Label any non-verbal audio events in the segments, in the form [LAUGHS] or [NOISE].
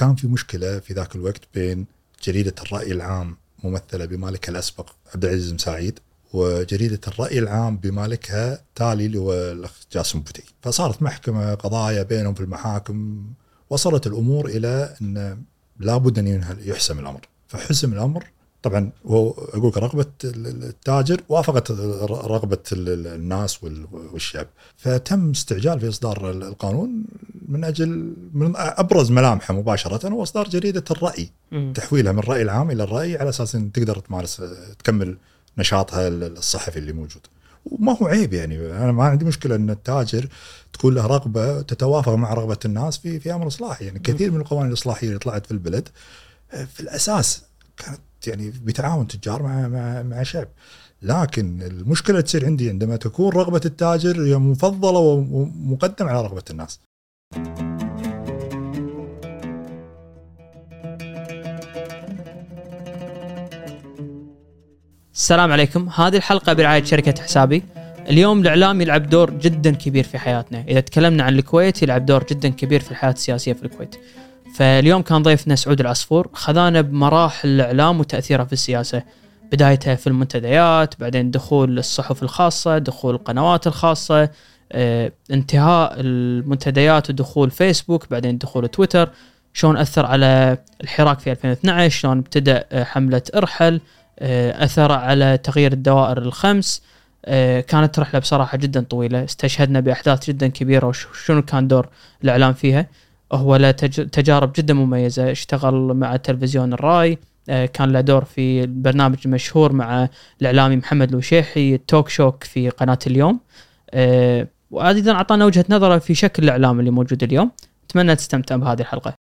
فكان في مشكلة في ذاك الوقت بين جريدة الرأي العام ممثلة بمالكها الأسبق عبد العزيز مساعيد وجريدة الرأي العام بمالكها تالي اللي هو الأخ جاسم بوتي. فصارت محكمة قضايا بينهم في المحاكم وصلت الأمور إلى إن لابد أن يحسم الأمر. فحسم الأمر طبعا هو أقول رغبة التاجر وافقت رغبة الناس والشعب. فتم استعجال في إصدار القانون من أجل من أبرز ملامحه مباشرة هو اصدار جريدة الرأي م. تحويلها من الراي العام إلى الرأي على أساس إن تقدر تمارس تكمل نشاطها الصحفي اللي موجود. وما هو عيب يعني أنا ما عندي مشكلة إن التاجر تكون له رغبة تتوافق مع رغبة الناس في في أمر إصلاحي. يعني كثير من القوانين الإصلاحية اللي طلعت في البلد في الأساس كانت يعني بتعاون تجار مع مع مع شعب. لكن المشكلة تصير عندي عندما تكون رغبة التاجر هي مفضلة ومقدمة على رغبة الناس. السلام عليكم. هذه الحلقة برعاية شركة حسابي. اليوم الإعلام يلعب دور جدا كبير في حياتنا. إذا تكلمنا عن الكويت يلعب دور جدا كبير في الحياة السياسية في الكويت. فاليوم كان ضيفنا سعود العصفور خذانا بمراحل الإعلام وتأثيره في السياسة. بدايته في المنتديات بعدين دخول الصحف الخاصة دخول القنوات الخاصة آه انتهاء المنتديات ودخول فيسبوك بعدين دخول تويتر. شلون أثر على الحراك في 2012 شلون ابتدأ حملة إرحل آه أثر على تغيير الدوائر الخمس. كانت رحلة بصراحة جدا طويلة استشهدنا بأحداث جدا كبيرة وشنو كان دور الإعلام فيها. هو له تجارب جدا مميزة. اشتغل مع تلفزيون الرأي آه، كان له دور في برنامج مشهور مع الإعلامي محمد الوشيحي توك شوك في قناة اليوم. آه، وأيضا أعطانا وجهة نظره في شكل الإعلام اللي موجود اليوم. أتمنى تستمتع بهذه الحلقة.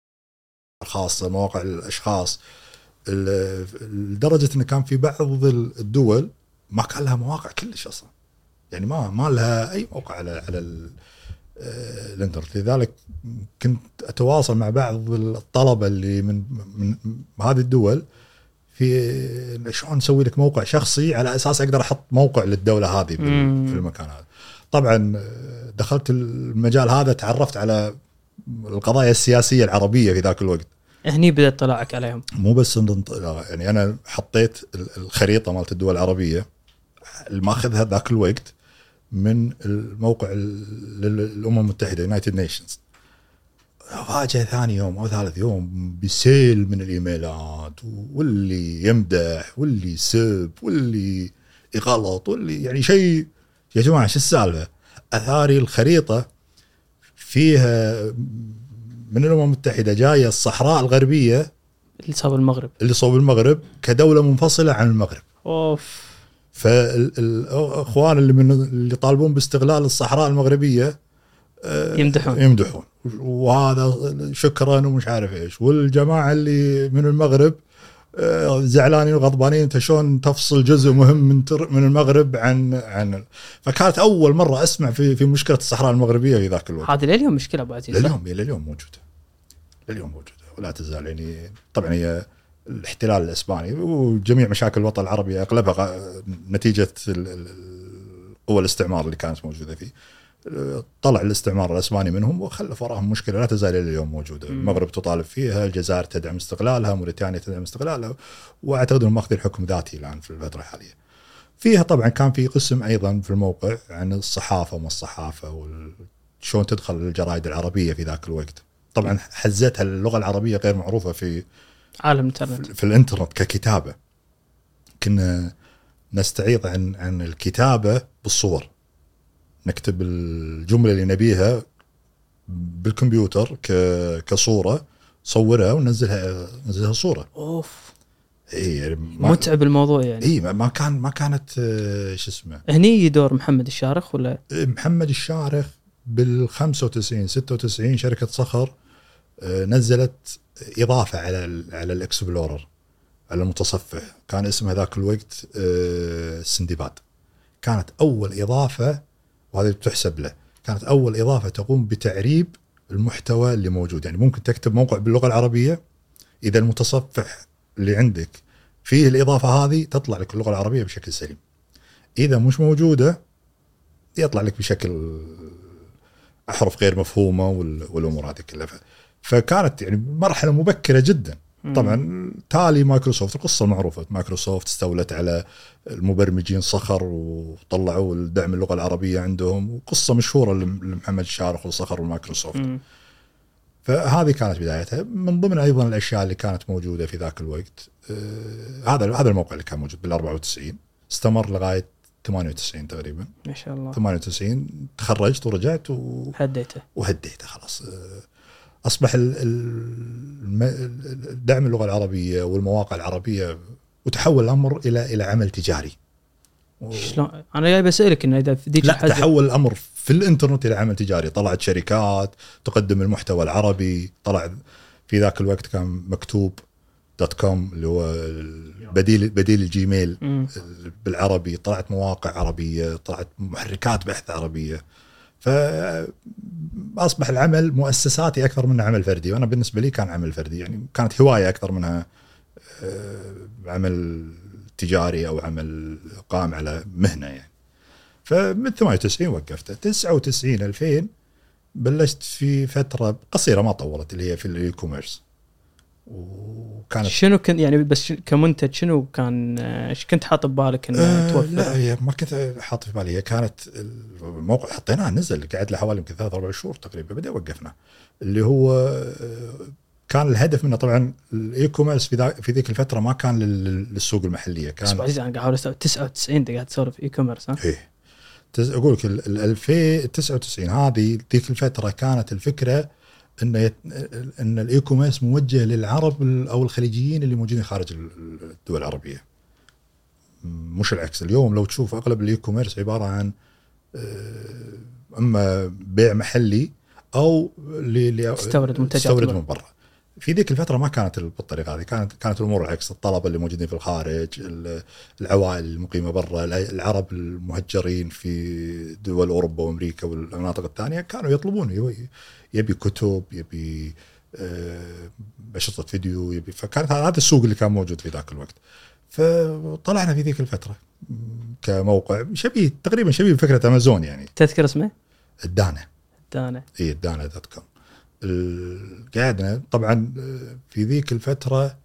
خاصة مواقع الأشخاص. لدرجة أنه كان في بعض الدول ما كان لها مواقع كلش أصلا. يعني ما ما لها أي موقع على على الانترنت لذلك كنت أتواصل مع بعض الطلبة اللي من من هذه الدول في شلون نسوي لك موقع شخصي على أساس أقدر أحط موقع للدولة هذه في المكان هذا. طبعا آه، دخلت المجال هذا تعرفت على القضايا السياسية العربية في ذاك الوقت. هني بدا اطلاعك عليهم. مو بس يعني أنا حطيت الخريطة مالت الدول العربية ماخذها ذاك الوقت من الموقع الامم المتحدة United Nations فاجأ ثاني يوم أو ثالث يوم بسيل من الإيميلات واللي يمدح واللي يسب واللي يغلط واللي يعني شيء يا جماعة شو السالفة؟ أثاري الخريطة فيها من الأمم المتحدة جاية الصحراء الغربية اللي صوب المغرب. اللي صوب المغرب كدولة منفصلة عن المغرب. أوف. فالأخوان اللي من اللي يطالبون باستغلال الصحراء المغربية آه، يمدحون. يمدحون. وهذا شكرا ومش عارف إيش. والجماعة اللي من المغرب آه، زعلانين وغضبانين أنت شلون تفصل جزء مهم من من المغرب عن عن فكانت أول مرة أسمع في في مشكلة الصحراء المغربية في ذاك الوقت. هذه لليوم مشكلة ابو عزيز لليوم لليوم موجودة. لليوم موجودة. ولا تزال يعني طبعا هي الاحتلال الإسباني وجميع مشاكل الوطن العربي أغلبها نتيجة قوى الاستعمار اللي كانت موجودة فيه. طلع الاستعمار الإسباني منهم وخلف وراهم مشكلة لا تزال إلى اليوم موجودة، المغرب تطالب فيها، الجزائر تدعم استقلالها، موريتانيا تدعم استقلالها وأعتقد إنهم ماخذين حكم ذاتي الآن في الفترة الحالية. فيها طبعا كان في قسم أيضا في الموقع عن الصحافة وما الصحافة وشلون تدخل الجرائد العربية في ذاك الوقت. طبعا حزتها اللغة العربية غير معروفة في عالم الإنترنت. في الإنترنت ككتابة. كنا نستعيض عن عن الكتابة بالصور. نكتب الجملة اللي نبيها بالكمبيوتر كصورة صورها وننزلها ننزلها صورة. أوف. اي يعني متعب الموضوع يعني. اي ما كان ما كانت شو اسمه. هني دور محمد الشارخ ولا؟ محمد الشارخ بال 95 96 شركة صخر. نزلت إضافة على على الإكسبلورر على المتصفح. كان اسمه ذاك الوقت السندباد آه، كانت أول إضافة وهذه تحسب له كانت أول إضافة تقوم بتعريب المحتوى اللي موجود. يعني ممكن تكتب موقع باللغة العربية إذا المتصفح اللي عندك فيه الإضافة هذه تطلع لك اللغة العربية بشكل سليم. إذا مش موجودة يطلع لك بشكل احرف غير مفهومة والأمور هذه كلها. فكانت يعني مرحلة مبكرة جدا. طبعا تالي مايكروسوفت القصة المعروفه مايكروسوفت استولت على المبرمجين صخر وطلعوا الدعم اللغة العربية عندهم. وقصه مشهورة لمحمد الشارخ وصخر ومايكروسوفت. فهذه كانت بدايتها. من ضمن أيضا الأشياء اللي كانت موجودة في ذاك الوقت آه هذا هذا الموقع اللي كان موجود بال 94 استمر لغاية 98 تقريبا. ما شاء الله. 98 تخرجت ورجعت و... هديته. وهديته خلاص. آه، أصبح ال- ال- الم- الدعم اللغة العربية والمواقع العربية وتحول الأمر إلى إلى عمل تجاري. شلون؟ أنا جاي بسألك إنه إذا في هالحزة تحول الأمر في الإنترنت إلى عمل تجاري. طلعت شركات تقدم المحتوى العربي طلع في ذاك الوقت كان مكتوب dot com اللي هو بديل بديل الجيميل. بالعربي. طلعت مواقع عربية طلعت محركات بحث عربية. فاصبح العمل مؤسساتي أكثر منه عمل فردي وأنا بالنسبة لي كان عمل فردي يعني كانت هواية أكثر منها آه، عمل تجاري أو عمل قائم على مهنة يعني. فمن 98 وقفته. 99 2000 بلشت في فترة قصيرة ما طولت اللي هي في ال e-commerce وكانت شنو كنت يعني بس كمنتج شنو كان إيش كنت حاط ببالك إنه آه لا توفر؟ هي ما كنت حاط في بالي هي كانت الموقع حطيناه نزل قعد له حوالي يمكن ثلاث أربع شهور تقريبا بعدين وقفنا اللي هو آه، كان الهدف منه طبعا ال e-commerce في في ذيك الفترة ما كان لل- للسوق المحلية بس كان عزيز أنا قاعد احاول استوعب 99 أنت قاعد تسولف e-commerce ها؟ إيه أقول لك ال- 2099 هذه ذيك الفترة كانت الفكرة إن يت... إن ال e-commerce موجه للعرب أو الخليجيين اللي موجودين خارج ال- الدول العربية. مش العكس. اليوم لو تشوف أغلب ال e-commerce عبارة عن آه، أما بيع محلي أو اللي اللي تستورد منتجات. تستورد. من برا. في ذيك الفترة ما كانت بالطريقة هذه. كانت كانت الأمور العكس. الطلبة اللي موجودين في الخارج ال- العوائل المقيمة برا الع- العرب المهجرين في دول أوروبا وأمريكا والمناطق الثانية كانوا يطلبون يبي, كتب يبي آه، اشرطه فيديو يبي فكانت هذا السوق اللي كان موجود في ذاك الوقت. فطلعنا في ذيك الفترة كموقع شبيه تقريبا شبيه بفكرة امازون يعني. تذكر اسمه؟ الدانا دانا اي الدانا dot com قعدنا طبعا آه، في ذيك الفترة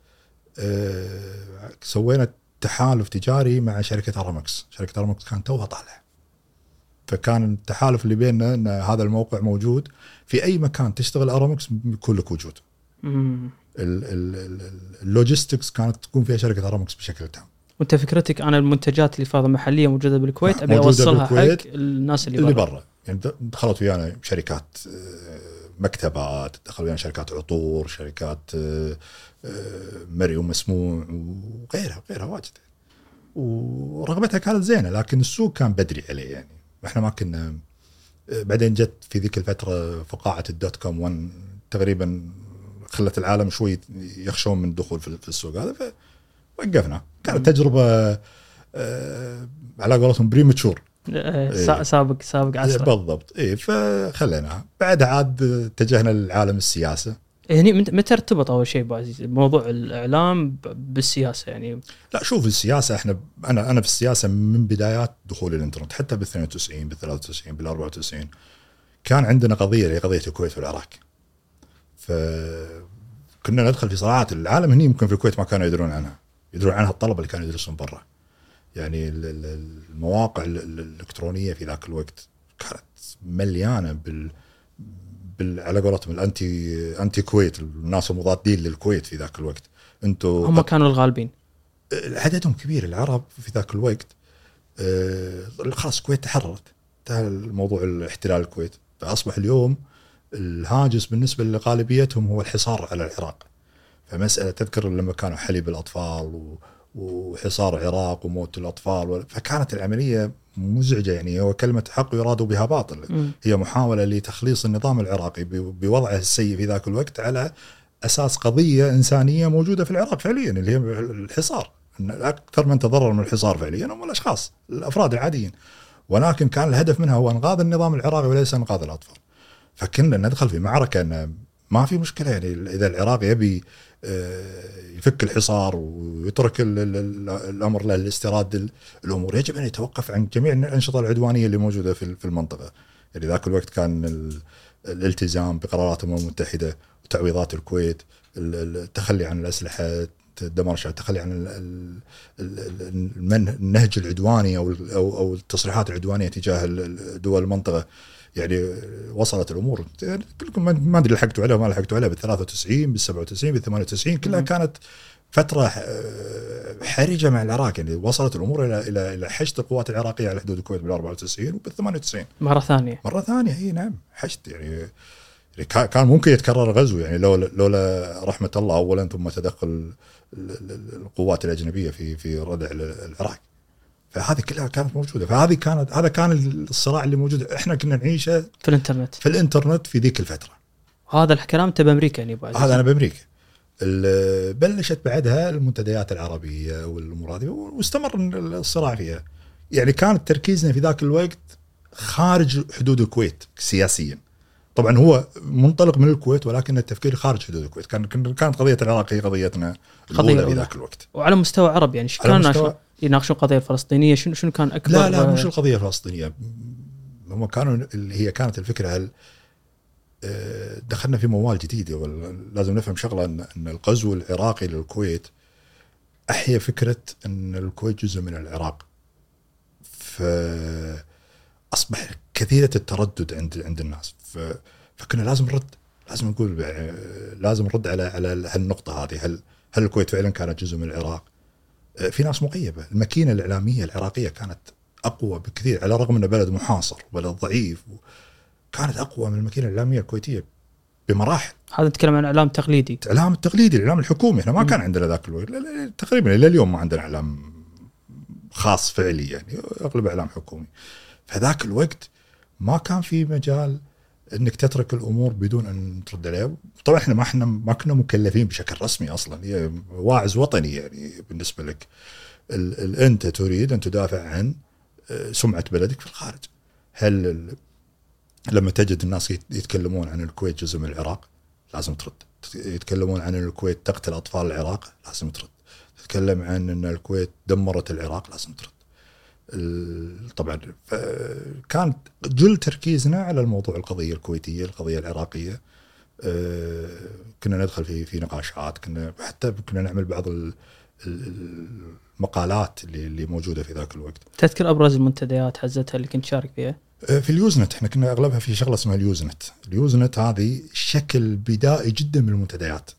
آه، سوينا تحالف تجاري مع شركة ارامكس، شركة ارامكس كان توها طالعه. فكان التحالف اللي بيننا إن هذا الموقع موجود في أي مكان تشتغل ارامكس بيكون لك وجود. ال logistics كانت تكون فيها شركة ارامكس بشكل تام. وأنت فكرتك أنا المنتجات اللي فاضلة محلية موجودة بالكويت أبي موجودة أوصلها بالكويت. حق الناس اللي, اللي برا برا يعني دخلت ويانا شركات آه، مكتبات دخلوا ويانا شركات عطور شركات آه، آه، مرئي ومسموع وغيرها وغيرها واجد ورغبتها كانت زينة لكن السوق كان بدري عليه يعني إحنا ما كنا بعدين جت في ذيك الفترة فقاعة ال dot com 1 تقريبا خلت العالم شوي يخشون من الدخول في السوق هذا فوقفنا. كانت تجربة آه، على قولتهم premature آه، إيه. سا- سابق سابق عصره بالضبط. اي فخليناها بعدها عاد اتجهنا لعالم السياسة هني مت- متى ارتبط أول شيء ابو عزيز موضوع الإعلام بالسياسة يعني. لا شوف السياسة إحنا أنا أنا في السياسة من بدايات دخول الإنترنت حتى بال 92 بال 93 بال 94 كان عندنا قضية اللي قضية الكويت والعراق. فكنا ندخل في صراعات العالم هني يمكن في الكويت ما كانوا يدرون عنها يدرون عنها الطلبة اللي كانوا يدرسون برا. يعني ال- ال- المواقع ال- ال- الإلكترونية في ذاك الوقت كانت مليانة بال بال على قولتهم الأنتي انتي كويت الناس المضادين للكويت في ذاك الوقت. أنتم هم كانوا الغالبين. عددهم كبير العرب في ذاك الوقت. آه، خلاص الكويت تحررت. انتهى الموضوع احتلال الكويت. فأصبح اليوم الهاجس بالنسبة لغالبيتهم هو الحصار على العراق. فمسألة تذكر لما كانوا حليب الأطفال و- وحصار العراق وموت الأطفال فكانت العملية مزعجة يعني هو كلمة حق يراد بها باطل. مم. هي محاولة لتخليص النظام العراقي بوضعه السيء في ذاك الوقت على أساس قضية إنسانية موجودة في العراق فعليا اللي هي الحصار. أكثر من تضرر من الحصار فعليا هم الأشخاص الأفراد العاديين. ولكن كان الهدف منها هو إنقاذ النظام العراقي وليس إنقاذ الأطفال. فكنا ندخل في معركة ما في مشكلة يعني إذا العراق يبي آه، يفك الحصار ويترك ال- ال- ال- الأمر للاستيراد ال- الأمور يجب أن يتوقف عن جميع الأنشطة العدوانية اللي موجودة في المنطقة. يعني ذاك الوقت كان ال- الالتزام بقرارات الأمم المتحدة تعويضات الكويت ال- ال- التخلي عن الأسلحة الدمار الشعبي التخلي عن النهج العدواني أو أو التصريحات العدوانية تجاه دول المنطقة. يعني وصلت الأمور. يعني كلكم ما- أدري لحقتوا عليها وما لحقتوا عليها بال 93 بال 97 بال 98 كلها. كانت فترة آه، حرجة مع العراق. يعني وصلت الأمور إلى إلى إلى حشد القوات العراقية على حدود الكويت بال 94 وبال 98 مرة ثانية. مرة ثانية إي نعم حشد. يعني يعني كان ممكن يتكرر غزو. يعني لولا لولا رحمة الله اولا ثم تدخل ال- ال- ال- القوات الأجنبية في في ردع ال- العراق. فهذه كلها كانت موجودة. فهذه كانت هذا كان الصراع اللي موجود. إحنا كنا نعيشه في الإنترنت. في الإنترنت في ذيك الفترة. هذا الكلام انت بامريكا يعني أبو عزيز. هذا أنا بأمريكا. بلشت بعدها المنتديات العربية والامور هذه واستمر الصراع فيها. يعني كان تركيزنا في ذاك الوقت خارج حدود الكويت سياسيا. طبعا هو منطلق من الكويت ولكن التفكير خارج حدود الكويت. كان كان- كانت قضية العراق هي قضيتنا الأولى في. ذاك الوقت. وعلى مستوى عربي يعني كان مستوى- يناقشون القضية الفلسطينيه شنو شنو كان أكبر؟ لا لا مش القضية الفلسطينيه هم كانوا اللي هي كانت الفكرة هل آه، دخلنا في موال جديد لازم نفهم شغلة ان الغزو العراقي للكويت أحيا فكرة إن الكويت جزء من العراق. فاصبح كثيرة التردد عند عند الناس. فكنا لازم نرد لازم نقول آه، لازم نرد على على هالنقطة هذه. هل هل الكويت فعلا كانت جزء من العراق؟ آه، في ناس مغيبه، الماكينة الإعلامية العراقية كانت أقوى بكثير على الرغم إنه بلد محاصر وبلد ضعيف كانت أقوى من الماكينة الإعلامية الكويتية بمراحل، هذا نتكلم عن إعلام تقليدي الاعلام التقليدي، الاعلام الحكومي، إحنا ما مم. كان عندنا ذاك الوقت تقريبا إلى اليوم ما عندنا إعلام خاص فعلي يعني أغلب إعلام حكومي. فذاك الوقت ما كان في مجال إنك تترك الأمور بدون أن ترد عليها، طبعا إحنا ما إحنا ما كنا مكلفين بشكل رسمي أصلا هي واعز وطني يعني بالنسبة لك. ال ال أنت تريد أن تدافع عن آه، سمعة بلدك في الخارج. هل لما تجد الناس يت- يتكلمون عن الكويت جزء من العراق لازم ترد. يتكلمون عن أن الكويت تقتل أطفال العراق لازم ترد. تتكلم عن إن الكويت دمرت العراق لازم ترد. طبعا كانت جل تركيزنا على الموضوع القضية الكويتية، القضية العراقية. آه، كنا ندخل في في نقاشات، كنا حتى كنا نعمل بعض ال- ال- المقالات اللي اللي موجودة في ذاك الوقت. تذكر أبرز المنتديات حزتها اللي كنت شارك فيها آه، في ال Usenet إحنا كنا أغلبها في شغلة اسمها ال Usenet، ال Usenet هذه شكل بدائي جدا من المنتديات.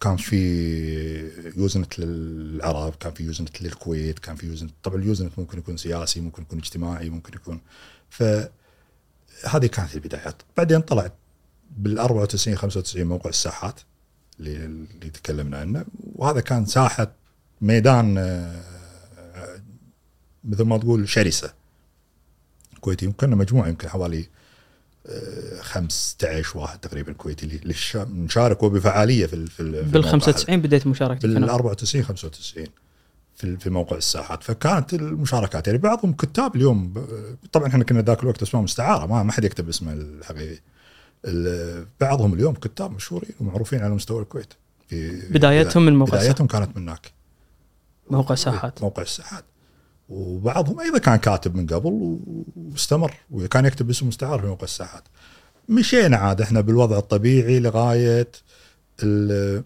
كان في Usenet للعرب، كان في Usenet للكويت، كان في Usenet طبعا ال Usenet ممكن يكون سياسي، ممكن يكون اجتماعي، ممكن يكون. ف هذه كانت البدايات، بعدين طلعت بال 94 95 موقع الساحات اللي اللي تكلمنا عنه. وهذا كان ساحة ميدان آه، مثل ما تقول شرسة. كويتي يمكن مجموعة يمكن حوالي 15 واحد تقريبا كويتي اللي اللي شا- نشاركوا بفعاليه في في ال- في بال الموقع هذا. 95 بديت مشاركتك بال هنا 94 95 في في موقع الساحات. فكانت المشاركات يعني بعضهم كتاب اليوم طبعا إحنا كنا ذاك الوقت اسمهم مستعارة ما ما حد يكتب اسمه الحقيقي. ال- بعضهم اليوم كتاب مشهورين ومعروفين على مستوى الكويت. في بدايتهم من موقع بدايتهم كانت من هناك. موقع ساحات. موقع الساحات. وبعضهم أيضا كان كاتب من قبل واستمر وكان يكتب اسم مستعار في موقع الساحات مشينا عاد إحنا بالوضع الطبيعي لغاية لغاية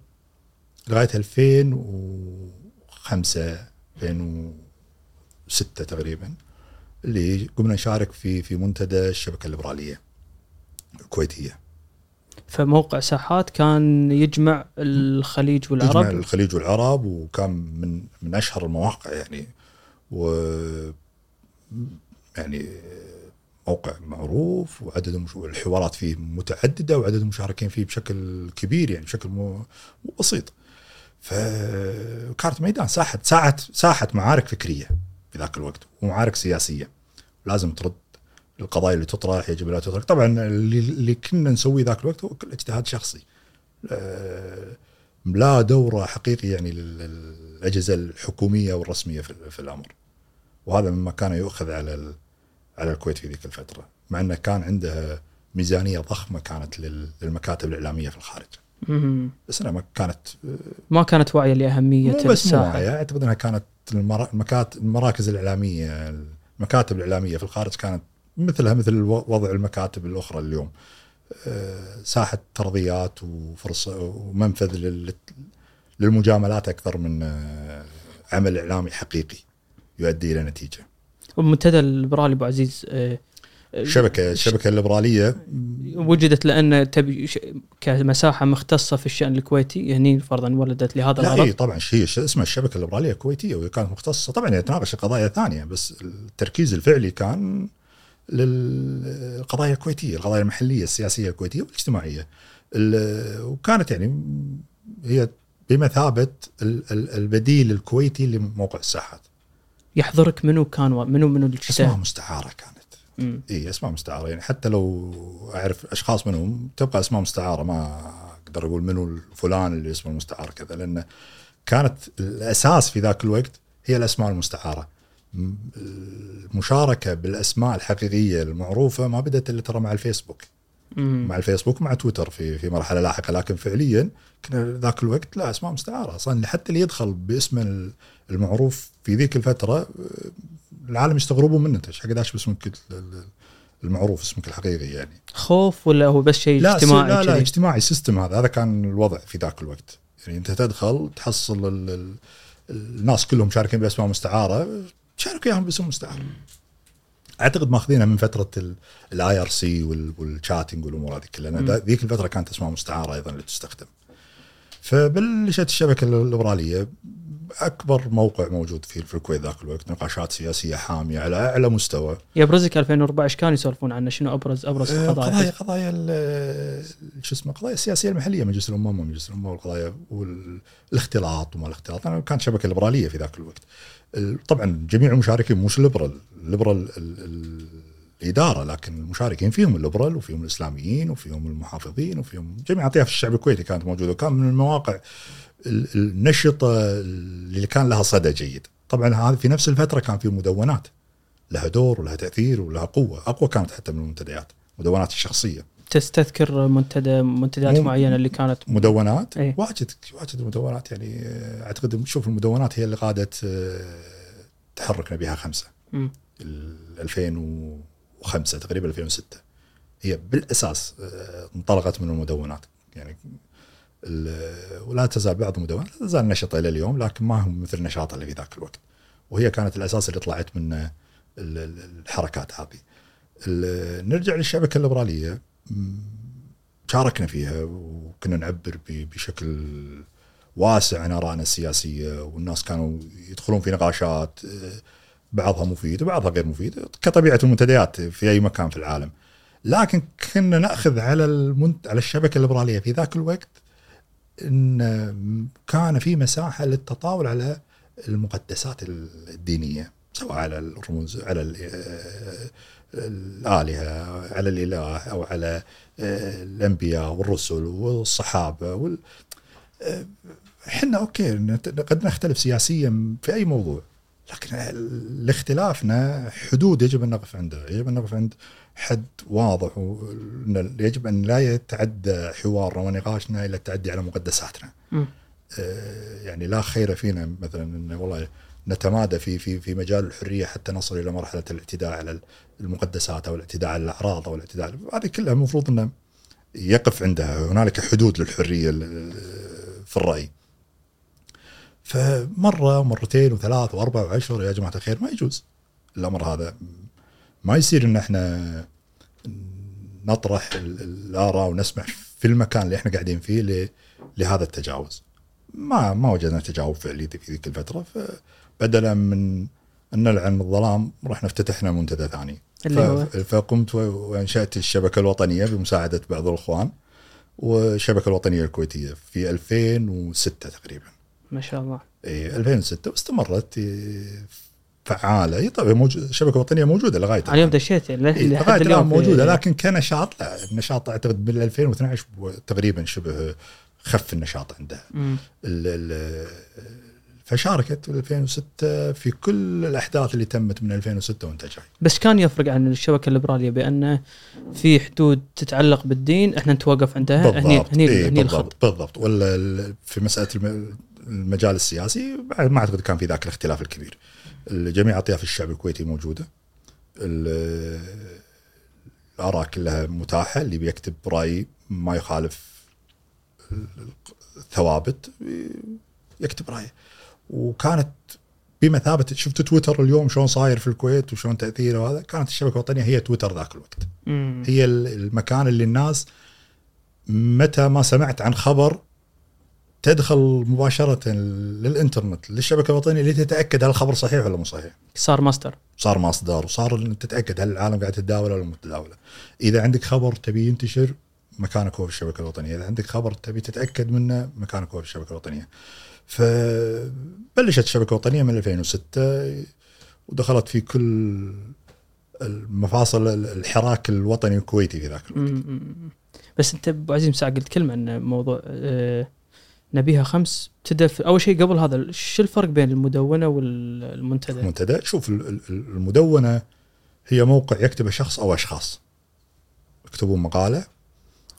2005 2006 تقريبا اللي قمنا نشارك في في منتدى الشبكة الليبرالية الكويتية. فموقع ساحات كان يجمع الخليج يجمع والعرب الخليج والعرب وكان من من أشهر المواقع يعني. و يعني موقع معروف وعدد المش- الحوارات فيه متعددة وعدد المشاركين فيه بشكل كبير يعني بشكل مو بسيط. فكانت ميدان ساحه ساحه ساحه معارك فكرية في ذاك الوقت ومعارك سياسية. لازم ترد القضايا اللي تطرح يجب لا تطرح. طبعا اللي, اللي كنا نسويه ذاك الوقت هو كل اجتهاد شخصي. آه، لا دور حقيقي يعني لل- للأجهزة الحكومية والرسمية في الأمر. وهذا مما كان يؤخذ على ال- على الكويت في ذيك الفترة مع إنه كان عندها ميزانية ضخمة كانت لل- للمكاتب الإعلامية في الخارج. مم. بس إنها ما كانت ما كانت واعية لأهمية مو بس الساحة. واعية، أعتقد إنها كانت المرا- المكات المراكز الإعلامية المكاتب الإعلامية في الخارج كانت مثلها مثل وضع المكاتب الأخرى اليوم. آه، ساحة ترضيات وفرصة ومنفذ لل- للمجاملات أكثر من آه، عمل إعلامي حقيقي. يؤدي إلى نتيجة. والمنتدى الليبرالي أبو عزيز آه، الشبكه الشبكه الليبرالية وجدت لأن تبي كمساحة مختصة في الشأن الكويتي هني فرضا ولدت لهذا الغرض اي طبعا هي اسمها الشبكة الليبرالية الكويتية وهي كانت مختصة طبعا يتناقش قضايا ثانية بس التركيز الفعلي كان للقضايا الكويتية، القضايا المحلية السياسية الكويتية والاجتماعية. ال- وكانت يعني هي بمثابة ال- ال- البديل الكويتي لموقع الساحات. يحضرك منو كان منو منو اسماء الكتاب مستعارة كانت. إي اسماء مستعارة يعني حتى لو أعرف أشخاص منهم تبقى اسماء مستعارة ما أقدر أقول منو فلان اللي اسمه المستعار كذا لأن كانت الأساس في ذاك الوقت هي الأسماء المستعارة. المشاركه بالأسماء الحقيقية المعروفة ما بدأت إلا ترى مع الفيسبوك. مم. مع الفيسبوك ومع تويتر في في مرحلة لاحقة. لكن فعليا كنا ذاك الوقت لا أسماء مستعارة. أصلا حتى اللي يدخل باسم المعروف في ذيك الفترة آه، العالم يستغربون منه. أنت إيش حق داش باسمك ال- ال- المعروف اسمك الحقيقي يعني؟ خوف ولا هو بس شيء لا اجتماعي لا لا؟ اجتماعي system هذا. هذا كان الوضع في ذاك الوقت. يعني أنت تدخل تحصل ال ال الناس كلهم شاركين بأسماء مستعارة شارك إياهم باسم مستعار. أعتقد ماخذينها من فترة ال IRC وال chatting والأمور هذه كلها. ذيك الفترة كانت أسماء مستعارة أيضا اللي تستخدم فبلشت الشبكة الليبراليه أكبر موقع موجود في في الكويت ذاك الوقت نقاشات سياسية حامية على أعلى مستوى. يبرزك 2014 كانوا يسولفون عنه؟ شنو ابرز أبرز آه، قضايا؟ قضايا ال- شو اسمه قضايا السياسيه المحلية مجلس الأمم ومجلس الامه والقضايا والاختلاط وما الاختلاط. أنا كانت شبكة ليبرالية في ذاك الوقت. ال- طبعا جميع المشاركين مش ليبرال ليبرال ال- ال- الإدارة لكن المشاركين فيهم الليبرال وفيهم الإسلاميين وفيهم المحافظين وفيهم جميع أطياف الشعب الكويتي كانت موجودة. وكان من المواقع ال- النشطة اللي كان لها صدى جيد. طبعا هذا في نفس الفترة كان في مدونات. لها دور ولها تأثير ولها قوة. أقوى كانت حتى من المنتديات مدونات الشخصية. تستذكر منتدى منتديات معينة اللي كانت؟ مدونات؟ إيه. واجد واجد مدونات. يعني آه، أعتقد شوف المدونات هي اللي قادت آه، تحركنا بها خمسة. مم. ال 2005 تقريبا 2006 هي بالأساس آه، انطلقت من المدونات. يعني ولا تزال بعض المدونات لا تزال نشطة إلى اليوم لكن ما هم مثل نشاطها اللي في ذاك الوقت. وهي كانت الأساس اللي طلعت من ال- الحركات هذه. نرجع للشبكة الليبرالية. شاركنا فيها وكنا نعبر بشكل واسع عن آرائنا السياسية والناس كانوا يدخلون في نقاشات آه، بعضها مفيد وبعضها غير مفيد كطبيعة المنتديات في أي مكان في العالم. لكن كنا نأخذ على المنت... على الشبكة الليبرالية في ذاك الوقت إن كان في مساحة للتطاول على المقدسات الدينية سواء على الرموز على ال- الآلهة على الإله أو على الأنبياء والرسل والصحابة وال إحنا أوكي قد نختلف سياسيا في أي موضوع. لكن لاختلافنا حدود يجب أن نقف عندها، يجب أن نقف عند حد واضح يجب أن لا يتعدى حوارنا ونقاشنا إلى التعدي على مقدساتنا. مم. آه، يعني لا خير فينا مثلا إن والله نتمادى في في في مجال الحرية حتى نصل إلى مرحلة الاعتداء على المقدسات أو الاعتداء على الأعراض أو الاعتداء هذه كلها المفروض إنه يقف عندها هنالك حدود للحرية في الرأي. فمرة ومرتين وثلاث وأربع وعشر يا جماعة الخير ما يجوز الأمر هذا ما يصير إن إحنا نطرح ال- الآراء ونسمع في المكان اللي إحنا قاعدين فيه لهذا التجاوز. ما ما وجدنا تجاوب فعلي في ذيك الفترة فبدلا من أن نلعن الظلام رحنا افتتحنا منتدى ثاني. اللي فقمت وأنشأت الشبكة الوطنية بمساعدة بعض الإخوان والشبكة الوطنية الكويتية في 2006 تقريبا. ما شاء الله اي 2006 واستمرت إيه، فعالة هي طبعا موجود الشبكة الوطنية موجودة لغاية على يوم دشيت إيه، لغاية اليوم في- موجودة لكن كنشاط لا النشاط أعتقد بال 2012 تقريبا شبه خف النشاط عندها. مم. ال- ال- فشاركت 2006 في كل الأحداث اللي تمت من 2006 وأنت جاي. بس كان يفرق عن الشبكة الليبرالية بانه في حدود تتعلق بالدين إحنا نتوقف عندها هني بالضبط هني, إيه هني الخط بالضبط بالضبط ولا في مسألة المجال السياسي بعد ما أعتقد كان في ذاك الاختلاف الكبير. جميع أطياف الشعب الكويتي موجودة. ال- الآراء كلها متاحة اللي بيكتب رأي ما يخالف الثوابت يكتب رأيه وكانت بمثابة شفت تويتر اليوم شلون صاير في الكويت وشلون تأثيره وهذا كانت الشبكة الوطنية هي تويتر ذاك الوقت مم. هي المكان اللي الناس متى ما سمعت عن خبر تدخل مباشرة للإنترنت للشبكة الوطنية لتتاكد هل الخبر صحيح ولا مو صحيح. صار ماستر. صار مصدر وصار تتأكد هل العالم قاعد تتداوله ولا متداوله إذا عندك خبر تبي ينتشر مكانك هو في الشبكة الوطنية. إذا عندك خبر تبي تتأكد منه مكانك هو في الشبكة الوطنية. فبلشت الشبكة الوطنية من 2006 ودخلت في كل المفاصل الحراك الوطني الكويتي في ذاك الوقت. بس أنت أبو عزيز مساء قلت كلمة ان موضوع آه، نبيها خمس في- أول شيء قبل هذا شو الفرق بين المدونة والمنتدى؟ المنتدى شوف ال- ال- المدونة هي موقع يكتبه شخص أو أشخاص يكتبون مقالة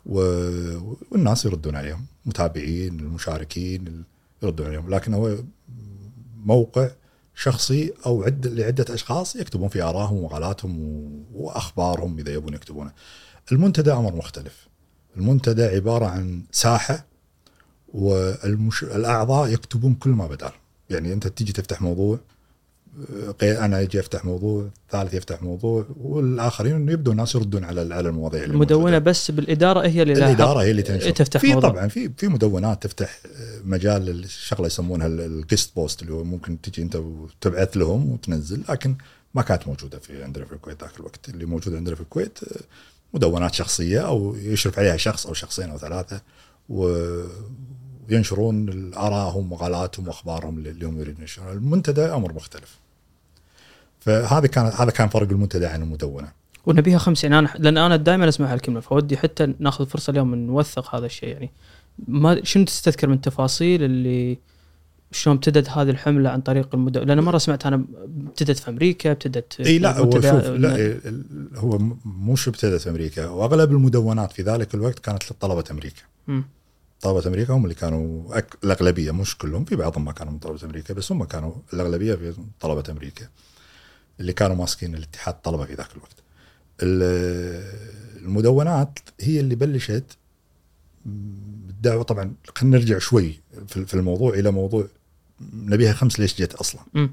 والناس يردون عليهم متابعين المشاركين ال- يردون عليهم لكن هو موقع شخصي أو عده لعدة أشخاص يكتبون في آرائهم ومقالاتهم وأخبارهم إذا يبون يكتبونه. المنتدى أمر مختلف. المنتدى عبارة عن ساحة والاعضاء يكتبون كل ما بدال. يعني أنت تيجي تفتح موضوع أنا أجي أفتح موضوع، ثالث يفتح موضوع والآخرين يبدو الناس يردون على على المواضيع اللي المدونة موجودة. بس بالإدارة هي اللي الإدارة هي اللي تنشر تفتح في موضوع. طبعا في في مدونات تفتح آه، مجال الشغله يسمونها ال guest post اللي هو ممكن تجي أنت وتبعث لهم وتنزل لكن ما كانت موجودة في عندنا في الكويت ذاك الوقت اللي موجود عندنا في الكويت آه، مدونات شخصية أو يشرف عليها شخص أو شخصين أو ثلاثة و- وينشرون ارائهم ومقالاتهم وأخبارهم اللي هم يريدون ينشرونها. المنتدى أمر مختلف. فهذا كان هذا كان فرق المنتدى عن المدونة. ونبيها خمس يعني أنا لأن أنا دائما أسمع هالكلمة فودي حتى ناخذ فرصة اليوم نوثق هذا الشيء يعني. ما شنو تستذكر من تفاصيل اللي شلون ابتدت هذه الحملة عن طريق المدونة لأن مرة سمعت أنا ابتدت في أمريكا ابتدت إي لا هو شوف لا هو م- مو شو ابتدت في أمريكا واغلب المدونات في ذلك الوقت كانت لطلبة أمريكا. مم. طلبه أمريكا هم اللي كانوا أك... الأغلبية مش كلهم في بعضهم ما كانوا من طلبه أمريكا بس هم كانوا الأغلبية في طلبة أمريكا اللي كانوا ماسكين الاتحاد الطلبة في ذاك الوقت ال- المدونات هي اللي بلشت الدعوه طبعا خلينا نرجع شوي في الموضوع إلى موضوع نبيها خمس ليش جت. ال-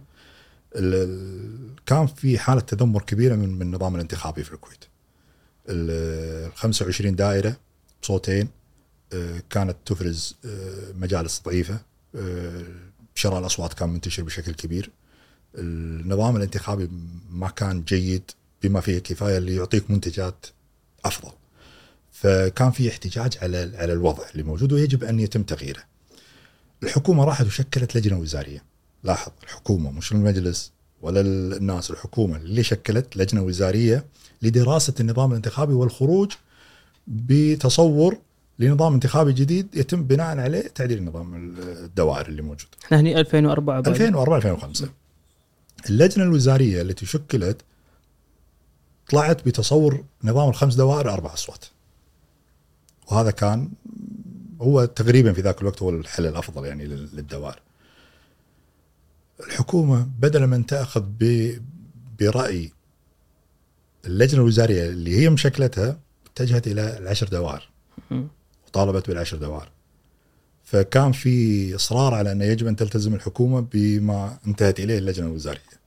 ال- كان في حالة تذمر كبيرة من من النظام الانتخابي في الكويت. ال 25 دائرة بصوتين كانت تفرز آه، مجالس ضعيفة آه، شراء الاصوات كان منتشر بشكل كبير. النظام الانتخابي ما كان جيد بما فيه الكفاية اللي يعطيك منتجات أفضل. فكان في احتجاج على على الوضع اللي موجود ويجب أن يتم تغييره. الحكومة راحت وشكلت لجنة وزارية. لاحظ الحكومة مش المجلس ولا الناس الحكومة اللي شكلت لجنة وزارية لدراسة النظام الانتخابي والخروج بتصور لنظام انتخابي جديد يتم بناء عليه تعديل نظام الدوائر اللي موجود. إحنا هني 2004 بعد. 2004 2005 اللجنة الوزارية التي شكلت طلعت بتصور نظام الخمس دوائر أربع أصوات. وهذا كان هو تقريبا في ذاك الوقت هو الحل الأفضل يعني لل- للدوائر. الحكومة بدل من تأخذ برأي اللجنة الوزارية اللي هي مشكلتها اتجهت إلى العشر دوائر. وطالبت بالعشر دوائر فكان في إصرار على انه يجب أن تلتزم الحكومة بما انتهت إليه اللجنة الوزارية.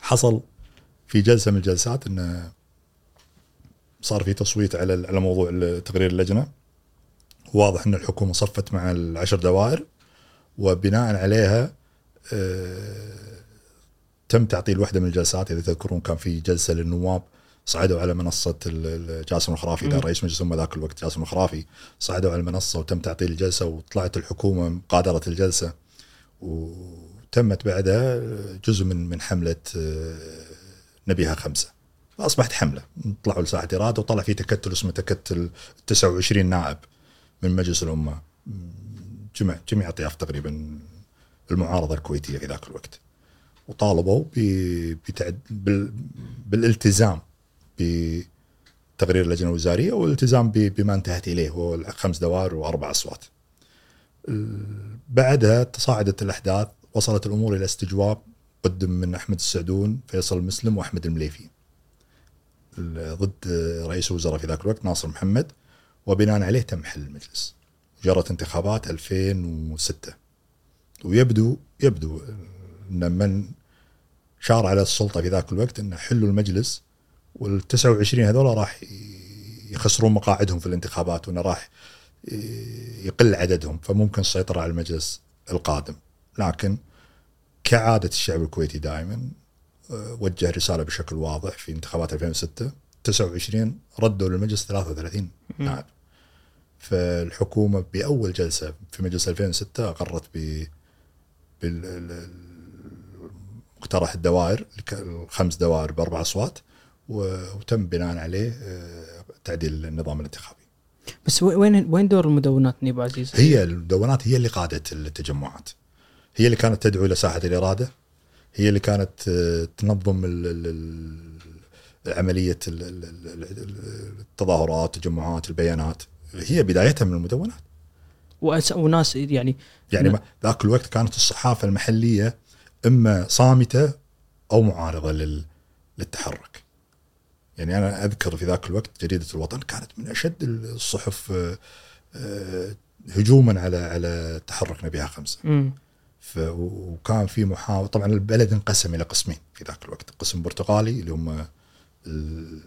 حصل في جلسة من الجلسات انه صار في تصويت على على موضوع تقرير اللجنة. واضح أن الحكومة صفت مع العشر دوائر وبناء عليها آه، تم تعطيل واحدة من الجلسات. إذا تذكرون كان في جلسة للنواب صعدوا على منصة جاسم الخرافي مم. رئيس مجلس الأمة ذاك الوقت جاسم الخرافي صعدوا على المنصة وتم تعطيل الجلسة وطلعت الحكومة قادره الجلسة. وتمت بعدها جزء من من حملة آه، نبيها خمسة. فأصبحت حملة. طلعوا لساحة اراده وطلع في تكتل اسمه تكتل 29 نائب من مجلس الأمة. جمع جميع اطياف تقريبا المعارضة الكويتية في ذاك الوقت. وطالبوا ب- بتعد بال بالالتزام بتقرير اللجنة الوزارية والالتزام بما انتهت إليه هو خمس دوائر وأربع أصوات. ال- بعدها تصاعدت الأحداث وصلت الأمور إلى استجواب قدم من أحمد السعدون، فيصل المسلم وأحمد المليفي. ضد رئيس الوزراء في ذاك الوقت ناصر محمد وبناء عليه تم حل المجلس جرت انتخابات 2006 ويبدو يبدو أن من شار على السلطة في ذاك الوقت انه حلوا المجلس وال 29 هذول راح يخسرون مقاعدهم في الانتخابات وإنه راح يقل عددهم فممكن السيطره على المجلس القادم. لكن كعادة الشعب الكويتي دائما آه، وجه رسالة بشكل واضح في انتخابات 2006 29 ردوا للمجلس 33 نائب. فالحكومة بأول جلسة في مجلس 2006 أقرت ب مقترح الدوائر الخمس دوائر بأربع أصوات وتم بناء عليه آه، تعديل النظام الانتخابي. بس وين وين دور المدونات ابو عزيز؟ هي المدونات هي اللي قادت التجمعات. هي اللي كانت تدعو إلى ساحة الإرادة هي اللي كانت آه، تنظم عملية التظاهرات التجمعات البيانات هي بدايتها من المدونات وناس يعني يعني ذاك الوقت كانت الصحافة المحلية إما صامتة أو معارضة للتحرك يعني أنا أذكر في ذاك الوقت جريدة الوطن كانت من أشد الصحف آه، آه، هجوما على على تحرك نبيها خمسة. م. وكان في محاولة طبعا البلد انقسم إلى قسمين في ذاك الوقت قسم برتقالي اللي هم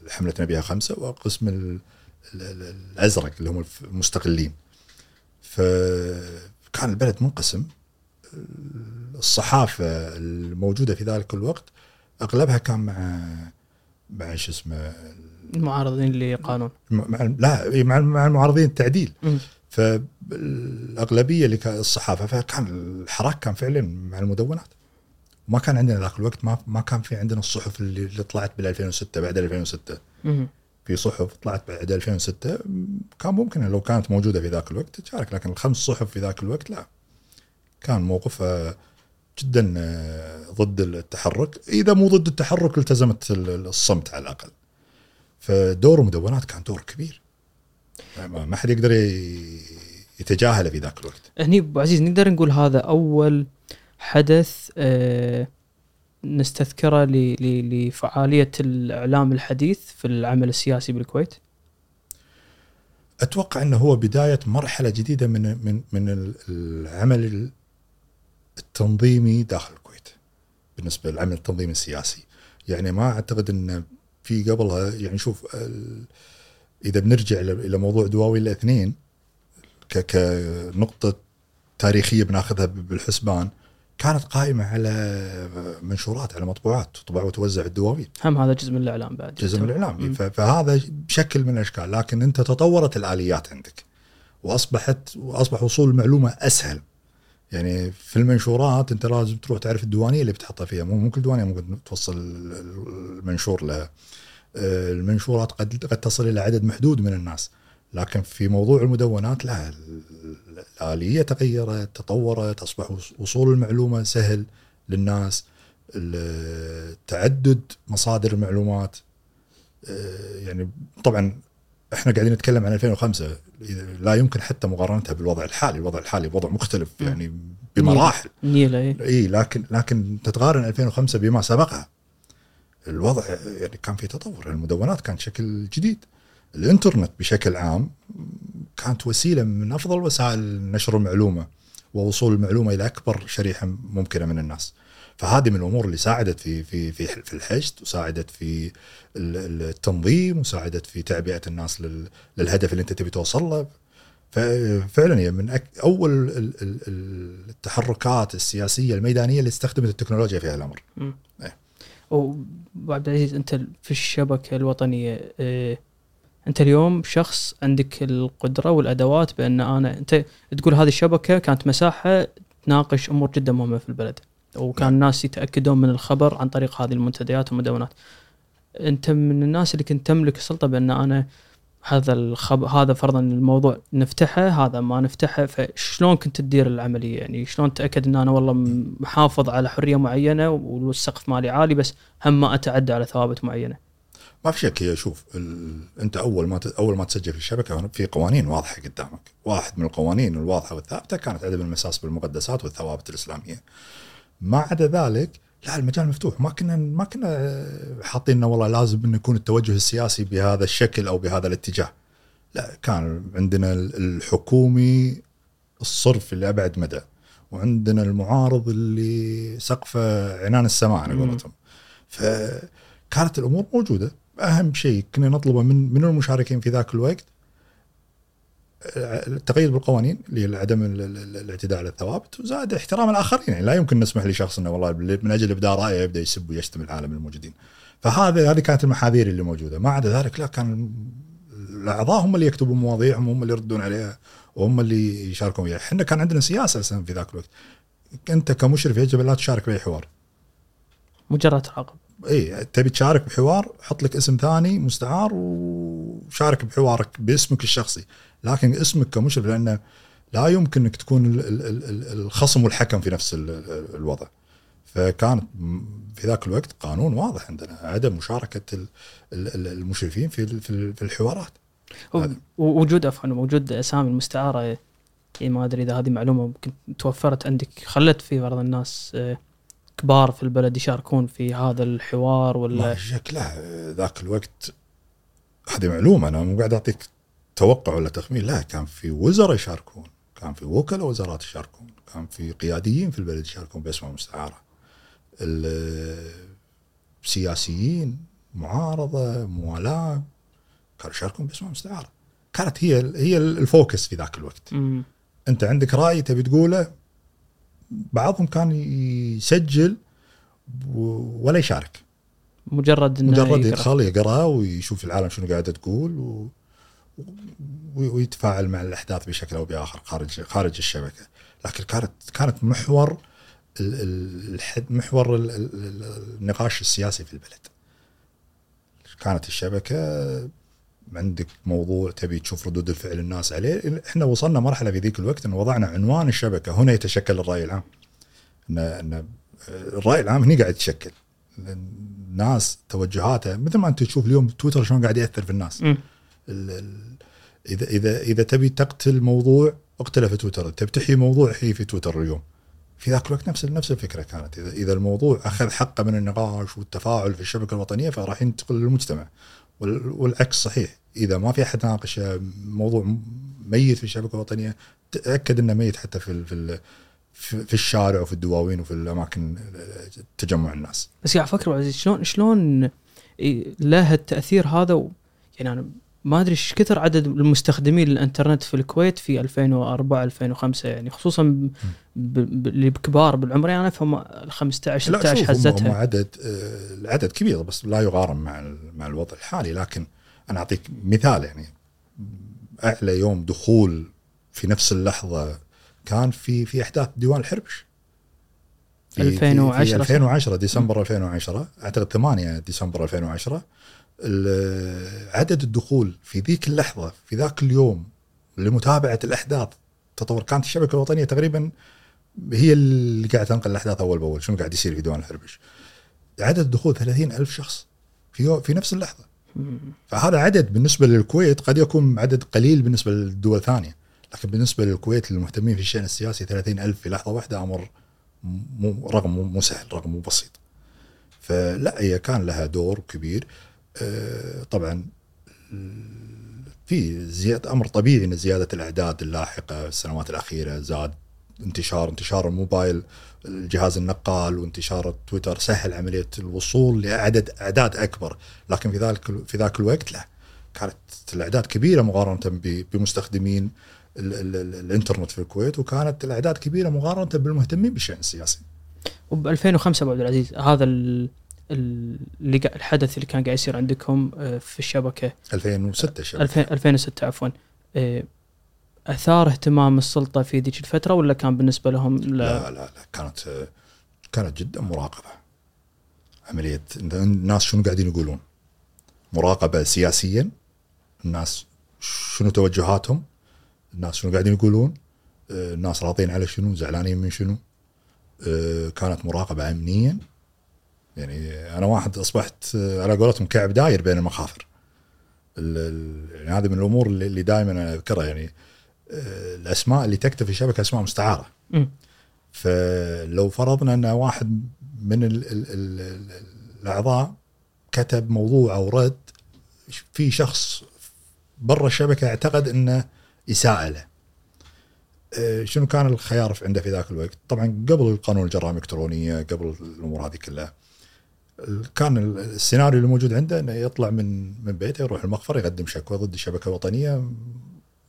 حملة نبيها خمسة وقسم الأزرق اللي هم المستقلين. فكان البلد منقسم. الصحافة الموجودة في ذلك الوقت أغلبها كان مع مع شو اسمه المعارضين لقانون مع لا مع المعارضين التعديل. فالأغلبية اللي كان الصحافة فكان الحراك كان فعلا مع المدونات. ما كان عندنا ذاك الوقت ما ما كان في عندنا الصحف اللي, اللي طلعت بال 2006 بعد 2006 في صحف طلعت بعد 2006 كان ممكن لو كانت موجودة في ذاك الوقت تشارك لكن الخمس صحف في ذاك الوقت لا. كان موقفها جدا آه، ضد التحرك. إذا مو ضد التحرك التزمت الصمت على الأقل. فدور المدونات كان دور كبير. ما حد يقدر يتجاهله في ذاك الوقت. هني أبو عزيز نقدر نقول هذا أول حدث آه نستذكره لفعالية الإعلام الحديث في العمل السياسي بالكويت؟ أتوقع إنه هو بداية مرحلة جديدة من من من العمل التنظيمي داخل الكويت بالنسبة للعمل التنظيمي السياسي. يعني ما أعتقد إن في قبلها يعني شوف إذا بنرجع إلى موضوع دواوي الإثنين كنقطة تاريخية بناخذها بالحسبان كانت قائمة على منشورات على مطبوعات تطبع وتوزع الدواوين هم هذا جزء من الإعلام بعد. جزء من الإعلام. فهذا بشكل من الأشكال. لكن أنت تطورت الآليات عندك وأصبحت وأصبح وصول المعلومة أسهل. يعني في المنشورات انت لازم تروح تعرف الديوانية اللي بتحطها فيها. مو كل ديوانية ممكن توصل المنشور لها. المنشورات قد قد تصل إلى عدد محدود من الناس. لكن في موضوع المدونات لا الآلية تغيرت تطورت أصبح وصول المعلومة سهل للناس. تعدد مصادر المعلومات آه، يعني طبعا إحنا قاعدين نتكلم عن 2005 لا يمكن حتى مقارنتها بالوضع الحالي، الوضع الحالي وضع مختلف يعني بمراحل. نيلة أي. لكن لكن تتقارن 2005 بما سبقها. الوضع يعني كان في تطور. المدونات كانت شكل جديد. الإنترنت بشكل عام كانت وسيلة من أفضل وسائل نشر المعلومة ووصول المعلومة إلى أكبر شريحة ممكنة من الناس. فهذه من الأمور اللي ساعدت في في في في الحشد وساعدت في التنظيم وساعدت في تعبئة الناس للهدف اللي انت تبي توصل له. ففعلا هي من أول التحركات السياسية الميدانية اللي استخدمت التكنولوجيا في هالامر. إيه. وعبد العزيز أنت في الشبكة الوطنية إيه أنت اليوم شخص عندك القدرة والأدوات بأن أنا أنت تقول هذه الشبكة كانت مساحة تناقش أمور جدا مهمة في البلد وكان نعم. الناس يتأكدون من الخبر عن طريق هذه المنتديات والمدونات أنت من الناس اللي كنت تملك السلطة بأن أنا هذا الخب... هذا فرضا الموضوع نفتحه هذا ما نفتحه فشلون كنت تدير العملية يعني شلون تأكد أن أنا والله محافظ على حرية معينة والسقف مالي عالي بس هم ما أتعدى على ثوابت معينة ما في شك هي شوف ال... أنت أول ما ت... أول ما تسجل في الشبكة في قوانين واضحة قدامك، واحد من القوانين الواضحة والثابتة كانت عدم المساس بالمقدسات والثوابت الإسلامية. ما عدا ذلك لا المجال مفتوح. ما كنا ما كنا حاطين إنه والله لازم إنه يكون التوجه السياسي بهذا الشكل أو بهذا الاتجاه. لا كان عندنا الحكومي الصرف اللي أبعد مدى وعندنا المعارض اللي سقفة عنان السماء على قولتهم. فكانت الأمور موجودة. أهم شيء كنا نطلبه من من المشاركين في ذاك الوقت التقيد بالقوانين اللي هي عدم الاعتداء على الثوابت وزاد احترام الاخرين يعني لا يمكن نسمح لشخص إنه والله من أجل ابداء رأيه يبدأ يسب ويشتم العالم الموجودين. فهذه هذه كانت المحاذير اللي موجودة. ما عدا ذلك لا كان الأعضاء هم اللي يكتبوا مواضيعهم هم اللي يردون عليها وهم اللي يشاركون فيها إحنا كان عندنا سياسة أساسا في ذاك الوقت. أنت كمشرف يجب لا تشارك بأي حوار. مجرد تراقب اي تبي تشارك بحوار حط لك اسم ثاني مستعار وشارك بحوارك باسمك الشخصي. لكن اسمك كمشرف لأنه لا يمكن إنك تكون الخصم والحكم في نفس الوضع. فكانت في ذاك الوقت قانون واضح عندنا عدم مشاركة المشرفين في في الحوارات. وجود عفوا وجود أسامي المستعارة يعني ما أدري إذا هذه معلومة ممكن توفرت عندك خلت في بعض الناس آه، كبار في البلد يشاركون في هذا الحوار ولا؟ ما شك لا ذاك الوقت هذه معلومة أنا مو قاعد أعطيك توقع ولا تخمين؟ لا كان في وزراء يشاركون كان في وكلاء وزارات يشاركون كان في قياديين في البلد يشاركون بأسماء مستعارة. السياسيين معارضة موالاه كانوا يشاركون بأسماء مستعارة. كانت هي هي الفوكس في ذاك الوقت. م. أنت عندك رأي تبي تقوله؟ بعضهم كان يسجل ولا يشارك. مجرد إنه مجرد يدخل يقرأ ويشوف العالم شنو قاعدة تقول و... ويتفاعل مع الأحداث بشكل أو بآخر خارج خارج الشبكة. لكن كانت كانت محور محور النقاش السياسي في البلد. كانت الشبكة عندك موضوع تبي تشوف ردود الفعل الناس عليه. إحنا وصلنا مرحلة في ذيك الوقت ان وضعنا عنوان الشبكة. هنا يتشكل الرأي العام. ان إن الرأي العام هنا قاعد يتشكل. الناس توجهاتها مثل ما أنت تشوف اليوم تويتر شلون قاعد يأثر في الناس. اذا اذا إذا تبي تقتل موضوع اقتله في تويتر. تبي تحيي موضوع حي في تويتر اليوم. في ذاك الوقت نفس نفس الفكرة كانت. اذا إذا الموضوع أخذ حقه من النقاش والتفاعل في الشبكة الوطنية فراح ينتقل للمجتمع. والعكس صحيح. إذا ما في أحد ناقش موضوع ميت في الشبكة الوطنية تأكد إنه ميت حتى في في في الشارع وفي الدواوين وفي الأماكن تجمع الناس. بس قاعد أفكر عزيز شلون شلون له التأثير هذا؟ يعني أنا ما أدري إيش كثر عدد المستخدمين للإنترنت في الكويت في 2004 2005 يعني خصوصا اللي بكبار بالعمر يعني افهم 15 16 حزتها. هم عدد آه، العدد كبير بس لا يقارن مع مع الوضع الحالي. لكن أنا أعطيك مثال يعني أعلى يوم دخول في نفس اللحظة كان في في أحداث ديوان الحربش. في 2010 في 2010 ديسمبر 2010 أعتقد 8 ديسمبر 2010 عدد الدخول في ذيك اللحظة في ذاك اليوم لمتابعة الأحداث تطور كانت الشبكة الوطنية تقريبا هي اللي قاعدة تنقل الأحداث أول بأول شنو قاعد يصير في ديوان الحربش عدد الدخول 30 ألف شخص في في نفس اللحظة. فهذا عدد بالنسبة للكويت قد يكون عدد قليل بالنسبة للدول الثانية. لكن بالنسبة للكويت المهتمين في الشأن السياسي 30 ألف في لحظة واحدة أمر مو رقم مو سهل رقم مو بسيط. فلا هي كان لها دور كبير. طبعا في زيادة أمر طبيعي إن زيادة الأعداد اللاحقة السنوات الأخيرة زاد. انتشار انتشار الموبايل الجهاز النقال وانتشار تويتر سهل عملية الوصول لاعداد أعداد أكبر. لكن في ذلك في ذاك الوقت لا. كانت الأعداد كبيرة مقارنة بمستخدمين الإنترنت في الكويت وكانت الأعداد كبيرة مقارنة بالمهتمين بالشان السياسي. وب 2005 أبو عبد العزيز هذا اللي الحدث اللي كان قاعد يصير عندكم آه، في الشبكة. 2006 الشبكه 2006 عفوا. آه، أثار اهتمام السلطة في ذيك الفترة ولا كان بالنسبة لهم لا لا؟ لا, لا كانت كانت جدا مراقبة. عملية الناس شنو قاعدين يقولون؟ مراقبة سياسيا. الناس شنو توجهاتهم؟ الناس شنو قاعدين يقولون؟ آه، الناس راضين على شنو؟ زعلانين من شنو؟ كانت مراقبة امنيا. يعني أنا واحد أصبحت على قولتهم كعب داير بين المخافر يعني هذه من الأمور اللي دائما أنا أذكرها يعني آه، الأسماء اللي تكتب في الشبكه أسماء مستعارة فلو فرضنا أن واحد من ال ال ال ال الأعضاء كتب موضوع أو رد في شخص برا الشبكة اعتقد أنه اساءه له. آه، شنو كان الخيار في- عنده في ذاك الوقت؟ طبعا قبل القانون الجرائم الإلكترونية قبل الأمور هذه كلها. كان ال- السيناريو اللي موجود عنده إنه يطلع من من بيته يروح المخفر يقدم شكوى ضد الشبكه الوطنيه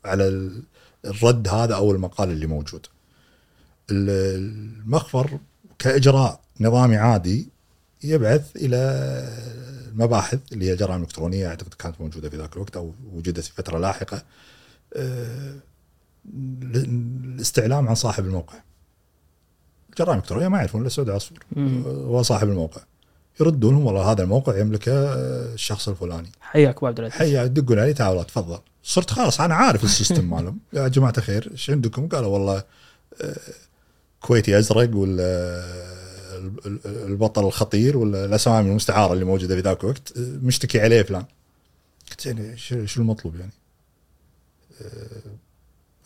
على ال- الرد هذا أو المقال اللي موجود. ال- المخفر كإجراء نظامي عادي يبعث إلى المباحث اللي هي الجرائم الالكترونيه أعتقد كانت موجودة في ذاك الوقت أو وجدت في فترة لاحقة آه، الاستعلام عن صاحب الموقع. الجرائم الالكترونيه ما يعرفون إلا سعود عصفور. هو صاحب الموقع. يردون لهم والله هذا الموقع يملكه آه، الشخص الفلاني. حياك أبو عبد العزيز حيا يدقون علي تعالوا تفضل صرت خلاص أنا عارف ال system [LAUGHS] مالهم يا جماعة الخير إيش عندكم؟ قالوا والله آه، كويتي أزرق ولا ال- ال- البطل الخطير ولا الأسامي المستعارة اللي موجودة في ذاك الوقت آه، مشتكي عليه فلان قلت يعني شو المطلوب يعني؟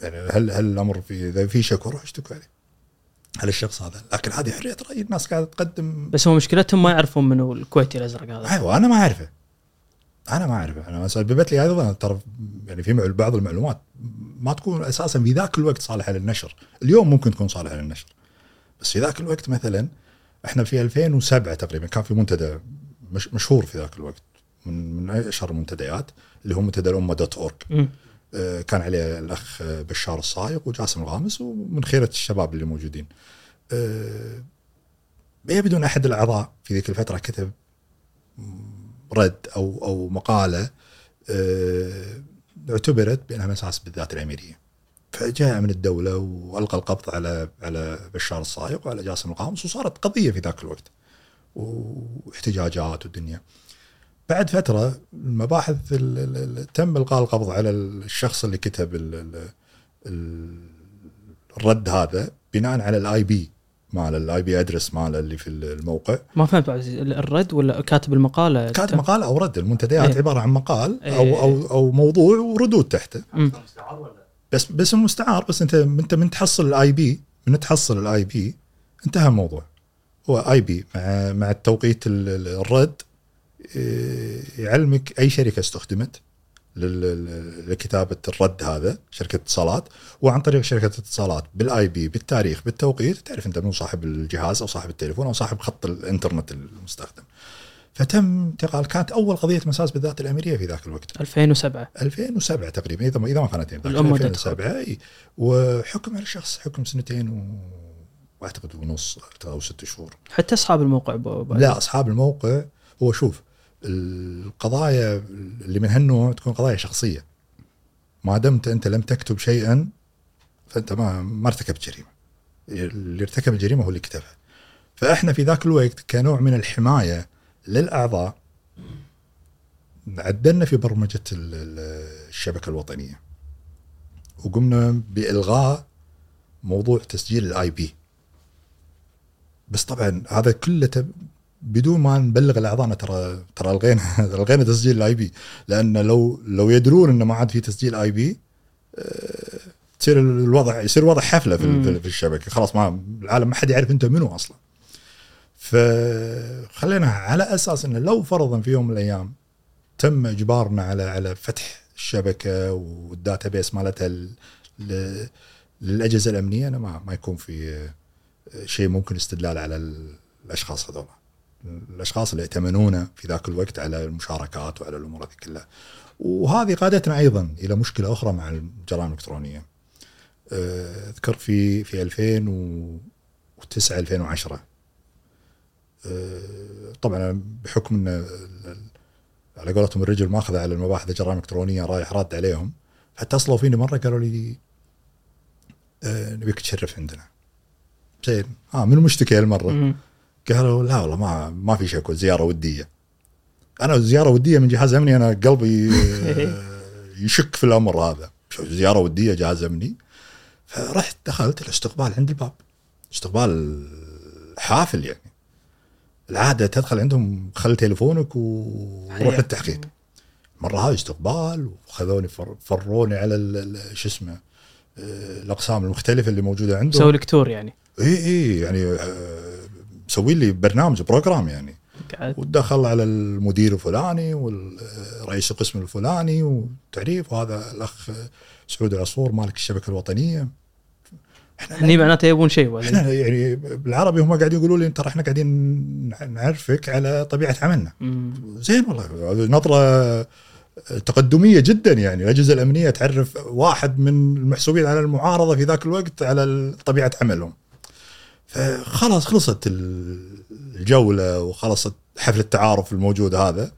يعني هل هل الأمر في إذا في شكوى روح اشتكوا عليه على الشخص هذا. لكن هذه حرية رأي الناس قاعدة تقدم. بس هو مشكلتهم ما يعرفون منو الكويتي الأزرق هذا. أيوه أنا ما أعرفه. أنا ما أعرفه. أنا مثلا ببت لي أيضا ترى يعني في بعض المعلومات ما تكون أساسا في ذاك الوقت صالحه للنشر اليوم ممكن تكون صالحه للنشر بس في ذاك الوقت مثلا إحنا في 2007 تقريبا كان في منتدى مش مشهور في ذاك الوقت من من أشهر المنتديات اللي هو منتدى الأمة دوت أورج. كان عليه الأخ آه، بشار الصايغ وجاسم الغامس ومن خيرة الشباب اللي موجودين. آه، يبدو ان أحد الأعضاء في ذيك الفترة كتب رد أو أو مقالة آه، اعتبرت بأنها مساس بالذات الأميرية. فجاء أمن الدولة وألقى القبض على على بشار الصايغ وعلى جاسم القامس وصارت قضية في ذاك الوقت. واحتجاجات والدنيا. بعد فترة المباحث ال- ال- ال- تم إلقاء القبض على الشخص اللي كتب ال ال ال الرد هذا بناء على ال IP مال ال IP address ماله اللي في الموقع ما فهمت عزيز الرد ولا كاتب المقالة كاتب مقال أو رد المنتديات إيه. عبارة عن مقال إيه. أو أو أو موضوع وردود تحته. بس باسم مستعار بس انت أنت من تحصل ال IP من تحصل ال IP انتهى الموضوع هو IP مع مع التوقيت ال- ال- الرد يعلمك أي شركة استخدمت لكتابة الرد هذا شركة اتصالات. وعن طريق شركة اتصالات بال IP بالتاريخ بالتوقيت تعرف أنت منو صاحب الجهاز أو صاحب التليفون أو صاحب خط الإنترنت المستخدم. فتم انتقال كانت أول قضية مساس بالذات الاميريه في ذاك الوقت. 2007 2007 تقريبا إذا ما إذا ما كانت ينفع. الأمة 2007 إي. وحكم على الشخص حكم سنتين و... وأعتقد ونص أو ست شهور. حتى أصحاب الموقع عزيز. لا أصحاب الموقع. هو شوف القضايا اللي من هالنوع تكون قضايا شخصية. ما دمت أنت لم تكتب شيئا فأنت ما ما ارتكبت جريمة. اللي ارتكب الجريمة هو اللي كتبها. فإحنا في ذاك الوقت كنوع من الحماية للأعضاء عدلنا في برمجة ال- ال- الشبكة الوطنية. وقمنا بإلغاء موضوع تسجيل ال IP بس طبعا هذا كله بدون ما نبلغ الإعضاء ترى ترى ألغينا [LAUGHS] ألغينا تسجيل ال IP لأن لو لو يدرون إنه ما عاد في تسجيل IP تصير الوضع يصير وضع حفلة في, مم. في الشبكة. خلاص ما العالم ما حد يعرف أنت منو أصلا. فخلينا على أساس إنه لو فرضا في يوم من الأيام تم إجبارنا على على فتح الشبكة وال database مالتها للأجهزة الأمنية أنا ما ما يكون في آه، شيء ممكن استدلال على ال- الأشخاص هذول الأشخاص اللي ائتمنونا في ذاك الوقت على المشاركات وعلى الأمور هذه كلها. وهذه قادتنا أيضا إلى مشكلة أخرى مع الجرائم الإلكترونية. آه، أذكر في في 2009 2010 آه، طبعا بحكم إن على قولتهم الرجل ماخذ على المباحث الجرائم الالكترونيه رايح راد عليهم. فاتصلوا فيني مرة قالوا لي آه، نبيك تشرف عندنا. زين. آه من المشتكي هالمرة؟ قالوا لا والله ما ما في شكوى زيارة ودية. أنا زيارة ودية من جهاز أمني أنا قلبي [LAUGHS] يشك في الأمر هذا. زيارة ودية جهاز أمني. فرحت دخلت الاستقبال عند الباب. استقبال حافل يعني. العادة تدخل عندهم خل تليفونك وروح حقيقة. التحقيق مره هذه استقبال وخذوني فر- فروني على شو اسمه آه، الأقسام المختلفة اللي موجودة عندهم. مسوي لك تور يعني. اي اي يعني آه، مسوي لي برنامج بروجرام يعني. قاعد. ودخل على المدير الفلاني والرئيس القسم الفلاني وتعريف وهذا الأخ سعود العصفور مالك الشبكة الوطنية. إحنا هني معناته يبون شيء إحنا يعني بالعربي هم قاعدين يقولوا لي ترى إحنا قاعدين نعرفك على طبيعة عملنا. مم. زين والله نظرة تقدمية جدا يعني. الأجهزة الأمنية تعرف واحد من المحسوبين على المعارضة في ذاك الوقت على طبيعة عملهم. فخلاص خلصت الجولة وخلصت حفل التعارف الموجود هذا.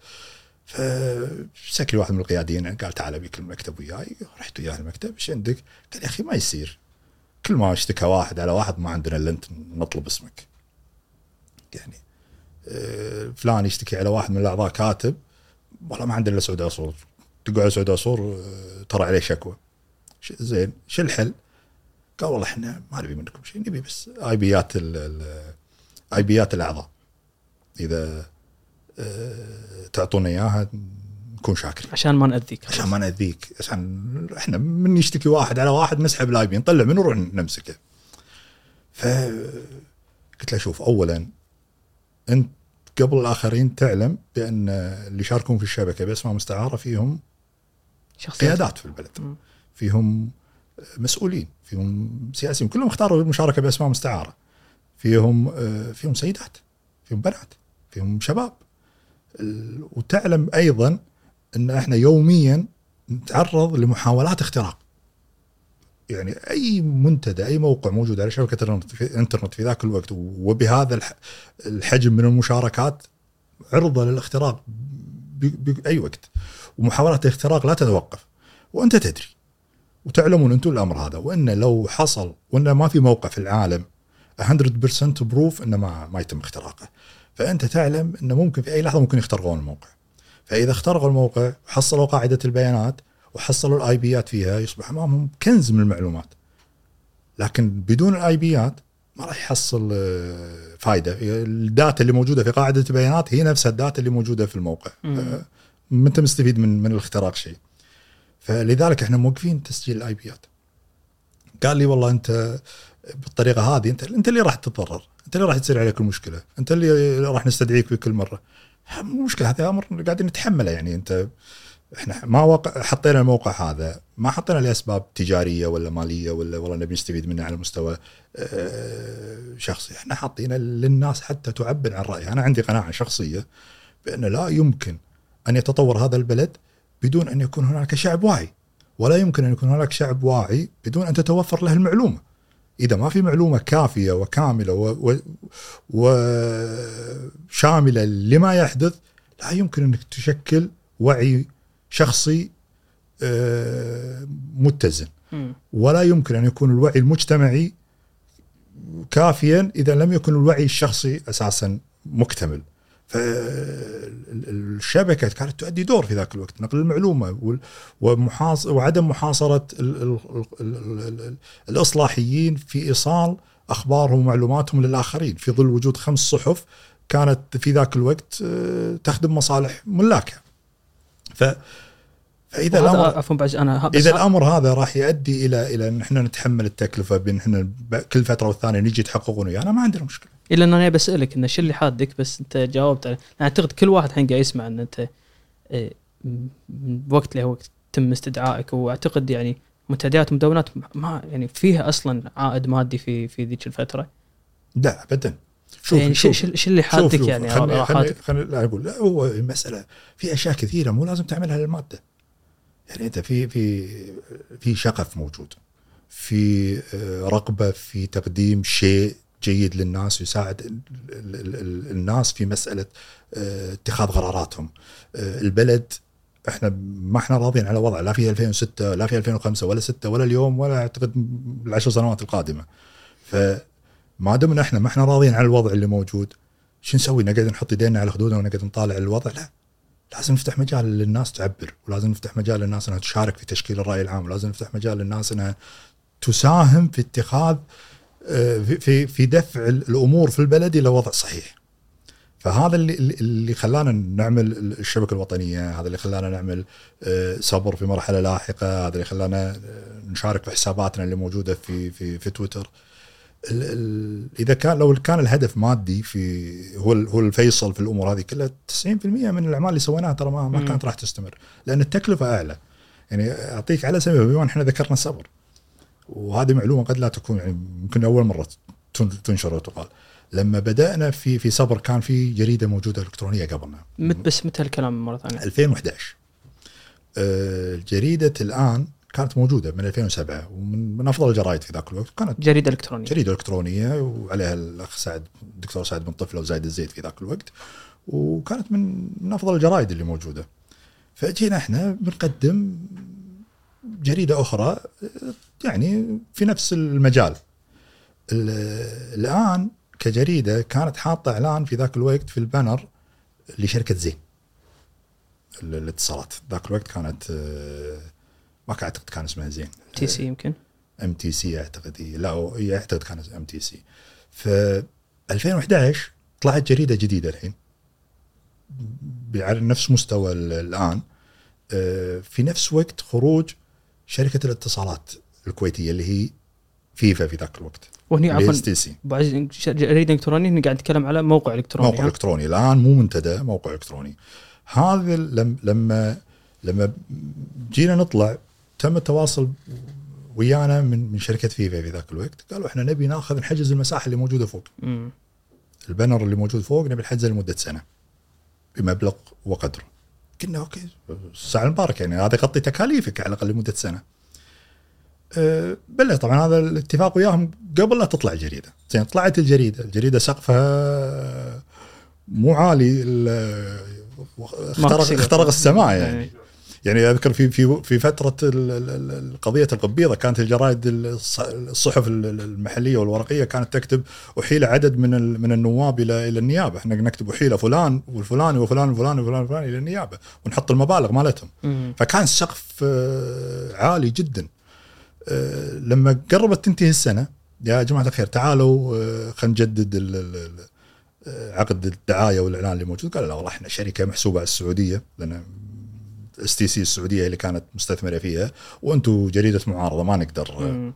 فسكري واحد من القياديين قال تعال ابيك المكتب وياي. رحت وياه المكتب. إيش عندك؟ قال يا أخي ما يصير. كل ما اشتكى واحد على واحد ما عندنا إلا أنت نطلب اسمك. يعني آه، فلان يشتكي على واحد من الأعضاء كاتب. والله ما عندنا إلا سعود عصور. على سعود عصور آه، ترى عليه شكوى. زين شو الحل؟ قال والله إحنا ما نبي منكم شيء نبي بس IP ات IP ات الأعضاء. إذا آه، تعطونا إياها نكون شاكرين. عشان ما نأذيك. عشان ما نأذيك. عشان إحنا من يشتكي واحد على واحد نسحب ال IP نطلع منه نروح نمسكه. ف قلت له شوف اولا أنت قبل الآخرين تعلم بأن اللي يشاركون في الشبكة باسماء مستعاره فيهم شخصيات. قيادات في البلد. مم. فيهم مسؤولين فيهم سياسيين كلهم اختاروا المشاركه بأسماء مستعارة. فيهم آه، فيهم سيدات فيهم بنات فيهم شباب. وتعلم أيضا أن إحنا يوميا نتعرض لمحاولات اختراق. يعني أي منتدى أي موقع موجود على شبكة الإنترنت في, ذاك الوقت وبهذا الح- الحجم من المشاركات عرضة للاختراق بأي وقت. ومحاولات الاختراق لا تتوقف. وأنت تدري وتعلمون أنتم الأمر هذا وإن لو حصل وإن ما في موقع في العالم 100% proof إنه ما ما يتم اختراقه. فأنت تعلم انه ممكن في أي لحظة ممكن يخترقون الموقع. فإذا اخترقوا الموقع وحصلوا قاعدة البيانات وحصلوا ال IP ات فيها يصبح أمامهم كنز من المعلومات. لكن بدون ال IP ات ما راح يحصل آه، فائده ال data اللي موجودة في قاعدة البيانات هي نفسها ال data اللي موجودة في الموقع. مم. آه، ما أنت مستفيد من من الاختراق شيء. فلذلك إحنا موقفين تسجيل ال IP ات قال لي والله أنت بالطريقة هذه انت أنت اللي راح تتضرر. أنت اللي راح تصير عليك المشكلة. أنت اللي راح نستدعيك في كل مره مشكلة هذا أمر قاعدين نتحمله يعني. أنت إحنا ما وقع حطينا الموقع هذا ما حطينا لأسباب تجارية ولا مالية ولا والله نبي نستفيد منه على مستوى آه، شخصي. إحنا حاطينه للناس حتى تعبر عن رأيها. أنا عندي قناعة شخصية بان لا يمكن أن يتطور هذا البلد بدون أن يكون هناك شعب واعي ولا يمكن أن يكون هناك شعب واعي بدون أن تتوفر له المعلومة إذا ما في معلومة كافية وكاملة وشاملة لما يحدث لا يمكن أنك تشكل وعي شخصي آه، متزن. ولا يمكن أن يكون الوعي المجتمعي كافيا إذا لم يكن الوعي الشخصي أساسا مكتمل. فالشبكة كانت تؤدي دور في ذاك الوقت نقل المعلومة ومحاص وعدم محاصرة ال ال ال ال ال الإصلاحيين في إيصال أخبارهم ومعلوماتهم للآخرين في ظل وجود خمس صحف كانت في ذاك الوقت آه، تخدم مصالح ملاكها. ف فإذا الامر عفوا أنا إذا الأمر هذا راح يؤدي إلى إلى إن إحنا نتحمل التكلفة بإن إحنا كل فترة والثانية نجي يتحققون ويانا ما عندنا مشكلة. إلا إن أنا بسألك انه شو اللي حادك بس أنت جاوبت أنا أعتقد كل واحد الحين قاعد يسمع إن أنت إيه، بوقت له وقت تم استدعائك وأعتقد يعني منتديات ومدونات ما يعني فيها أصلا عائد مادي في في ذيك الفترة لا ابدا. شوف يعني شو شو اللي حادك يعني خلني خلني؟ خلني لا أقول لا هو المسألة في أشياء كثيرة مو لازم تعملها للمادة. يعني أنت في في في شغف موجود. في آه، رغبة في تقديم شيء جيد للناس يساعد ال- ال- ال- الناس في مسألة آه، اتخاذ قراراتهم. آه، البلد إحنا ما إحنا راضيين على وضع لا في 2006 لا في 2005 ولا 6 ولا اليوم ولا أعتقد العشر سنوات القادمة. فما دمنا إحنا ما إحنا راضيين على الوضع اللي موجود شو نسوي؟ نقعد نحط ايدينا على خدودنا ونقعد نطالع الوضع؟ لا لازم نفتح مجال للناس تعبر ولازم نفتح مجال للناس إنها تشارك في تشكيل الرأي العام ولازم نفتح مجال للناس إنها تساهم في اتخاذ آه، في- في دفع الأمور في البلد إلى وضع صحيح. فهذا اللي اللي خلانا نعمل الشبكة الوطنية، هذا اللي خلانا نعمل آه، صبر في مرحلة لاحقة، هذا اللي خلانا آه، نشارك في حساباتنا اللي موجودة في في في تويتر. ال ال إذا كان لو كان الهدف مادي في هو هو الفيصل في الأمور هذه كلها 90% من الأعمال اللي سويناها ترى ما, ما. كانت راح تستمر. لأن التكلفة أعلى. يعني أعطيك على سبيل بما إحنا ذكرنا الصبر وهذه معلومة قد لا تكون يعني ممكن أول مرة تن- تنشر وتقال. لما بدأنا في في صبر كان في جريدة موجودة إلكترونية قبلنا مت بس متى الكلام مرة ثانية؟ 2011 آه، جريدة الآن كانت موجودة من 2007 ومن من أفضل الجرائد في ذاك الوقت. كانت جريدة إلكترونية. جريدة إلكترونية وعليها الأخ سعد الدكتور سعد بن طفله وزايد الزيت في ذاك الوقت. وكانت من من أفضل الجرائد اللي موجودة. فجينا إحنا بنقدم جريدة أخرى يعني في نفس المجال. ال- الآن كجريدة كانت حاطة إعلان في ذاك الوقت في البانر لشركة زين. ال- الاتصالات. ذاك الوقت كانت آه، ما كان أعتقد كان اسمها زين. TC يمكن. MTC أعتقد هي. لا هو- هي أعتقد كانت MTC ف 2011 طلعت جريدة جديدة الحين. على نفس مستوى ال- الآن. آه، في نفس وقت خروج شركة الاتصالات الكويتية اللي هي Viva في ذاك الوقت. وهني عفوا عزيز، جريدة إلكترونية هني قاعد نتكلم على موقع إلكتروني موقع؟ إلكتروني. الآن مو منتدى موقع إلكتروني. هذا لم- لما لما جينا نطلع تم التواصل ويانا من من شركة Viva في ذاك الوقت. قالوا إحنا نبي ناخذ نحجز المساحة اللي موجودة فوق. مم. ال banner اللي موجود فوق نبي نحجزه لمدة سنة بمبلغ وقدره. قلنا okay الساعة المباركة يعني هذا يغطي تكاليفك على الأقل لمدة سنة. أه بلى طبعا هذا الاتفاق وياهم قبل لا تطلع الجريدة. زين طلعت الجريدة. الجريدة سقفها مو عالي ال- اخترق. اخترق السماء يعني. يعني. اذكر في في في فترة قضيه القبيضه كانت الجرائد الص- الصحف ال- ال- المحلية والورقية كانت تكتب أحيل عدد من من النواب إلى إلى النيابة إحنا نكتب أحيل فلان والفلاني وفلان وفلان وفلان وفلان إلى النيابة ونحط المبالغ مالتهم. فكان السقف آه، عالي جدا آه، لما قربت تنتهي السنة يا جماعة الخير تعالوا آه، خلينا نجدد عقد الدعاية والإعلان اللي موجود قال لا والله إحنا شركة محسوبة على السعودية لأن STC السعوديه اللي كانت مستثمرة فيها وأنتم جريدة معارضة ما نقدر. مم.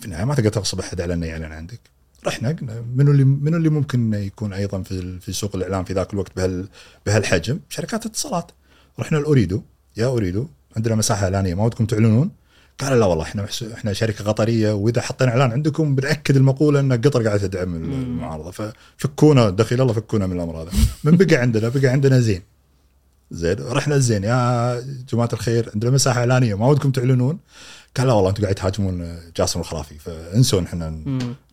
في النهاية ما تقدر تغصب أحد على إنه يعلن عندك. رحنا قلنا منو اللي منو اللي ممكن يكون أيضا في في سوق الإعلام في ذاك الوقت بهال بهالحجم؟ شركات اتصالات. رحنا ل Ooredoo يا Ooredoo عندنا مساحة إعلانية ما ودكم تعلنون. قال لا والله إحنا إحنا شركة قطرية وإذا حطينا إعلان عندكم بنأكد المقولة إن قطر قاعدة تدعم المعارضة. ففكونا دخيل الله فكونا من الأمر هذا. من بقى عندنا؟ بقى عندنا زين. زين رحنا لزين يا جماعة الخير عندنا مساحة إعلانية ما ودكم تعلنون؟ قال لا والله أنتم قاعد تهاجمون جاسم الخرافي فانسوا إحنا.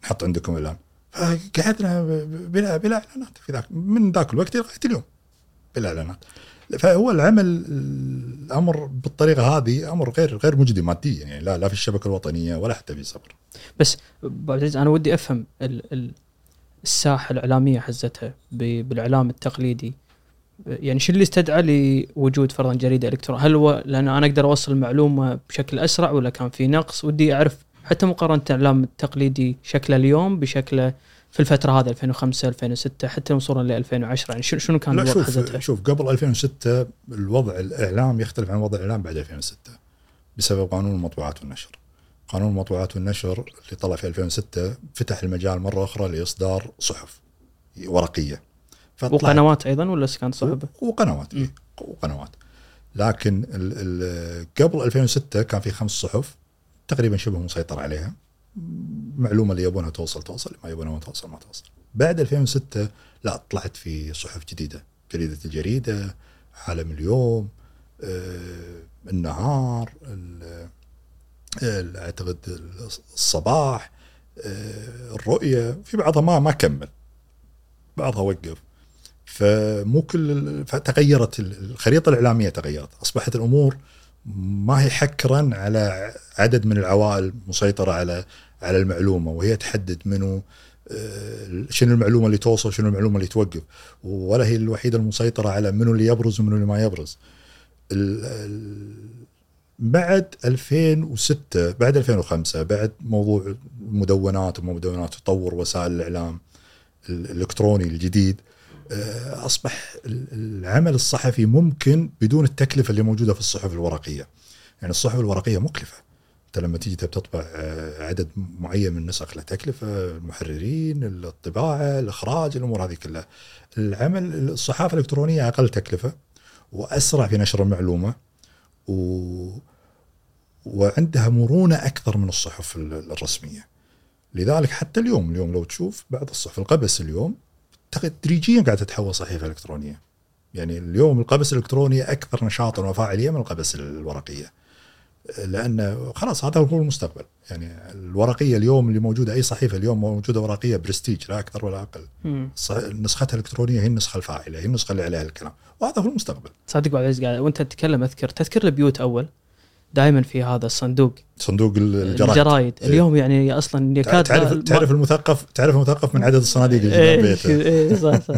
نحط عندكم إعلان. فقعدنا بلا بلا إعلانات في ذاك من ذاك الوقت لغايه اليوم بلا إعلانات. فهو العمل الأمر بالطريقة هذه أمر غير غير مجدي ماديا يعني لا لا في الشبكة الوطنية ولا حتى في صبر. بس عزيز أنا ودي أفهم ال ال الساحة الإعلامية حزتها بالإعلام التقليدي. يعني شو اللي استدعى لوجود فرضا جريدة إلكترونية؟ هل هو لأن أنا أقدر أوصل المعلومة بشكل أسرع ولا كان في نقص؟ ودي أعرف حتى مقارنة الاعلام التقليدي شكله اليوم بشكله في الفترة هذه 2005 2006 حتى وصولا ل 2010 يعني شنو شنو كان لا شوف حزتها؟ شوف قبل 2006 الوضع الإعلام يختلف عن وضع الإعلام بعد 2006 بسبب قانون المطبوعات والنشر. قانون المطبوعات والنشر اللي طلع في 2006 فتح المجال مرة أخرى لإصدار صحف ورقية. وقنوات أيضا ولا كانت صعبه؟ وقنوات مم. إيه، وقنوات. لكن ال ال قبل 2006 كان في خمس صحف تقريبا شبه مسيطر عليها. معلومة اللي يبونها توصل توصل ما يبونها ما توصل ما توصل. بعد 2006 لا طلعت في صحف جديدة. جريدة الجريدة عالم اليوم آه النهار ال- ال- أعتقد الصباح آه الرؤية في بعضها ما ما كمل. بعضها وقف. فمو كل فتغيرت ال- الخريطة الإعلامية تغيرت. أصبحت الأمور ما هي حكرا على عدد من العوائل مسيطرة على على المعلومة وهي تحدد منو آه، شنو المعلومة اللي توصل شنو المعلومة اللي توقف ولا هي الوحيدة المسيطرة على منو اللي يبرز ومنو اللي ما يبرز. بعد 2006 بعد 2005 بعد موضوع المدونات ومدونات تطور وسائل الإعلام ال- الإلكتروني الجديد أصبح ال- العمل الصحفي ممكن بدون التكلفة اللي موجودة في الصحف الورقية. يعني الصحف الورقية مكلفة. أنت لما تيجي تطبع آه، عدد معين من النسخ له تكلفة المحررين الطباعة الإخراج الأمور هذه كلها العمل الصحافة الإلكترونية أقل تكلفة وأسرع في نشر المعلومة و وعندها مرونة أكثر من الصحف ال- الرسمية لذلك حتى اليوم اليوم لو تشوف بعض الصحف القبس اليوم تدريجيا قاعدة تتحول صحيفة إلكترونية. يعني اليوم القبس الالكترونيه أكثر نشاطا وفاعليه من القبس الورقية. لأن خلاص هذا هو المستقبل. يعني الورقية اليوم اللي موجودة أي صحيفة اليوم موجودة ورقية برستيج لا أكثر ولا أقل. نسختها الالكترونيه هي النسخة الفاعلة هي النسخة اللي عليها الكلام. وهذا هو المستقبل. صادق بعد العزيز قاعد وأنت تتكلم أذكر تذكر البيوت أول؟ دائما في هذا الصندوق. صندوق الجرايد. الجرايد. إيه. اليوم يعني أصلا يكاد تعرف تعرف المثقف تعرف المثقف من عدد الصناديق اللي جنب بيته إيه، صح صح.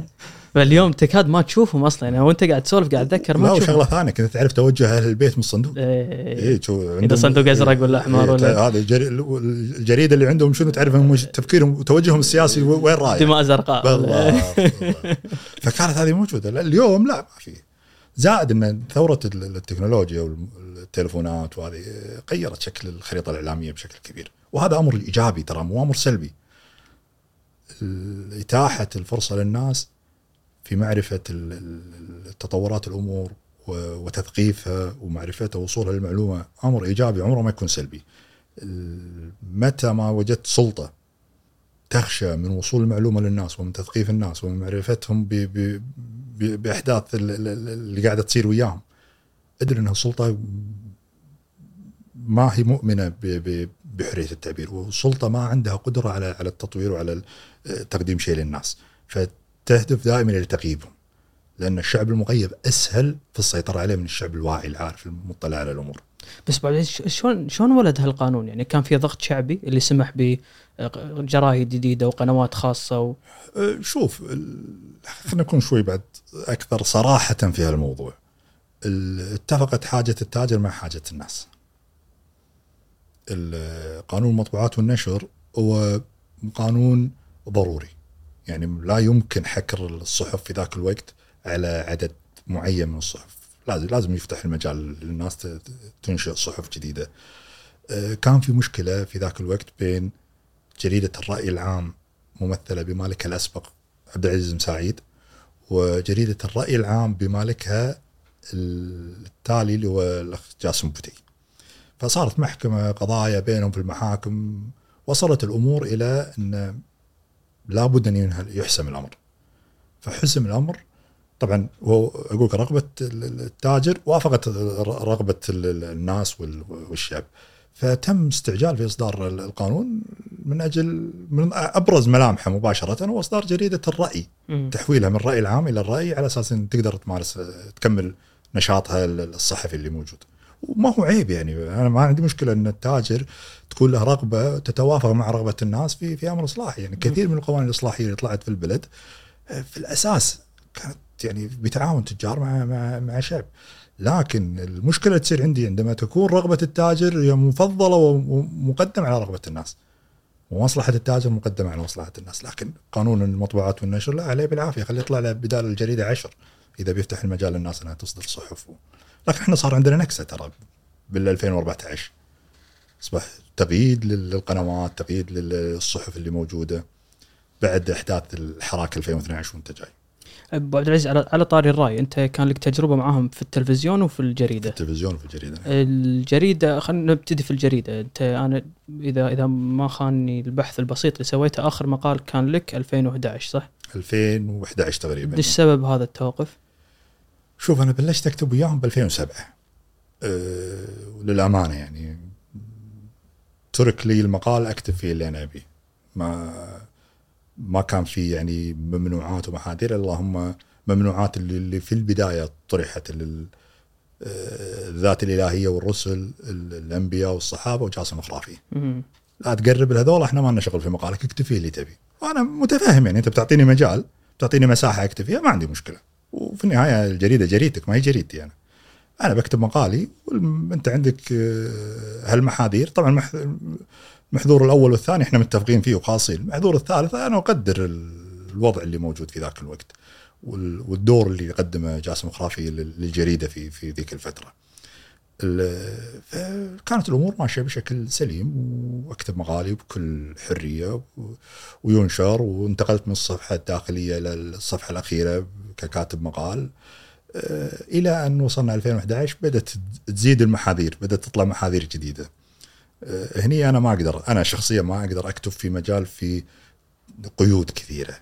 فاليوم تكاد ما تشوفهم أصلا. يعني وأنت قاعد تسولف قاعد اتذكر ما لا وشغلة ثانية كنت تعرف توجه أهل البيت من الصندوق؟ إيه. اي شو إذا صندوق أزرق ولا أحمر إيه، ولا هذا الجري- الجريدة اللي عندهم شنو تعرف هم وش تفكيرهم وتوجههم السياسي وين رايح؟ دماء زرقاء بالضبط. فكانت هذه موجودة. اليوم لا ما في. زائد ان ثورة ال- التكنولوجيا والتلفونات وهذه غيرت شكل الخريطة الإعلامية بشكل كبير. وهذا أمر إيجابي ترى مو أمر سلبي. اتاحه الفرصة للناس في معرفة التطورات الأمور وتثقيفها ومعرفتها ووصولها للمعلومة. أمر إيجابي عمره ما يكون سلبي. متى ما وجدت سلطة تخشى من وصول المعلومة للناس ومن تثقيف الناس ومن معرفتهم بأحداث ال- ال- ال- اللي قاعدة تصير وياهم. أدري أنها سلطة ما هي مؤمنة بحرية التعبير وسلطه ما عندها قدرة على على التطوير وعلى تقديم شيء للناس. فتهدف دائما إلى تغييبهم لأن الشعب المغيب أسهل في السيطرة عليه من الشعب الواعي العارف المطلع على الأمور. بس بعد ش- شلون شلون ولد هالقانون؟ يعني كان في ضغط شعبي اللي سمح بجرايد جديدة وقنوات خاصة و... أه، شوف خلينا نكون شوي بعد أكثر صراحة في هالموضوع. ال- اتفقت حاجة التاجر مع حاجة الناس. ال- قانون المطبوعات والنشر هو قانون ضروري. يعني لا يمكن حكر الصحف في ذاك الوقت على عدد معين من الصحف. لازم لازم يفتح المجال للناس تنشئ صحف جديدة. أه، كان في مشكلة في ذاك الوقت بين جريدة الرأي العام ممثلة بمالكها الأسبق عبد العزيز مساعيد وجريدة الرأي العام بمالكها التالي اللي هو الأخ جاسم بوتي. فصارت محكمة قضايا بينهم في المحاكم وصلت الأمور إلى إن لابد أن يحسم الأمر. فحسم الأمر طبعا هو أقول رغبة التاجر وافقت رغبة الناس وال- والشعب. فتم استعجال في إصدار القانون من أجل من أبرز ملامحه مباشرة هو اصدار جريدة الرأي. تحويلها من الراي العام إلى الرأي على أساس إن تقدر تمارس تكمل نشاطها الصحفي اللي موجود. وما هو عيب يعني أنا ما عندي مشكلة إن التاجر تكون له رغبة تتوافق مع رغبة الناس في في أمر إصلاحي. يعني كثير من القوانين الإصلاحية اللي طلعت في البلد في الأساس كانت يعني بتعاون تجار مع مع مع شعب. لكن المشكلة تصير عندي عندما تكون رغبة التاجر هي مفضلة ومقدمه على رغبة الناس. ومصلحة التاجر مقدمة على مصلحة الناس. لكن قانون المطبوعات والنشر لا عليه بالعافية. خليه يطلع له بدال الجريدة عشر إذا بيفتح المجال للناس إنها تصدر صحف لكن إحنا صار عندنا نكسة ترى بال 2014 أصبح تقييد للقنوات تقييد للصحف اللي موجودة بعد إحداث الحراك 2012 وأنت جاي. أبو عبد العزيز على على طاري الرأي أنت كان لك تجربة معاهم في التلفزيون وفي الجريدة؟ التلفزيون وفي الجريدة الجريدة خلينا نبتدي في الجريدة. أنت أنا اذا إذا ما خانني البحث البسيط اللي سويته آخر مقال كان لك 2011 صح؟ 2011 تقريبا. إيش سبب هذا التوقف؟ شوف أنا بلشت أكتب وياهم ب 2007 أه وللامانه يعني ترك لي المقال أكتب فيه اللي أنا أبيه. ما ما كان في يعني ممنوعات ومحاذير اللهم ممنوعات اللي, اللي في البداية طرحت آه، الذات الإلهية والرسل الأنبياء والصحابة وجاسم الخرافي. لا تقرب لهذول إحنا ما لنا شغل في مقالك اكتب فيه اللي تبي. وأنا متفاهم يعني أنت بتعطيني مجال بتعطيني مساحة اكتب فيها ما عندي مشكلة. وفي النهاية الجريدة جريدتك ما هي جريدتي أنا. أنا بكتب مقالي وانت عندك آه، هالمحاذير. طبعا المحذور الأول والثاني إحنا متفقين فيه وخاصين المحذور الثالث أنا أقدر الوضع اللي موجود في ذاك الوقت وال- والدور اللي قدمه جاسم خرافي لل- للجريدة في في ذيك الفترة. ال- فكانت الأمور ماشية بشكل سليم وأكتب مقالي بكل حرية وينشر وانتقلت من الصفحة الداخلية إلى الصفحة الأخيرة ككاتب مقال آه، إلى أن وصلنا 2011 بدأت تزيد المحاذير بدأت تطلع محاذير جديدة. هني أنا ما أقدر أنا شخصيا ما أقدر أكتب في مجال في قيود كثيرة.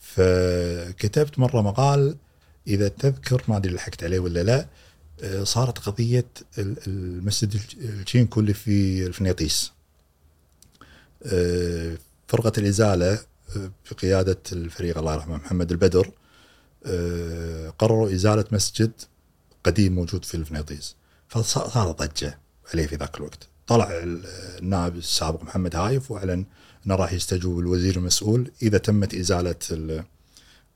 فكتبت مرة مقال إذا تذكر ما أدري لحقت عليه ولا لا آه، صارت قضية ال- المسجد الج- الشينكو اللي في الفنيطيس آه، فرقة الإزالة آه، بقيادة الفريق الله يرحمه محمد البدر آه، قرروا إزالة مسجد قديم موجود في الفنيطيس فصارت ضجة عليه في ذاك الوقت. طلع ال- النائب السابق محمد هايف وأعلن أنه راح يستجوب الوزير المسؤول إذا تمت إزالة ال-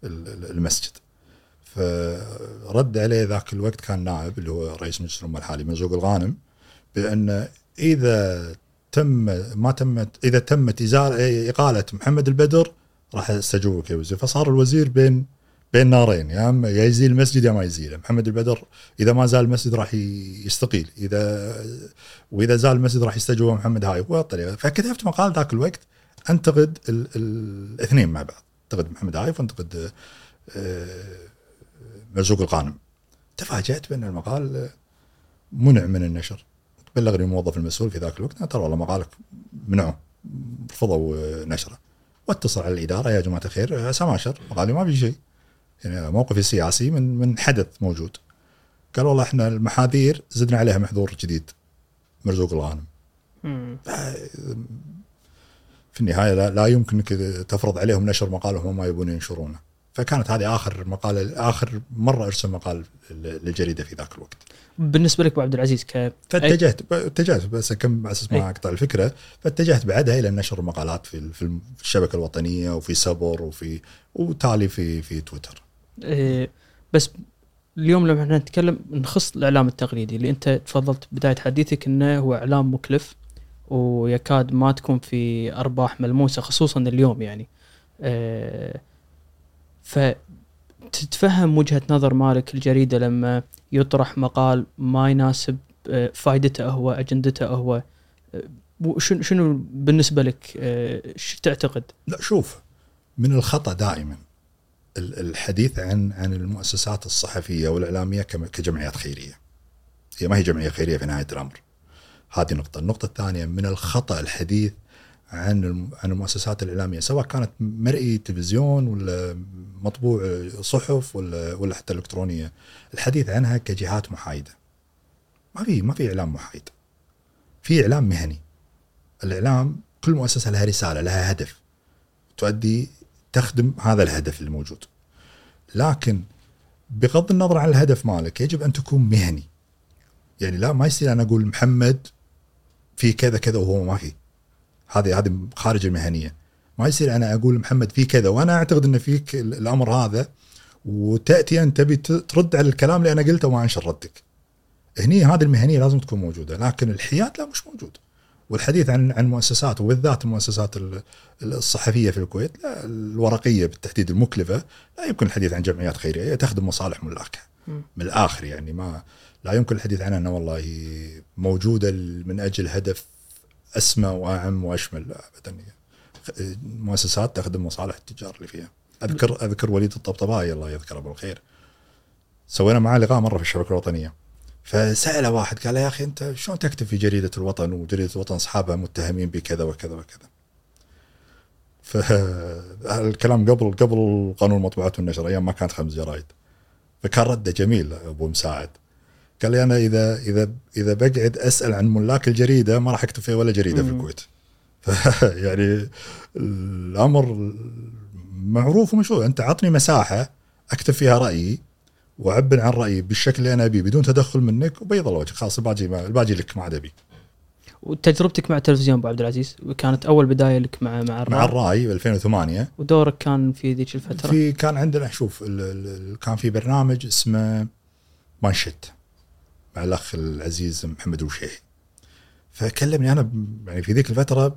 ال- المسجد. فرد عليه ذاك الوقت كان نائب اللي هو رئيس مجلس الأمة الحالي مرزوق الغانم بأن إذا تم ما تمت إذا تمت ازاله إقالة محمد البدر راح استجوبك يا وزير. فصار الوزير بين بين نارين يا أما يا يزيل المسجد يا ما يزيله محمد البدر إذا ما زال المسجد راح يستقيل. إذا وإذا زال المسجد راح يستجوب محمد هاي. والطريقة فكتبت مقال ذاك الوقت؟ أنتقد ال- ال- الاثنين مع بعض. أنتقد محمد هايف وأنتقد آه، مرزوق الغانم تفاجأت بأن المقال منع من النشر. بلغني الموظف المسؤول في ذاك الوقت ترى والله مقالك منعه رفضوا آه، نشره. واتصل على الإدارة يا جماعة الخير آه، سماشر مقالي ما في شيء. يعني موقفي السياسي من من حدث موجود. قال والله إحنا المحاذير زدنا عليها محذور جديد. مرزوق الغانم. في النهاية لا, لا يمكن تفرض عليهم نشر مقالهم هم ما يبون ينشرونه. فكانت هذه آخر مقال آخر مرة أرسل مقال للجريدة في ذاك الوقت. بالنسبة لك أبو عبد العزيز ك فاتجهت اتجهت بس كم على أساس ما أي. أقطع الفكرة فاتجهت بعدها إلى نشر المقالات في في الشبكة الوطنية وفي سبر وفي وتالي في في تويتر. إيه، بس اليوم لما إحنا نتكلم نخص الإعلام التقليدي اللي انت تفضلت بداية حديثك إنه هو إعلام مكلف ويكاد ما تكون في أرباح ملموسة خصوصا اليوم يعني. إيه، فتتفهم وجهة نظر مالك الجريدة لما يطرح مقال ما يناسب إيه، فائدته هو أجندته هو. إيه، وشنو شنو بالنسبة لك؟ إيه، شو تعتقد؟ لا شوف من الخطأ دائما الحديث عن عن المؤسسات الصحفية والإعلامية كجمعيات خيرية. هي ما هي جمعية خيرية في نهاية الأمر. هذه نقطة، النقطة الثانية من الخطأ الحديث عن عن المؤسسات الإعلامية سواء كانت مرئي تلفزيون ولا مطبوع صحف ولا ولا حتى إلكترونية، الحديث عنها كجهات محايدة. ما في ما في إعلام محايد. في إعلام مهني. الإعلام كل مؤسسة لها رسالة، لها هدف. تؤدي تخدم هذا الهدف الموجود لكن بغض النظر عن الهدف مالك يجب أن تكون مهني. يعني لا ما يصير أنا أقول محمد في كذا كذا وهو ما في. هذه هذه خارج المهنية. ما يصير أنا أقول محمد في كذا وأنا أعتقد إن فيك ال- الأمر هذا وتأتي أنت تبي ترد على الكلام اللي أنا قلته وما أنشر ردك. هني هذه المهنية لازم تكون موجودة لكن الحياد لا مش موجود. والحديث عن عن مؤسسات وبالذات المؤسسات ال- الصحفية في الكويت لا الورقية بالتحديد المكلفة لا يمكن الحديث عن جمعيات خيرية هي تخدم مصالح ملاكه مم. من الآخر يعني ما لا يمكن الحديث عنها انه والله موجودة من أجل هدف أسمى وأعم وأشمل لا ابدا. مؤسسات تخدم مصالح التجار اللي فيها. اذكر أذكر وليد الطبطبائي الله يذكره بالخير. سوينا معاه لقاء مرة في الشبكة الوطنية. فساله واحد قال له يا أخي أنت شلون تكتب في جريده الوطن وجريدة الوطن أصحابها متهمين بكذا وكذا وكذا؟ فالكلام [LAUGHS] قبل قبل قانون المطبوعات والنشر أيام ما كانت خمس جرايد. فكان رده جميل أبو مساعد. قال لي أنا إذا إذا إذا بقعد أسأل عن ملاك الجريدة ما راح اكتب فيها ولا جريدة في. الكويت. [LAUGHS] يعني الأمر معروف ومشهور أنت عطني مساحة اكتب فيها رأيي واعبر عن رأيي بالشكل اللي أنا أبيه بدون تدخل منك وبيض الله وجهك خلاص الباقي ما- الباقي لك ما عاد ابي وتجربتك مع التلفزيون أبو عبد العزيز؟ كانت أول بداية لك مع مع الرأي مع الرأي ب 2008 ودورك كان في ذيك الفترة؟ في كان عندنا شوف ال- ال- كان في برنامج اسمه مانشيت مع الأخ العزيز محمد الوشيحي. فكلمني أنا يعني في ذيك الفترة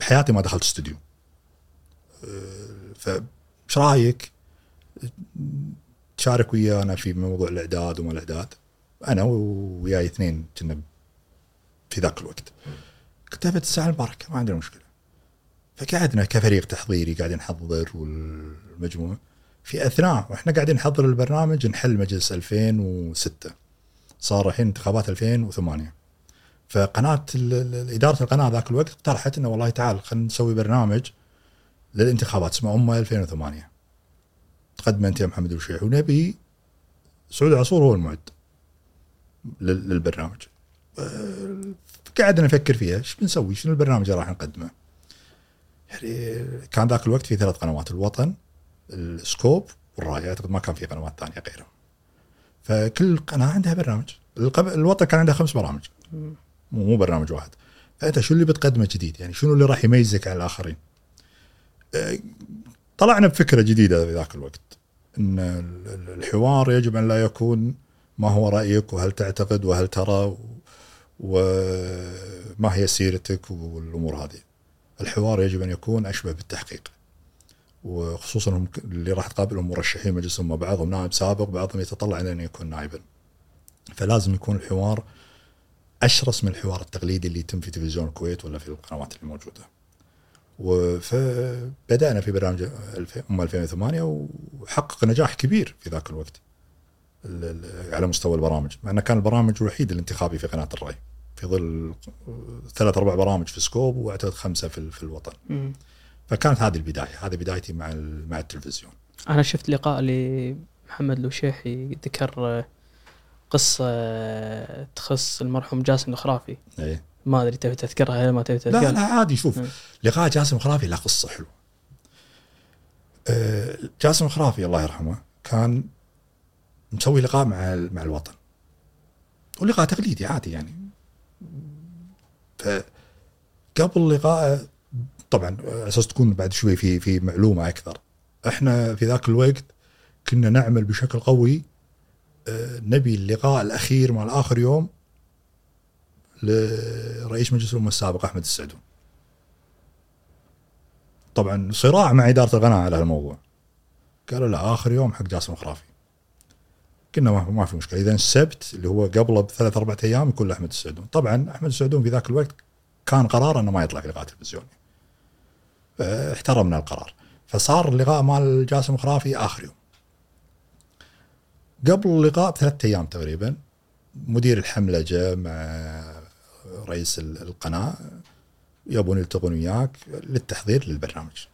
بحياتي ما دخلت استوديو. أه، فايش رأيك؟ تشارك ويانا في موضوع الإعداد وما الإعداد. أنا وياي اثنين كنا في ذاك الوقت. كتبت الساعة المباركة ما عندنا مشكلة. فقعدنا كفريق تحضيري قاعدين نحضر والمجموعة. في أثناء وإحنا قاعدين نحضر البرنامج نحل مجلس 2006 صار الحين انتخابات 2008 فقناة إدارة القناة ذاك الوقت اقترحت إنه والله تعال خلينا نسوي برنامج للانتخابات اسمه أمة 2008 تقدم أنت يا محمد الشيخ ونبي سعود عصور هو المعد لل- للبرنامج. قعدنا نفكر فيها. إيش بنسوي؟ شنو البرنامج اللي راح نقدمه؟ يعني كان ذاك الوقت في ثلاث قنوات الوطن السكوب والراي. أعتقد ما كان في قنوات ثانية غيرهم. فكل قناة عندها برنامج. الوطن كان عندها خمس برامج. مو برنامج واحد. فأنت شو اللي بتقدمه جديد؟ يعني شنو اللي راح يميزك عن الآخرين؟ طلعنا بفكرة جديدة في ذاك الوقت إن ال- ال- الحوار يجب أن لا يكون ما هو رأيك وهل تعتقد وهل ترى وما هي سيرتك والأمور هذه. الحوار يجب أن يكون أشبه بالتحقيق وخصوصا اللي راح تقابلهم مرشحين مجلس الأمة بعضهم نائب سابق بعضهم يتطلع إلى أن يكون نائبا. فلازم يكون الحوار أشرس من الحوار التقليدي اللي يتم في تلفزيون الكويت ولا في القنوات اللي موجودة. و- فبدانا في برنامج أم 2008 وحقق نجاح كبير في ذاك الوقت ال- ال- على مستوى البرامج مع أنه كان البرامج الوحيد الانتخابي في قناة الرأي في ظل ثلاث أربع برامج في سكوب وأعتقد خمسة في, في الوطن. مم. فكانت هذه البداية هذه بدايتي مع مع التلفزيون. أنا شفت لقاء لمحمد لوشيحي ذكر قصة آه، تخص المرحوم جاسم الخرافي. إيه. ما أدري تبي تذكرها ما تبي لا تذكرها. لا عادي شوف. لقاء جاسم خرافي له قصة حلوة. آه، جاسم خرافي الله يرحمه كان مسوي لقاء مع مع الوطن. ولقاء تقليدي عادي يعني. فقبل لقائه طبعا أساس تكون بعد شوي في في معلومة أكثر إحنا في ذاك الوقت كنا نعمل بشكل قوي آه، نبي اللقاء الأخير مع آخر يوم لرئيس مجلس الامه السابق أحمد السعدون. طبعا صراع مع إدارة القناة على هالموضوع. قالوا لا آخر يوم حق جاسم خرافي. قلنا ما في مشكلة اذا السبت اللي هو قبله بثلاث أربع أيام يكون لأحمد السعدون، طبعا أحمد السعدون في ذاك الوقت كان قراره إنه ما يطلع في لقاء تلفزيوني. احترمنا القرار. فصار اللقاء مال جاسم خرافي آخر يوم. قبل اللقاء بثلاث أيام تقريبا مدير الحملة جاء مع رئيس ال- القناة يبون يلتقون وياك للتحضير للبرنامج.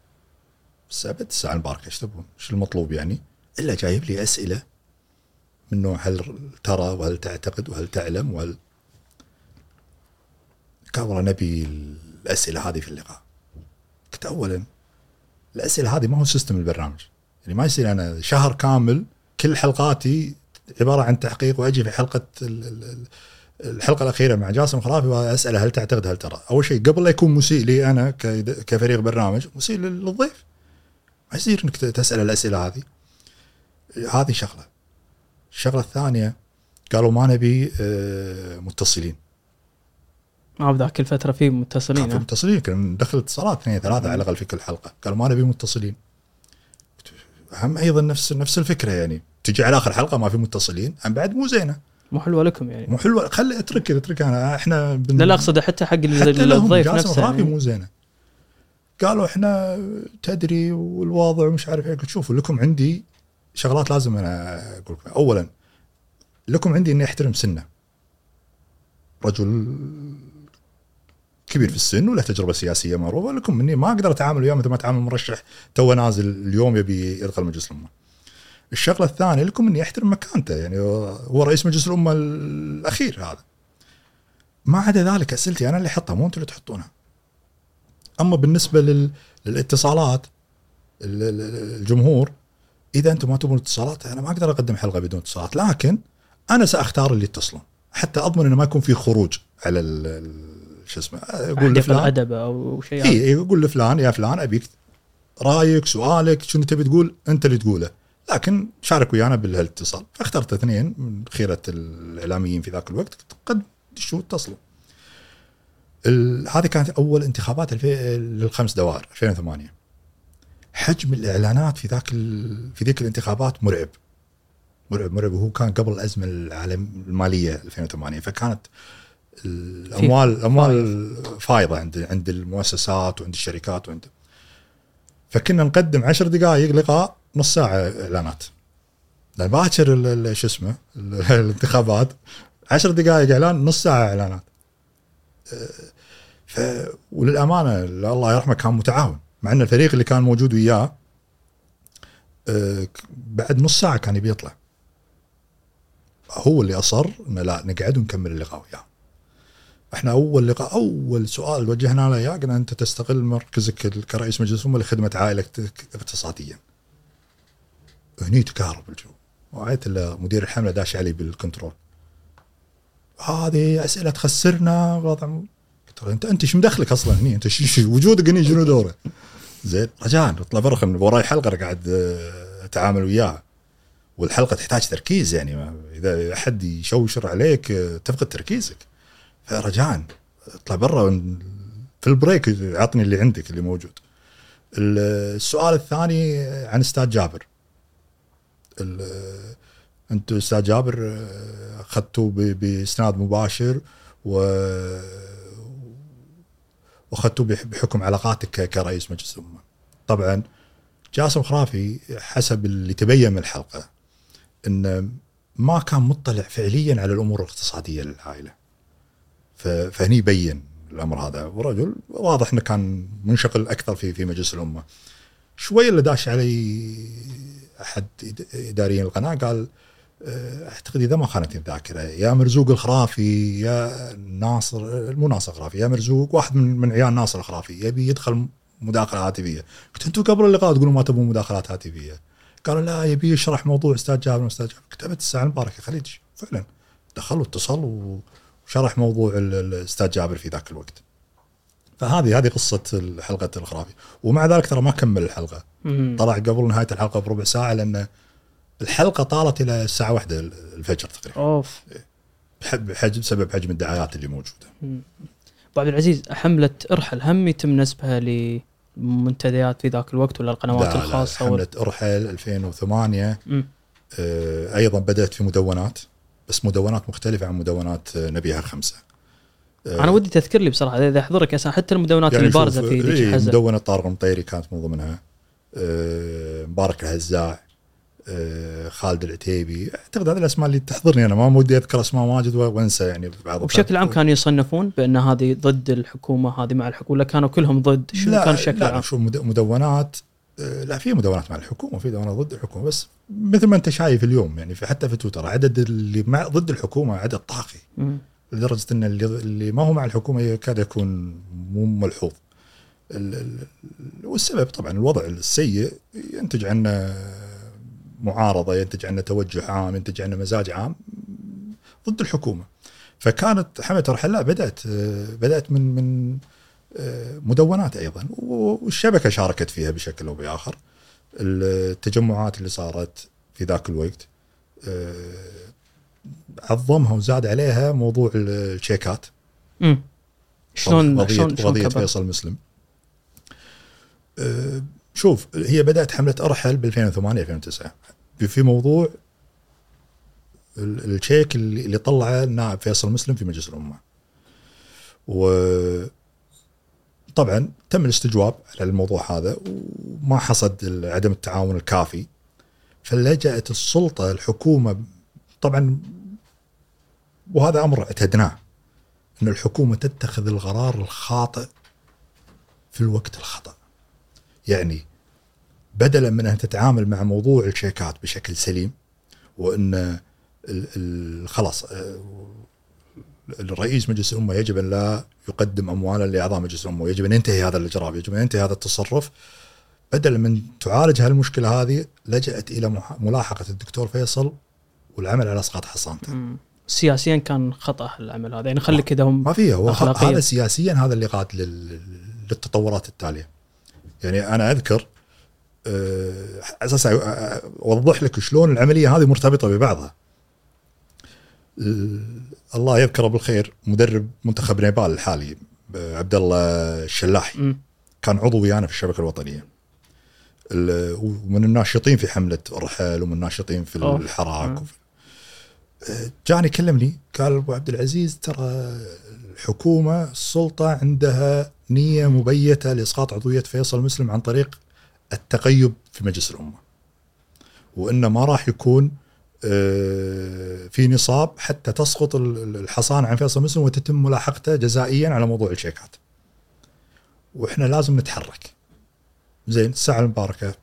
السبت الساعة المباركه إيش تبون؟ إيش المطلوب يعني؟ إلا جايب لي أسئلة من نوع هل ترى وهل تعتقد وهل تعلم وهل قال والله نبي الأسئلة هذه في اللقاء. قلت اولا الأسئلة هذه ما هو سيستم البرنامج. يعني ما يصير أنا شهر كامل كل حلقاتي عبارة عن تحقيق وأجي في حلقة الحلقة الأخيرة مع جاسم خرافي وأسأله هل تعتقد هل ترى؟ أول شيء قبل لا يكون مسيء لي أنا كفريق برنامج مسيء لل- للضيف. ما يصير إنك تسأل الأسئلة هذه. هذه شغلة. الشغلة الثانية قالوا ما نبي آه، متصلين. ما بذاك الفترة في متصلين كان في؟ متصلين كنا ندخل اتصالات اثنين ثلاثة على الأقل في كل حلقة قالوا ما نبي متصلين هم أيضا نفس نفس الفكرة يعني تجي على آخر حلقة ما في متصلين هم بعد مو زينة مو حلوة لكم يعني. مو حلوة. خلي اترك اترك أنا. إحنا بن... لا لا أقصد حتى حق حتى الضيف نفسه يعني. مو زينة. قالوا إحنا تدري والوضع ومش عارف إيه. قلت شوفوا لكم عندي شغلات لازم أنا أقول لكم. اولا لكم عندي إني أحترم سنة. رجل كبير في السن وله تجربة سياسية معروفة. لكم إني ما أقدر أتعامل وياه مثل ما أتعامل مرشح. تو نازل اليوم يبي يدخل مجلس الأمة. الشغلة الثانية لكم إني أحترم مكانته يعني هو رئيس مجلس الأمة الأخير هذا. ما عدا ذلك أسئلتي أنا اللي أحطها مو أنتم اللي تحطونها. أما بالنسبة لل... للاتصالات ال- ال- الجمهور إذا أنتم ما تبون اتصالات أنا ما أقدر أقدم حلقة بدون اتصالات لكن أنا سأختار اللي يتصلون حتى أضمن إنه ما يكون في خروج على شو اسمه أقول لفلان الأدب أو شيء اي يقول لفلان يا فلان أبيك رايك سؤالك شنو تبي تقول أنت اللي تقوله لكن شارك ويانا بالهالاتصال فاخترت اثنين من خيرة الإعلاميين في ذاك الوقت قد شو اتصلوا. هذه كانت أول انتخابات. للخمس دوائر 2008 حجم الإعلانات في ذاك ال... في ذيك الانتخابات مرعب. مرعب مرعب. وهو كان قبل الازمه العالم المالية 2008 فكانت الاموال الاموال فايضة. عند عند المؤسسات وعند الشركات وعند. فكنا نقدم عشر دقائق لقاء نص ساعة إعلانات. لأن باكر شو اسمه ال- [LAUGHS] الانتخابات عشر دقائق إعلان نص ساعة إعلانات. ف وللأمانة الله يرحمه كان متعاون مع إن الفريق اللي كان موجود وياه ك- بعد نص ساعة كان يبي يطلع. هو اللي أصر إنه لا نقعد ونكمل اللقاء وياه. إحنا أول لقاء أول سؤال وجهنا له إياه قلنا أنت تستغل مركزك كرئيس مجلس الأمة لخدمة عائلتك اقتصاديا. هني تكهرب الجو وعيت مدير الحملة داش علي بال control. هذه أسئلة تخسرنا وضع قلت له انت أنت شو مدخلك أصلا هني أنت ش- ش- وجودك هني شنو دوره؟ زين رجاء اطلع برا وراي حلقة قاعد آه، أتعامل وياها والحلقة تحتاج تركيز يعني إذا أحد يشوشر عليك آه، تفقد تركيزك. فرجاء اطلع برا في ال break عطني اللي عندك اللي موجود. ال- السؤال الثاني عن أستاذ جابر. أنتم أستاذ جابر اخذتوه بإسناد مباشر و واخذتوه بح- بحكم علاقاتك كرئيس مجلس الأمة. طبعا جاسم خرافي حسب اللي تبين من الحلقة انه ما كان مطلع فعليا على الأمور الاقتصادية للعائلة. فهني يبين الأمر هذا ورجل واضح إنه كان منشغل أكثر في في مجلس الأمة. شوي اللي داش علي أحد إداريين القناة قال آه، أعتقد إذا ما خانتني الذاكره يا مرزوق الخرافي يا ناصر مو ناصر الخرافي يا مرزوق واحد من من عيال ناصر الخرافي يبي يدخل مداخله هاتفية. قلت أنتم قبل اللقاء تقولون ما تبون مداخلات هاتفية. قالوا لا يبي يشرح موضوع أستاذ جابر أستاذ جابر. كتبت الساعة المباركة خليج فعلا. دخل واتصل وشرح موضوع ال- ال- الاستاذ جابر في ذاك الوقت. فهذه هذه قصة حلقه الخرافي ومع ذلك ترى ما كمل الحلقة. مم. طلع قبل نهاية الحلقة بربع ساعة لأن الحلقة طالت إلى الساعة واحدة الفجر تقريبا. أوف. بحجم سبب حجم الدعايات اللي موجودة. ابو عبد العزيز حملة ارحل هم يتم نسبها لمنتديات في ذاك الوقت ولا القنوات لا لا الخاصة؟ حملة ولا ارحل 2008 مم. آه، أيضا بدأت في مدونات بس مدونات مختلفة عن مدونات نبيها خمسة. أنا ودي تذكر لي بصراحة إذا احضرك أسا- حتى المدونات يعني البارزه في ذيك إيه، الحزة. مدونة طارق المطيري كانت من ضمنها آه، مبارك الهزاع آه، خالد العتيبي. أعتقد هذه الأسماء اللي تحضرني أنا ما ودي أذكر أسماء واجد وأنسى يعني بعض وبشكل عام كانوا يصنفون بأن هذه ضد الحكومة هذه مع الحكومة ولا كانوا كلهم ضد شنو لا كان الشكل لا العام؟ شو مد- مدونات آه، لا في مدونات مع الحكومة في مدونات ضد الحكومة بس مثل ما أنت شايف اليوم يعني في حتى في تويتر عدد اللي مع ضد الحكومة عدد طاغي. لدرجة إن اللي, ما هو مع الحكومة يكاد يكون مو ملحوظ. ال- ال- والسبب طبعا الوضع السيء ينتج عنه معارضة ينتج عنه توجه عام ينتج عنه مزاج عام ضد الحكومة. فكانت حملة ارحل لا بدأت بدأت من من مدونات أيضا والشبكة شاركت فيها بشكل أو بآخر. التجمعات اللي صارت في ذاك الوقت عظمها وزاد عليها موضوع الشيكات مم. شلون شلون قضيه؟ فيصل مسلم. أه، شوف هي بدأت حملة أرحل ب 2008 2009 في موضوع ال- الشيك اللي طلعه النائب فيصل مسلم في مجلس الأمة. و طبعا تم الاستجواب على الموضوع هذا وما حصد عدم التعاون الكافي. فلجأت السلطة الحكومة طبعا وهذا أمر اعتدناه أن الحكومة تتخذ القرار الخاطئ في الوقت الخطأ. يعني بدلا من أن تتعامل مع موضوع الشيكات بشكل سليم وأن خلاص آه، الرئيس مجلس الأمة يجب أن لا يقدم اموالا لأعضاء مجلس الأمة ويجب أن ينتهي هذا الإجراء يجب أن ينتهي هذا التصرف بدلا من تعالج هالمشكلة هذه لجأت إلى ملاحقة الدكتور فيصل والعمل على إسقاط حصانته. سياسيا كان خطأ العمل هذا يعني خلي كذا هم ما فيها هو. هذا سياسيا هذا اللي قاد لل- للتطورات التالية يعني أنا أذكر آه، أساس أوضح لك شلون العملية هذه مرتبطة ببعضها ال- الله يذكره بالخير مدرب منتخب نيبال الحالي آه، عبد الله الشلاحي. كان عضو ويانا في الشبكة الوطنية ال- ومن الناشطين في حملة رحل ومن الناشطين في. الحراك آه. وفي آه، جاني كلمني قال أبو عبد العزيز ترى الحكومة السلطة عندها نية مبيتة لإسقاط عضوية فيصل مسلم عن طريق التقيب في مجلس الأمة. وإنه ما راح يكون آه، في نصاب حتى تسقط ال- ال- الحصانه عن فيصل مسلم وتتم ملاحقته جزائيا على موضوع الشيكات. وإحنا لازم نتحرك. زين الساعة المباركة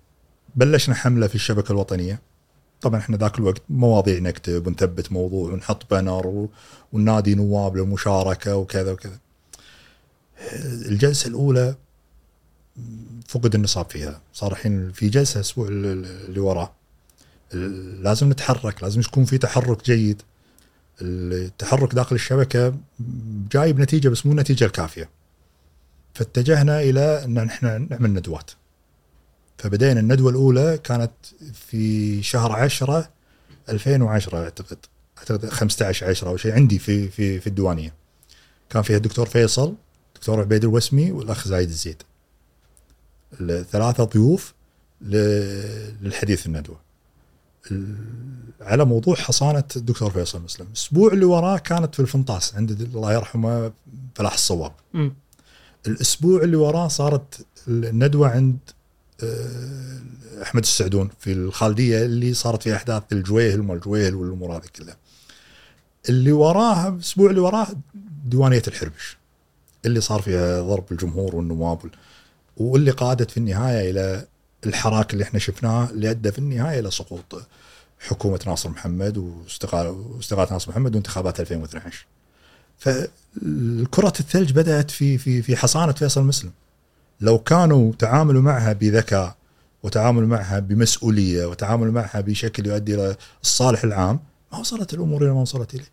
بلشنا حملة في الشبكة الوطنية. طبعا إحنا ذاك الوقت مواضيع نكتب ونثبت موضوع ونحط بانر و- وننادي نواب للمشاركة وكذا وكذا. الجلسة الأولى فقد النصاب فيها. صار الحين في جلسة الأسبوع ال- ال- اللي وراه لازم نتحرك لازم يكون في تحرك جيد. التحرك داخل الشبكة جايب نتيجة بس مو النتيجة الكافية. فاتجهنا إلى إن إحنا نعمل ندوات. فبدينا الندوة الأولى كانت في شهر 10 2010 أعتقد أعتقد 15 10 أو شيء عندي في في في الديوانية. كان فيها الدكتور فيصل الدكتور عبيد الوسمي والأخ زايد الزيد. الثلاثة ضيوف للحديث الندوة. ال- على موضوع حصانة الدكتور فيصل مسلم الأسبوع اللي وراه كانت في الفنطاس عند الله يرحمه فلاح الصواب. الأسبوع اللي وراه صارت الندوة عند أحمد السعدون في الخالدية اللي صارت فيها أحداث الجويهل وما الجويهل والأمور هذه كلها. اللي وراها الأسبوع اللي وراه ديوانية الحربش اللي صار فيها ضرب الجمهور والنواب وال- واللي قادت في النهاية إلى الحراك اللي إحنا شفناه اللي أدى في النهاية إلى سقوط حكومة ناصر محمد واستقالة ناصر محمد وانتخابات 2012. فكرة الثلج بدأت في في في حصانة فيصل مسلم لو كانوا تعاملوا معها بذكاء وتعاملوا معها بمسؤولية وتعاملوا معها بشكل يؤدي إلى الصالح العام ما وصلت الأمور إلى ما وصلت إليه.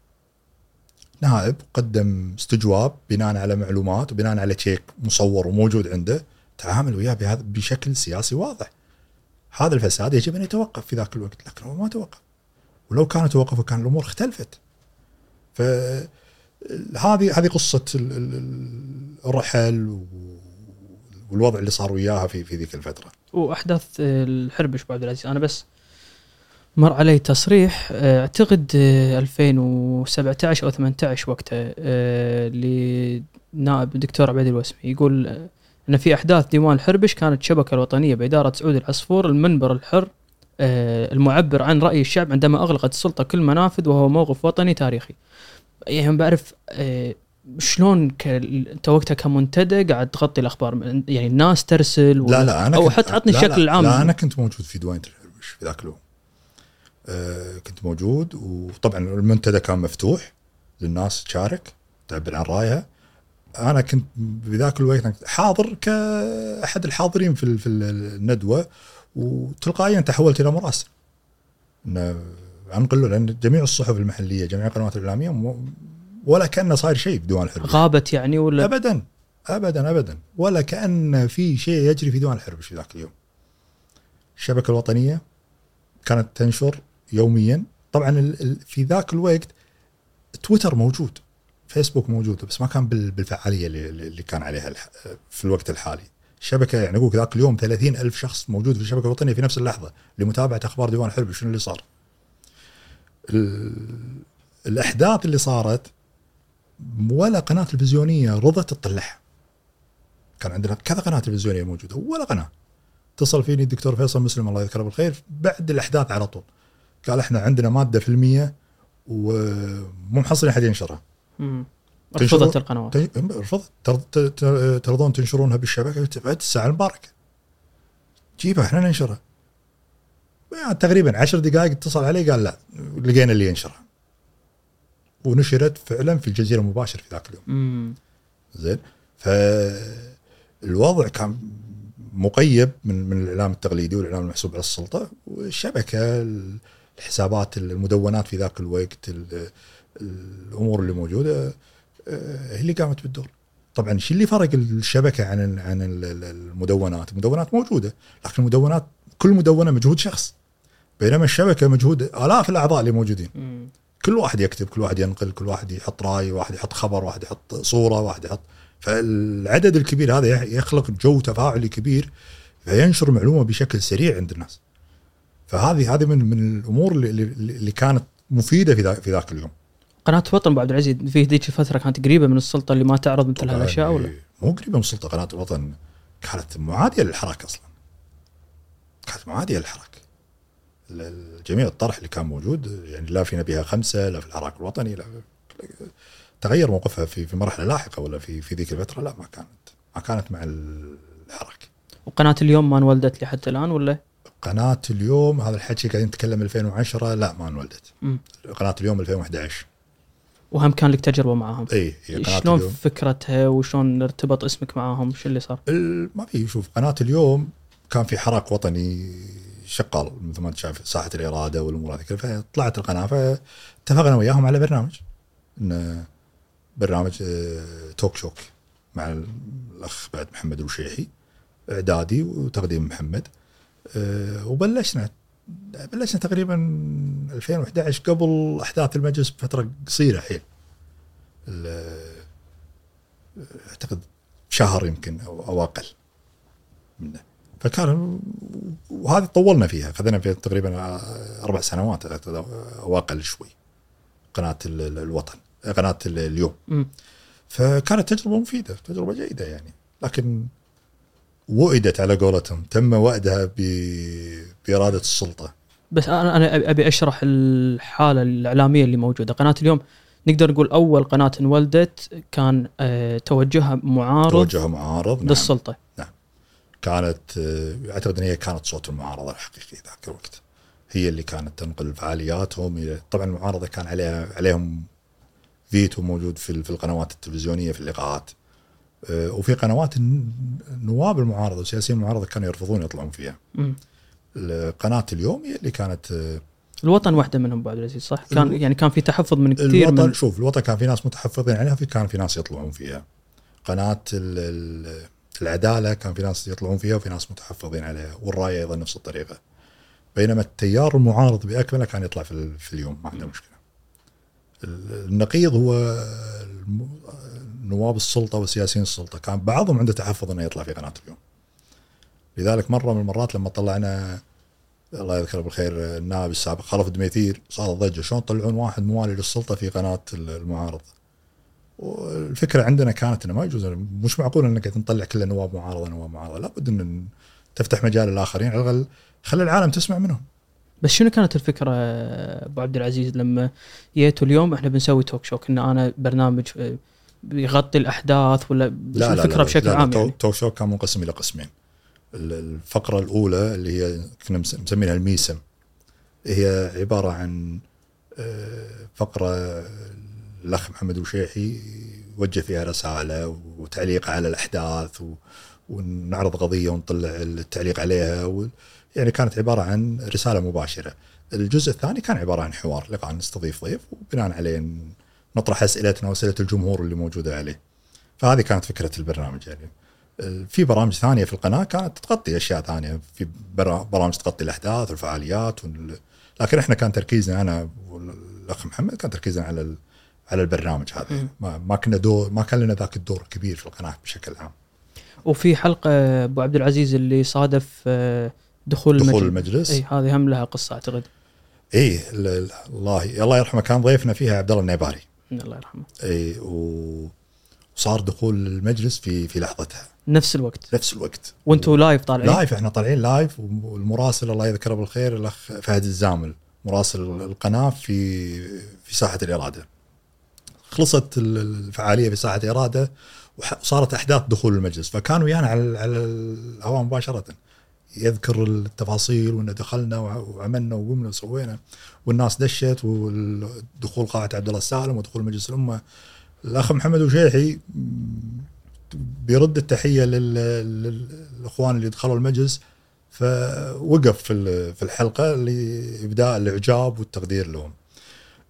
نائب قدم استجواب بناء على معلومات وبناء على تشيك مصور وموجود عنده تعامل وياه بهذا بشكل سياسي واضح. هذا الفساد يجب أن يتوقف في ذاك الوقت لكن هو ما توقف. ولو كان توقف وكان الأمور اختلفت. ف هذه هذه قصة ال- ال- ال- الرحل والوضع اللي صار وياها في في ذيك الفترة. وأحداث آه، الحربش أبو عبد العزيز أنا بس مر علي تصريح آه، أعتقد آه، 2017 أو 18 وقتها آه، لنائب الدكتور عبيد الوسمي يقول آه، إن في أحداث ديوان الحربش كانت الشبكه الوطنية بإدارة سعود العصفور المنبر الحر آه، المعبر عن رأي الشعب عندما أغلقت السلطة كل منافذ وهو موقف وطني تاريخي. يعني بعرف آه، شلون ك... انت وقتها كمنتدى قاعد تغطي الأخبار يعني الناس ترسل و... لا لا أنا أو حتى عطني الشكل العام لا أنا كنت موجود في ديوانيه الحربش في ذاك اليوم. آه كنت موجود وطبعا المنتدى كان مفتوح للناس تشارك تعبر عن رأيها. أنا كنت بذاك الوقت حاضر كأحد الحاضرين في ال- في الندوة وتلقائيا تحولت إلى مراسل. إنه أنقل له لأن جميع الصحف المحلية جميع القنوات الإعلامية ولا كانه صاير شيء في ديوان الحربش. غابت يعني ولا؟ ابدا ابدا ابدا. ولا كأن في شيء يجري في ديوان الحربش في ذاك اليوم. الشبكة الوطنية كانت تنشر يوميا. طبعا في ذاك الوقت تويتر موجود فيسبوك موجود بس ما كان بال- بالفعالية اللي, كان عليها في الوقت الحالي. الشبكه يعني أقول ذاك اليوم 30 ألف شخص موجود في الشبكة الوطنية في نفس اللحظة لمتابعة أخبار ديوان الحرب شنو اللي صار. ال- الأحداث اللي صارت ولا قناة تلفزيونية رضت تطلعها. كان عندنا كذا قناة تلفزيونية موجودة ولا قناة. اتصل فيني الدكتور فيصل مسلم الله يذكره بالخير بعد الأحداث على طول. قال إحنا عندنا مادة فيلمية ومو محصلين أحد ينشرها. رفضت القنوات. رفضت. ترضون تنشرونها بالشبكة؟ بعد الساعة المباركة. جيبها إحنا ننشرها. تقريبا عشر دقائق اتصل علي قال لا لقينا اللي ينشرها. ونشرت فعلا في الجزيرة مباشر في ذاك اليوم. زين؟ فالوضع كان مقيب من من الإعلام التقليدي والإعلام المحسوب على السلطة والشبكة الحسابات المدونات في ذاك الوقت ال- الأمور اللي موجودة آه، هي اللي قامت بالدور. طبعا الشيء اللي فرق الشبكة عن عن ال- ال- المدونات؟ المدونات موجودة لكن المدونات كل مدونة مجهود شخص بينما الشبكة مجهود آلاف الأعضاء اللي موجودين. كل واحد يكتب كل واحد ينقل كل واحد يحط رأي واحد يحط خبر واحد يحط صورة واحد يحط. فالعدد الكبير هذا يخ- يخلق جو تفاعلي كبير فينشر معلومة بشكل سريع عند الناس. فهذه هذه من من الأمور اللي, اللي, كانت مفيدة في ذاك في ذاك اليوم. قناة وطن أبو عبد العزيز في ذيك الفترة كانت قريبة من السلطة اللي ما تعرض مثل هالأشياء ولا؟ مو قريبة من السلطه قناة الوطن. كانت معادية للحراك أصلا. كانت معادية للحراك. جميع الطرح اللي كان موجود يعني لا في نبيها خمسة لا في الحراك الوطني لا تغير موقفها في في مرحلة لاحقة ولا في في ذيك الفترة؟ لا ما كانت ما كانت مع الحراك وقناة اليوم ما انولدت لي حتى الآن ولا؟ قناة اليوم هذا الحكي قاعدين نتكلم 2010 لا ما انولدت. قناة اليوم 2011 وهم كان لك تجربة معاهم إي شلون اليوم. فكرتها وشلون ارتبط اسمك معاهم شو اللي صار؟ ما في شوف قناة اليوم كان في حراك وطني شغال مثل ما انت شايف ساحة الإرادة والأمور هذه كلها. فطلعت القناة فاتفقنا وياهم على برنامج. انه برنامج آه، توك شوك مع الأخ بعد محمد الوشيحي إعدادي وتقديم محمد. آه، وبلشنا بلشنا تقريبا 2011 قبل أحداث المجلس بفترة قصيرة حيل ال- أعتقد شهر يمكن أو أقل منه. فكان وهذه طولنا فيها خذنا فيها تقريبا أربع سنوات أو أقل شوي قناة ال- ال- الوطن قناة ال- اليوم. مم. فكانت تجربة مفيدة تجربة جيدة يعني. لكن وئدت على قولتهم تم وأدها ب- بإرادة السلطة. بس أنا أنا ابي أشرح الحالة الإعلامية اللي موجودة، قناة اليوم نقدر نقول أول قناة انولدت كان آه، توجهها معارض توجه معارض نعم. للسلطة. كانت آه، أعتقد إن هي كانت صوت المعارضة الحقيقي ذاك الوقت. هي اللي كانت تنقل فعالياتهم. طبعا المعارضة كان عليها عليهم فيتو موجود في في القنوات التلفزيونية في اللقاءات. آه، وفي قنوات نواب المعارضة وسياسيين المعارضة كانوا يرفضون يطلعون فيها. قناه اليوم هي اللي كانت آه، الوطن واحدة منهم ابو عبد العزيز صح؟ كان يعني كان في تحفظ من كثير الوطن من شوف الوطن كان في ناس متحفظين عليها في كان في ناس يطلعون فيها. قناة ال- العدالة كان في ناس يطلعون فيها وفي ناس متحفظين عليها والراي أيضا نفس الطريقة. بينما التيار المعارض بأكمله كان يطلع في, في اليوم ما عنده مشكلة. ال- النقيض هو نواب السلطة وسياسيين السلطة. كان بعضهم عنده تحفظ إنه يطلع في قناة اليوم. لذلك مرة من المرات لما طلعنا الله يذكره بالخير النائب السابق خلف دميثير صارت ضجة شلون تطلعون واحد موالي للسلطة في قناة المعارضه والفكرة عندنا كانت إنه ما يجوز مش معقول إنك تطلع كل نواب معارضة نواب معارضة لابد إن تفتح مجال للاخرين على الأقل خلي العالم تسمع منهم. بس شنو كانت الفكرة أبو عبد العزيز لما جيتوا اليوم؟ إحنا بنسوي توك شوك ان أنا برنامج آه، بيغطي الأحداث ولا شو الفكرة بشكل عام تو- يعني؟ توك شو كان منقسم إلى قسمين. ال- الفقرة الأولى اللي هي كنا مس- مسمينها الميسم هي عبارة عن آه، فقرة الأخ محمد وشيحي وجه فيها رسالة وتعليق على الأحداث و- ونعرض قضية ونطلع التعليق عليها و يعني كانت عبارة عن رسالة مباشرة. الجزء الثاني كان عبارة عن حوار لقاء نستضيف ضيف وبناء عليه نطرح أسئلتنا وأسئلة الجمهور اللي موجودة عليه. فهذه كانت فكرة البرنامج يعني. في برامج ثانية في القناة كانت تغطي أشياء ثانية في برا- برامج تغطي الأحداث والفعاليات وال... لكن إحنا كان تركيزنا أنا والأخ محمد كان تركيزنا على. على البرنامج هذا. ما, ما كنا دور ما كان لنا ذاك الدور الكبير في القناة بشكل عام. وفي حلقة أبو عبد العزيز اللي صادف آه، دخول, دخول المجلس. المجلس. اي هذه هم لها قصة أعتقد. اي ال- ال- الله الله يرحمه كان ضيفنا فيها عبد الله النيباري. الله يرحمه. اي و- وصار دخول المجلس في في لحظتها. نفس الوقت. نفس الوقت. وأنتم live طالعين؟ live إحنا طالعين live والمراسل الله يذكره بالخير الأخ فهد الزامل مراسل القناة في في ساحة الإرادة. خلصت ال- الفعالية في ساحة الاراده وح- وصارت أحداث دخول المجلس. فكان ويانا على على الهواء مباشرة. يذكر التفاصيل وإن دخلنا وع- وعملنا وقمنا وسوينا والناس دشت ودخول قاعه عبد الله السالم ودخول مجلس الأمة. الأخ محمد وشيحي بيرد التحية لل- لل- للإخوان اللي دخلوا المجلس. فوقف في الحلقة لإبداء الإعجاب والتقدير لهم.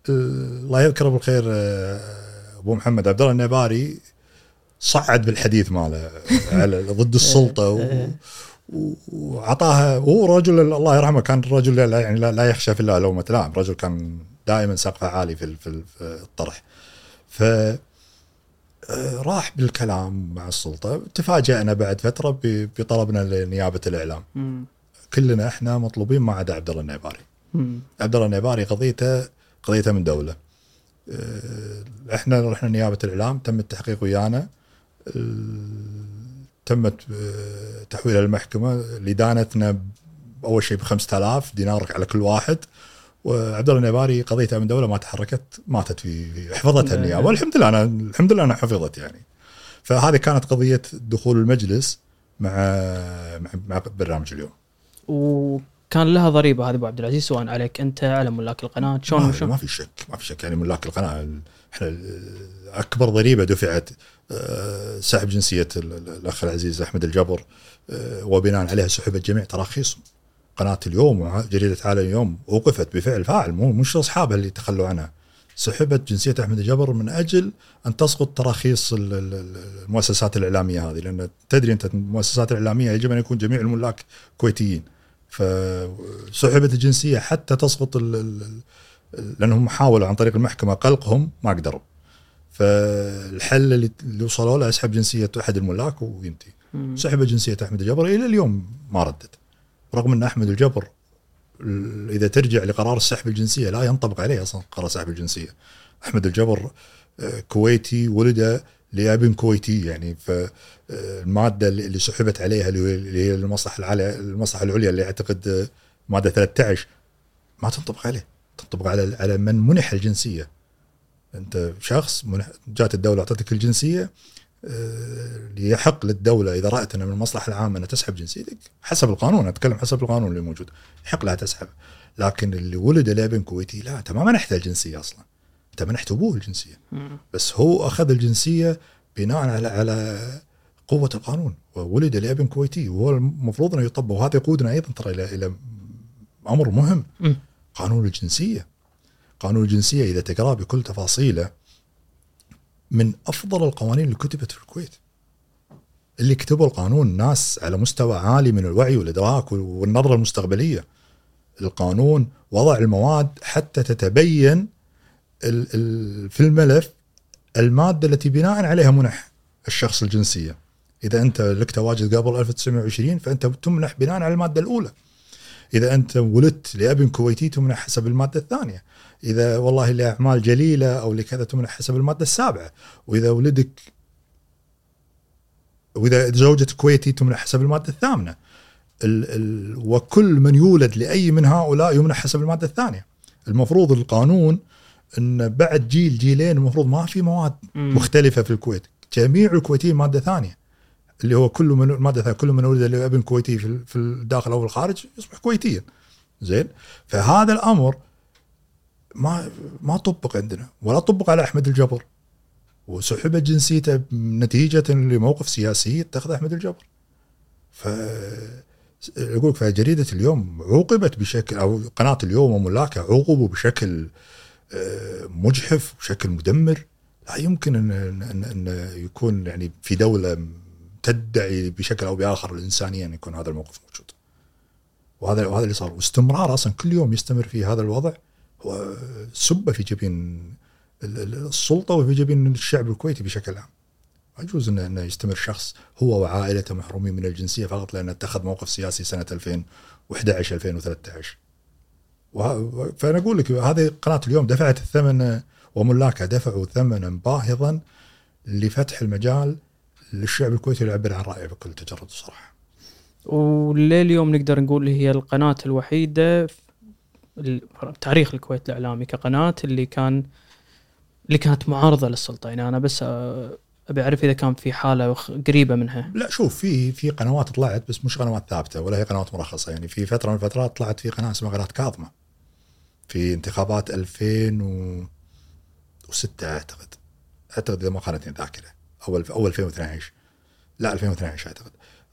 الله يذكره بالخير آه، أبو محمد. عبد الله النباري صعد بالحديث ماله [LAUGHS] على ضد السلطة و- و- وعطاها هو رجل الله يرحمه كان رجل لا يعني لا, يخشى في الله لومة لائم رجل كان دائما سقفه عالي في في ال- في الطرح. ف آه، راح بالكلام مع السلطة. تفاجأنا بعد فترة بطلبنا لنيابة الإعلام. مم. كلنا إحنا مطلوبين ما عدا عبد الله النيباري مم. عبد الله النيباري قضيته قضيته من دولة. آه، إحنا رحنا نيابة الإعلام تم التحقيق ويانا. ال- تمت آه، تحويلها للمحكمه لدانتنا أول شيء ب 5000 دينار على كل واحد. وعبد الله النيباري قضيته من دولة ما تحركت ماتت في حفظتها النيابة. والحمد لله أنا الحمد لله انها حفظت يعني. فهذه كانت قضية دخول المجلس مع مع, مع برنامج اليوم. وكان لها ضريبة. هذه أبو عبد العزيز سواء عليك أنت على ملاك القناة شلون ما, شلون ما في شك ما في شك. يعني ملاك القناة ال- إحنا أكبر ضريبة دفعت آه، سحب جنسية ال- ال- الأخ العزيز أحمد الجبر آه، وبناء عليها سحبت جميع تراخيصهم قناة اليوم وجريده عالم اليوم وقفت بفعل فاعل مو مش أصحابها اللي تخلوا عنها. سحبت جنسية أحمد الجبر من أجل أن تسقط تراخيص ال- ال- ال- المؤسسات الإعلامية هذه لأن تدري أنت المؤسسات الإعلامية يجب أن يكون جميع الملاك كويتيين. فسحبت الجنسية حتى تسقط لأنهم حاولوا عن طريق المحكمة قلقهم ما قدروا. فالحل اللي وصلوا له اسحب جنسية أحد الملاك وينتهي. سحب جنسية أحمد الجبر إلى اليوم ما ردت. رغم أن أحمد الجبر ال- إذا ترجع لقرار سحب الجنسية لا ينطبق عليه أصلا قرار سحب الجنسية. أحمد الجبر آه، كويتي ولد لاب كويتي يعني فالماده اللي اللي سحبت عليها اللي هي- المصلحه العليا المصلحه العليا اللي أعتقد آه، مادة 13 ما تنطبق عليه. تنطبق على على من منح الجنسية. أنت شخص منح جات الدولة أعطتك الجنسية آه، يحق للدولة إذا رأت أن من المصلحة العامة أنها تسحب جنسيتك حسب القانون أتكلم حسب القانون اللي موجود. يحق لها تسحب. لكن اللي ولد لابن كويتي لا انت ما منحته الجنسية أصلا. انت منحت ابوه الجنسية. بس هو أخذ الجنسية بناء على على قوة القانون وولد لابن كويتي وهو المفروض أنه يطبق. وهذا يقودنا أيضا ترى إلى إلى أمر مهم. قانون الجنسية. قانون الجنسية إذا تقراه بكل تفاصيله من أفضل القوانين اللي كتبت في الكويت. اللي كتبوا القانون ناس على مستوى عالي من الوعي والإدراك والنظرة المستقبلية. القانون وضع المواد حتى تتبين في الملف المادة التي بناء عليها منح الشخص الجنسية. إذا أنت لك تواجد قبل 1920 فأنت تمنح بناء على المادة الأولى. إذا أنت ولدت لأب كويتي تمنح حسب المادة الثانية. إذا والله لأعمال جليلة أو لكذا تمنح حسب المادة السابعة. وإذا ولدك وإذا زوجة كويتي تمنح حسب المادة الثامنة. ال ال وكل من يولد لأي من هؤلاء يمنح حسب المادة الثانية. المفروض القانون إن بعد جيل جيلين المفروض ما في مواد مم. مختلفة في الكويت. جميع الكويتيين مادة ثانية اللي هو كل من مادة ثانية كل من ولد لابن كويتي في الداخل أو الخارج يصبح كويتيا. زين؟ فهذا الأمر ما ما طبق عندنا ولا طبق على أحمد الجبر. وسحبت جنسيته نتيجه لموقف سياسي اتخذ أحمد الجبر. ف أقول فجريدة اليوم عوقبت بشكل أو قناة اليوم وملاكها عوقبوا بشكل مجحف بشكل مدمر لا يمكن ان ان, إن يكون يعني في دولة تدعي بشكل أو بآخر الإنسانية أن يكون هذا الموقف موجود. وهذا وهذا اللي صار واستمرار أصلا كل يوم يستمر في هذا الوضع هو سبه في جبين ال- ال- السلطة وفي جبين الشعب الكويتي بشكل عام. ما يجوز انه يستمر شخص هو وعائلته محرومين من الجنسية فقط لأنه اتخذ موقف سياسي سنة 2011 2013. فأنا أقول لك هذه قناة اليوم دفعت الثمن وملاكها دفعوا ثمنا باهظا لفتح المجال للشعب الكويتي يعبر عن رأيه بكل تجرد وصراحة. ولليوم نقدر نقول هي القناة الوحيدة في تاريخ الكويت الإعلامي كقناة اللي كان اللي كانت معارضة للسلطة يعني أنا بس آه، أبي أعرف إذا كان في حالة وخ- قريبة منها. لا شوف في في قنوات طلعت بس مش قنوات ثابتة ولا هي قنوات مرخصة. يعني في فترة من الفترات طلعت في قناة اسمها قناة كاظمة. في انتخابات 2006 أعتقد. أعتقد إذا ما خانتني الذاكره أول أول 2012 لا 2012 أعتقد.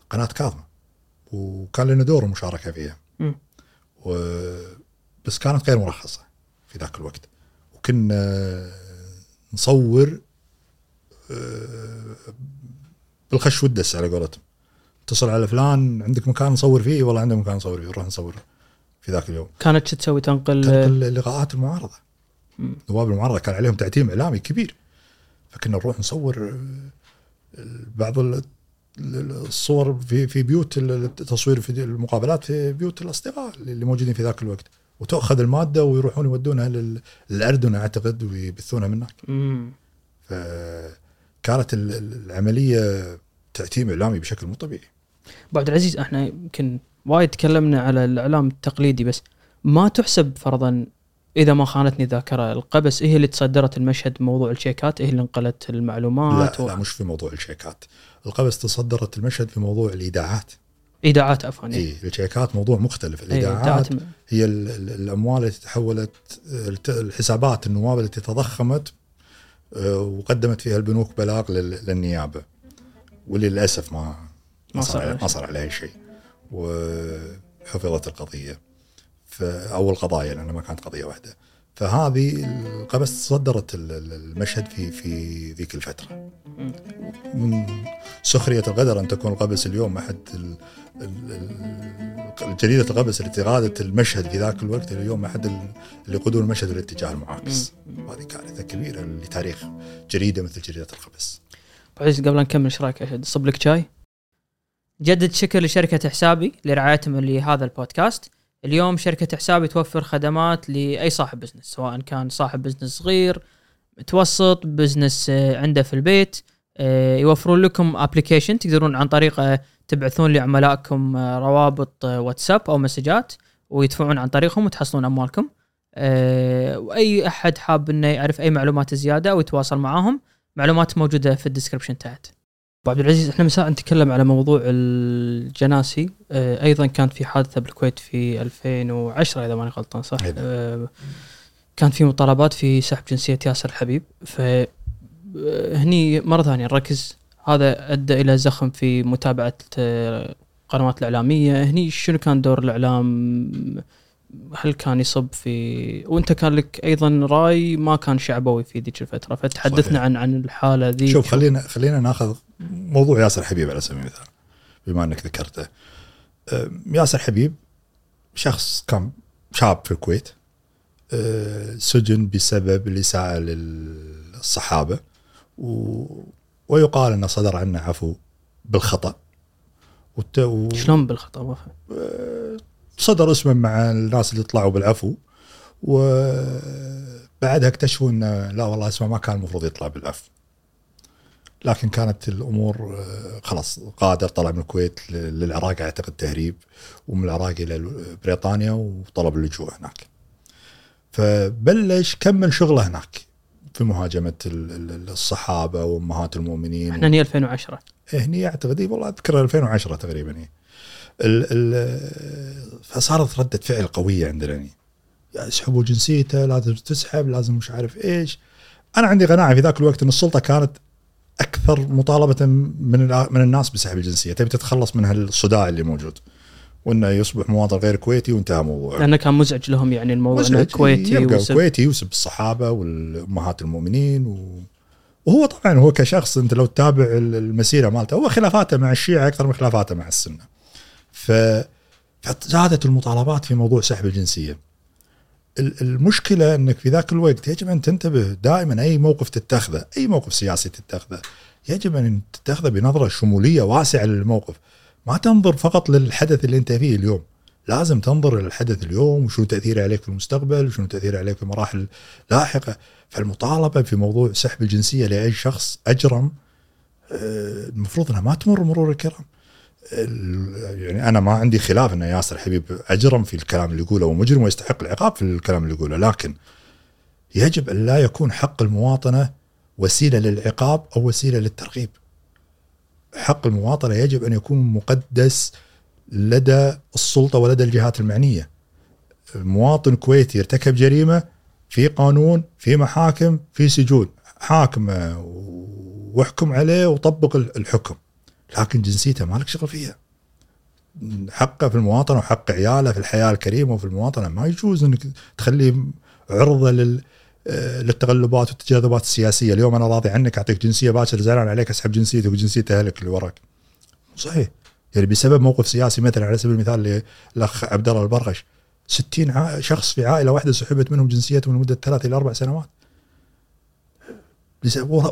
قناة كاظمه وكان لنا دور المشاركه فيها. و بس كانت غير مرخصة في ذاك الوقت. وكنا نصور آه، بالخش والدس على قولتهم. اتصل على فلان عندك مكان نصور فيه؟ والله عندنا مكان نصور فيه نروح نصور في ذاك اليوم. كانت شو تسوي؟ تنقل تنقل لقاءات المعارضة. نواب المعارضة كان عليهم تعتيم إعلامي كبير. فكنا نروح نصور آه، بعض ال- ال- الصور في في بيوت التصوير في المقابلات في بيوت الأصدقاء اللي موجودين في ذاك الوقت. وتؤخذ المادة ويروحون يودونها لل- للأردن أعتقد ويبثونها من هناك. فكانت ال- ال- العملية تعتيم إعلامي بشكل مو طبيعي. ابو عبد العزيز إحنا يمكن وايد تكلمنا على الإعلام التقليدي بس ما تحسب فرضا إذا ما خانتني الذاكرة القبس هي اللي تصدرت المشهد بموضوع الشيكات هي اللي نقلت المعلومات لا, لا مش في موضوع الشيكات. القبس تصدرت المشهد في موضوع الإيداعات. إيداعات عفوا إي الشيكات موضوع مختلف. إيه، الإيداعات إيداعات هي ال- ال- الأموال التي تحولت الحسابات النواب التي تضخمت آه، وقدمت فيها البنوك بلاغ لل- للنيابة. وللأسف ما ما صار ما صار عليه شيء. وحفظت القضية. ف أو القضايا لانها ما كانت قضية واحدة. فهذه القبس صدرت ال- ال- المشهد في في ذيك الفترة. من سخرية القدر أن تكون القبس اليوم أحد ال- ال- ال- جريدة القبس التي قادت المشهد في ذاك الوقت اليوم أحد ال- اللي يقودون المشهد الاتجاه المعاكس. هذه كارثة كبيرة لتاريخ جريدة مثل جريدة القبس. قبل لا نكمل إيش رأيك اشد صب لك شاي؟ نجدد شكر لشركة حسابي لرعايتهم لهذا البودكاست. اليوم شركة حسابي توفر خدمات لأي صاحب business سواء كان صاحب business صغير متوسط business آه، عنده في البيت آه، يوفرون لكم application تقدرون عن طريقه تبعثون لعملائكم آه، روابط آه، واتساب أو مسجات ويدفعون عن طريقهم وتحصلون أموالكم. آه، وأي أحد حاب إنه يعرف أي معلومات زيادة أو يتواصل معاهم معلومات موجودة في الديسكربشن تحت. ابو عبد العزيز إحنا من ساعه نتكلم على موضوع الجناسي. آه، أيضا كان في حادثة بالكويت في 2010 إذا ماني غلطان صح؟ نعم. آه، كان في مطالبات في سحب جنسية ياسر الحبيب. ف آه، مرة ثانية نركز. هذا أدى إلى زخم في متابعة آه، القنوات الإعلامية. هني شنو كان دور الإعلام؟ هل كان يصب في وانت كان لك أيضا رأي ما كان شعبوي في ذيك الفترة فتحدثنا صحيح. عن عن الحالة ذي شوف خلينا خلينا ناخذ موضوع ياسر حبيب على سبيل المثال بما إنك ذكرته. ياسر حبيب شخص كان شاب في الكويت آه، سجن بسبب الإساءة للصحابة و... ويقال إنه صدر عنه عفو بالخطأ. والت... و... شلون بالخطأ؟ ما فهم صدر اسمه مع الناس اللي طلعوا بالعفو وبعدها اكتشفوا إنه لا والله اسمه ما كان المفروض يطلع بالعفو. لكن كانت الأمور آه، خلاص قادر طلع من الكويت للعراق أعتقد تهريب ومن العراق إلى بريطانيا وطلب اللجوء هناك. فبلش كمل شغلة هناك في مهاجمة ال- ال- الصحابة وأمهات المؤمنين. إحنا هني 2010 هني أعتقد والله أذكر 2010 تقريبا هي. ال ال فصارت ردة فعل قوية عندنا يا اسحبوا جنسيته لازم تسحب لازم مش عارف إيش. أنا عندي قناعة في ذاك الوقت إن السلطة كانت أكثر مطالبة من من الناس بسحب الجنسية. تبي تتخلص من هالصداع اللي موجود. وإنه يصبح مواطن غير كويتي وانتهى الموضوع لأنه كان مزعج لهم يعني الموضوع إنه. كويتي يبقى وسب- كويتي ويسب الصحابه والأمهات المؤمنين و... وهو طبعا هو كشخص أنت لو تتابع ال- المسيرة مالته هو خلافاته مع الشيعة أكثر من خلافاته مع السنة. فزادت المطالبات في موضوع سحب الجنسية. ال- المشكلة إنك في ذاك الوقت يجب أن تنتبه دائما أي موقف تتخذه، أي موقف سياسي تتخذه يجب أن تتخذه بنظرة شمولية واسعة للموقف. ما تنظر فقط للحدث اللي أنت فيه اليوم. لازم تنظر للحدث اليوم وشنو تاثيره عليك في المستقبل وشنو تاثيره عليك في مراحل لاحقة فالمطالبة في موضوع سحب الجنسية لأي شخص أجرم آه، المفروض إنها ما تمر مرور الكرام ال- يعني أنا ما عندي خلاف إن ياسر حبيب أجرم في الكلام اللي يقوله ومجرم ويستحق العقاب في الكلام اللي يقوله لكن يجب أن لا يكون حق المواطنة وسيلة للعقاب أو وسيلة للترغيب حق المواطنة يجب أن يكون مقدس لدى السلطة ولدى الجهات المعنية. مواطن كويتي ارتكب جريمة في قانون، في محاكم، في سجون، حاكمه واحكم عليه وطبق الحكم. لكن جنسيته مالك شغل فيها. حقه في المواطنة وحق عياله في الحياة الكريمة وفي المواطنة. ما يجوز إنك تخليه عرضة لل آه، للتغلبات والتجاذبات السياسية، اليوم أنا راضي عنك أعطيك جنسية باكر زعلان عليك أسحب جنسيتك وجنسية أهلك اللي وراك. صحيح. يعني بسبب موقف سياسي مثلا على سبيل المثال الاخ عبد الله البرغش 60 ع- شخص في عائلة واحدة سحبت منهم جنسيتهم لمده ثلاث إلى أربع سنوات.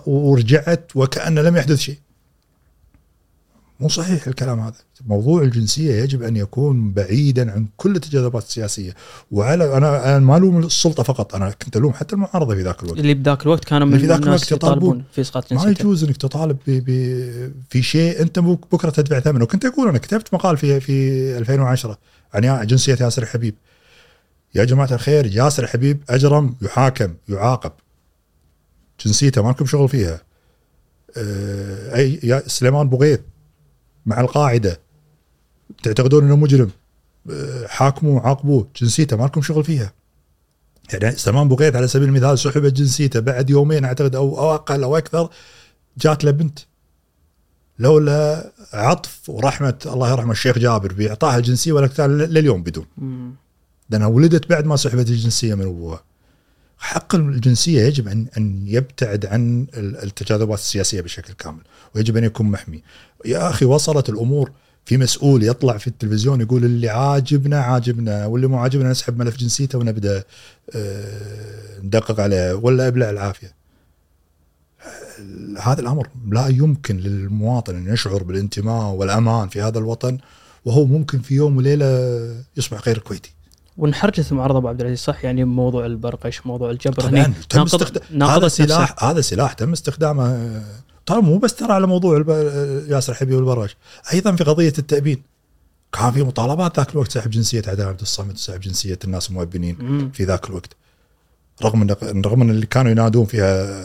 ورجعت وكأن لم يحدث شيء. مو صحيح الكلام هذا. موضوع الجنسية يجب أن يكون بعيدا عن كل التجاذبات السياسية. وعلى أنا أنا ما ألوم السلطة فقط أنا كنت ألوم حتى المعارضة في ذاك الوقت. اللي بذاك الوقت كانوا من في ذاك الناس الوقت يطالبون. في إسقاط ما يجوز إنك تطالب ب ب في شيء أنت بك- بكرة تدفع ثمنه. وكنت أقول أنا كتبت مقال في في 2010 عن جنسية ياسر حبيب يا جماعة الخير ياسر حبيب أجرم يحاكم يعاقب. جنسيته ما لكم شغل فيها. آه، اي يا سليمان بوغيث مع القاعدة. تعتقدون إنه مجرم؟ آه، حاكموه عاقبوه. جنسيته ما لكم شغل فيها. يعني سلمان بوغيث على سبيل المثال سحبت جنسيته بعد يومين أعتقد أو أو أقل أو أكثر جات له بنت. لولا عطف ورحمة الله يرحمه الشيخ جابر باعطائها الجنسية ولا لليوم بدون. لأنها ولدت بعد ما سحبت الجنسية من أبوها. حق الجنسية يجب ان أن يبتعد عن ال- التجاذبات السياسية بشكل كامل ويجب أن يكون محمي. يا أخي وصلت الأمور في مسؤول يطلع في التلفزيون يقول اللي عاجبنا عاجبنا واللي مو عاجبنا نسحب ملف جنسيته ونبدأ آه، ندقق عليه ولا ابلع العافية. هذا الأمر لا يمكن للمواطن أن يشعر بالانتماء والأمان في هذا الوطن وهو ممكن في يوم وليلة يصبح غير كويتي. وانحرجت المعارضه أبو عبد العزيز صح يعني موضوع البرقش موضوع الجبر طبعا هني تم استخدام هذا نفسها. سلاح هذا سلاح تم استخدامه طبعا مو بس ترى على موضوع الب- ياسر حبيب والبراش أيضا في قضية التأبين كان في مطالبات ذاك الوقت سحب جنسية عدنان عبد الصمد وسحب جنسية الناس المؤبنين. في ذاك الوقت رغم ان رغم إن اللي كانوا ينادون فيها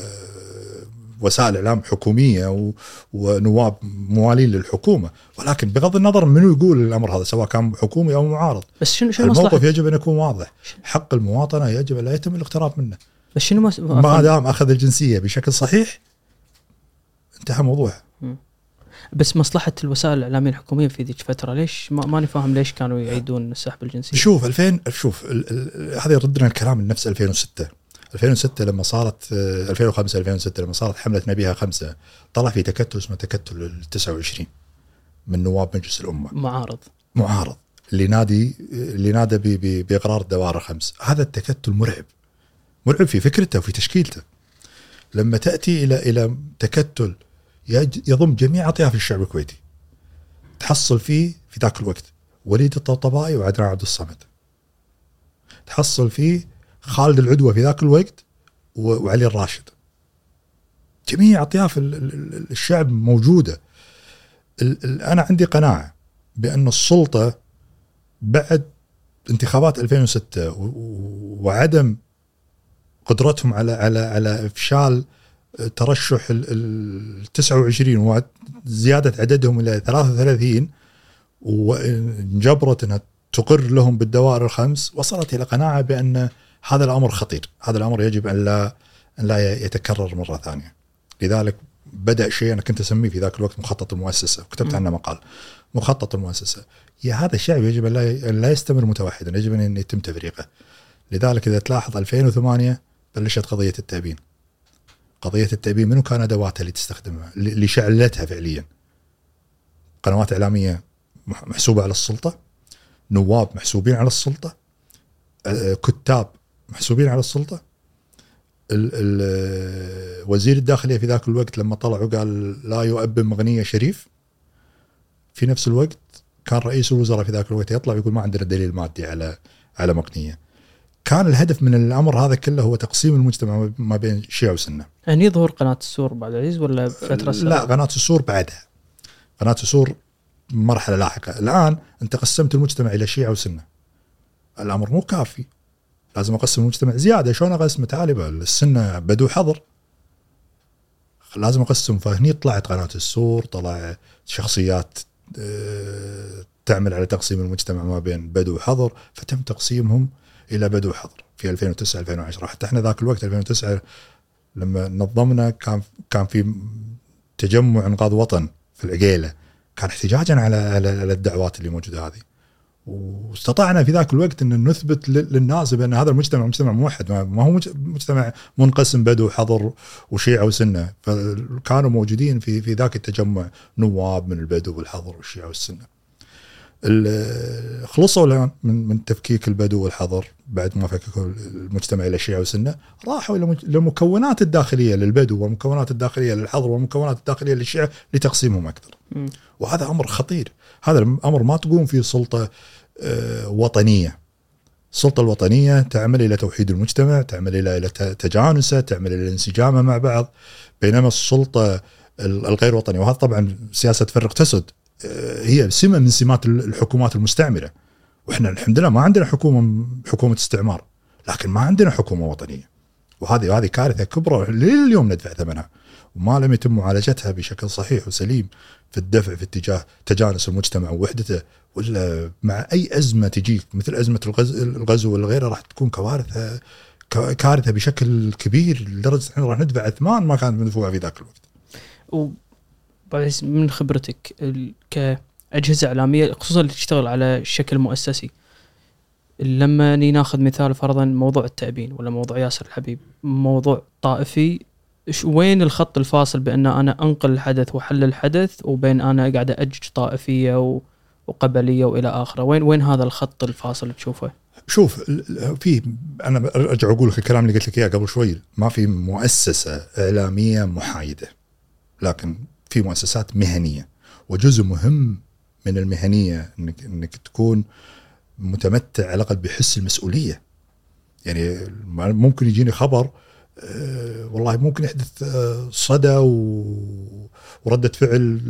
وسائل اعلام حكومية ونواب موالين للحكومة. ولكن بغض النظر منو يقول الأمر هذا سواء كان حكومي أو معارض. بس شنو شنو الموقف يجب أن يكون واضح. حق المواطنة يجب لا يتم الاقتراب منه. بس شنو مس... ما دام أخذ الجنسية بشكل صحيح انتهى موضوعه. بس مصلحة الوسائل الإعلامية الحكومية في ذيك الفترة ليش ما ماني فاهم ليش كانوا يعيدون سحب الجنسية؟ شوف 2000 شوف هذا يردنا الكلام لنفس 2006 2006 لما صارت آه، 2005 2006 لما صارت حملة نبيها خمسة طلع في تكتل اسمه تكتل ال 29 من نواب مجلس الأمة. معارض. معارض. اللي نادي اللي نادى بإقرار الدوائر الخمس. هذا التكتل مرعب. مرعب في فكرته وفي تشكيلته. لما تأتي إلى إلى تكتل يضم جميع أطياف الشعب الكويتي. تحصل فيه في ذاك الوقت وليد الطبطبائي وعدنان عبد الصمد. تحصل فيه خالد العدوى في ذاك الوقت وعلي الراشد. جميع اطياف ال- ال- ال- الشعب موجودة. أنا عندي قناعة بأن السلطة بعد انتخابات 2006 و- و- وعدم قدرتهم على على على إفشال ترشح ال 29 وزياده عددهم إلى 33 وانجبرت أنها تقر لهم بالدوائر الخمس وصلت إلى قناعة بأن هذا الأمر خطير، هذا الأمر يجب أن لا أن لا يتكرر مرة ثانية. لذلك بدأ شيء أنا كنت أسميه في ذاك الوقت مخطط المؤسسة. وكتبت عنه مقال. مخطط المؤسسة. يا هذا الشعب يجب أن لا يستمر متوحدا. يجب أن يتم تفريقه. لذلك إذا تلاحظ 2008 بلشت قضية التأبين. قضية التأبين منو كان أدواتها اللي تستخدمها؟ اللي شعلتها فعليا؟ قنوات إعلامية مح- محسوبة على السلطة. نواب محسوبين على السلطة. كتاب محسوبين على السلطة ال ال وزير الداخلية في ذاك الوقت لما طلع وقال لا يؤبن مغنيه شريف في نفس الوقت كان رئيس الوزراء في ذاك الوقت يطلع ويقول ما عندنا دليل مادي على على مقنية. كان الهدف من الأمر هذا كله هو تقسيم المجتمع ما بين شيعة وسنة. يعني ظهور قناة السور ابو عبد العزيز ولا فترة لا سابقة؟ قناة السور بعدها. قناة السور مرحلة لاحقة، الآن أنت قسمت المجتمع إلى شيعة وسنة. الأمر مو كافي. لازم أقسم المجتمع زيادة، شلون اقسمه تعال بقى، السنة بدو حظر. لازم أقسم. فهني طلعت قناة السور، طلع شخصيات آه، تعمل على تقسيم المجتمع ما بين بدو وحظر، فتم تقسيمهم إلى بدو وحظر في 2009 2010 حتى إحنا ذاك الوقت 2009 لما نظمنا كان كان في تجمع انقاذ وطن في العقيلة. كان احتجاجا على على الدعوات اللي موجودة هذه. واستطعنا في ذاك الوقت إن نثبت لل- للناس بأن هذا المجتمع مجتمع موحد. ما هو مج- مجتمع منقسم بدو حضر وشيعة وسنة. فكانوا موجودين في في ذاك التجمع نواب من البدو والحضر والشيعة والسنة. ال- خلصوا الآن من من تفكيك البدو والحضر بعد ما فككوا المجتمع إلى شيعة وسنة. راحوا إلى للمكونات الداخلية للبدو والمكونات الداخلية للحضر والمكونات الداخلية للشيعة لتقسيمهم أكثر. وهذا أمر خطير. هذا الأمر ما تقوم فيه سلطة آه، وطنية. السلطة الوطنية تعمل إلى توحيد المجتمع تعمل إلى تجانسة تعمل إلى انسجامه مع بعض بينما السلطة ال- الغير وطنية. وهذا طبعا سياسة فرق تسد آه، هي سمة من سمات ال- الحكومات المستعمرة. وإحنا الحمد لله ما عندنا حكومة حكومة استعمار لكن ما عندنا حكومة وطنية. وهذه هذه كارثة كبرى لليوم ندفع ثمنها وما لم يتم معالجتها بشكل صحيح وسليم في الدفع في اتجاه تجانس المجتمع ووحدته ولا مع أي أزمة تجيك مثل أزمة الغزو, ولا غيره راح تكون كوارث كارثة بشكل كبير لدرجة إحنا راح ندفع اثمان ما كانت مدفوعه في ذاك الوقت. وبعد من خبرتك كأجهزة إعلامية خصوصا اللي تشتغل على شكل مؤسسي لما ناخذ مثال فرضا موضوع التأبين ولا موضوع ياسر الحبيب موضوع طائفي وين الخط الفاصل بأن أنا أنقل الحدث وحل الحدث وبين أنا قاعد أجج طائفية و- وقبلية وإلى آخره؟ وين وين هذا الخط الفاصل تشوفه؟ شوف في أنا أرجع أقول لك الكلام اللي قلت لك إياه قبل شوي. ما في مؤسسة إعلامية محايدة لكن في مؤسسات مهنية. وجزء مهم من المهنية انك إنك تكون متمتع على الأقل بحس المسؤولية. يعني ممكن يجيني خبر آه، والله ممكن يحدث آه، صدى و- وردة فعل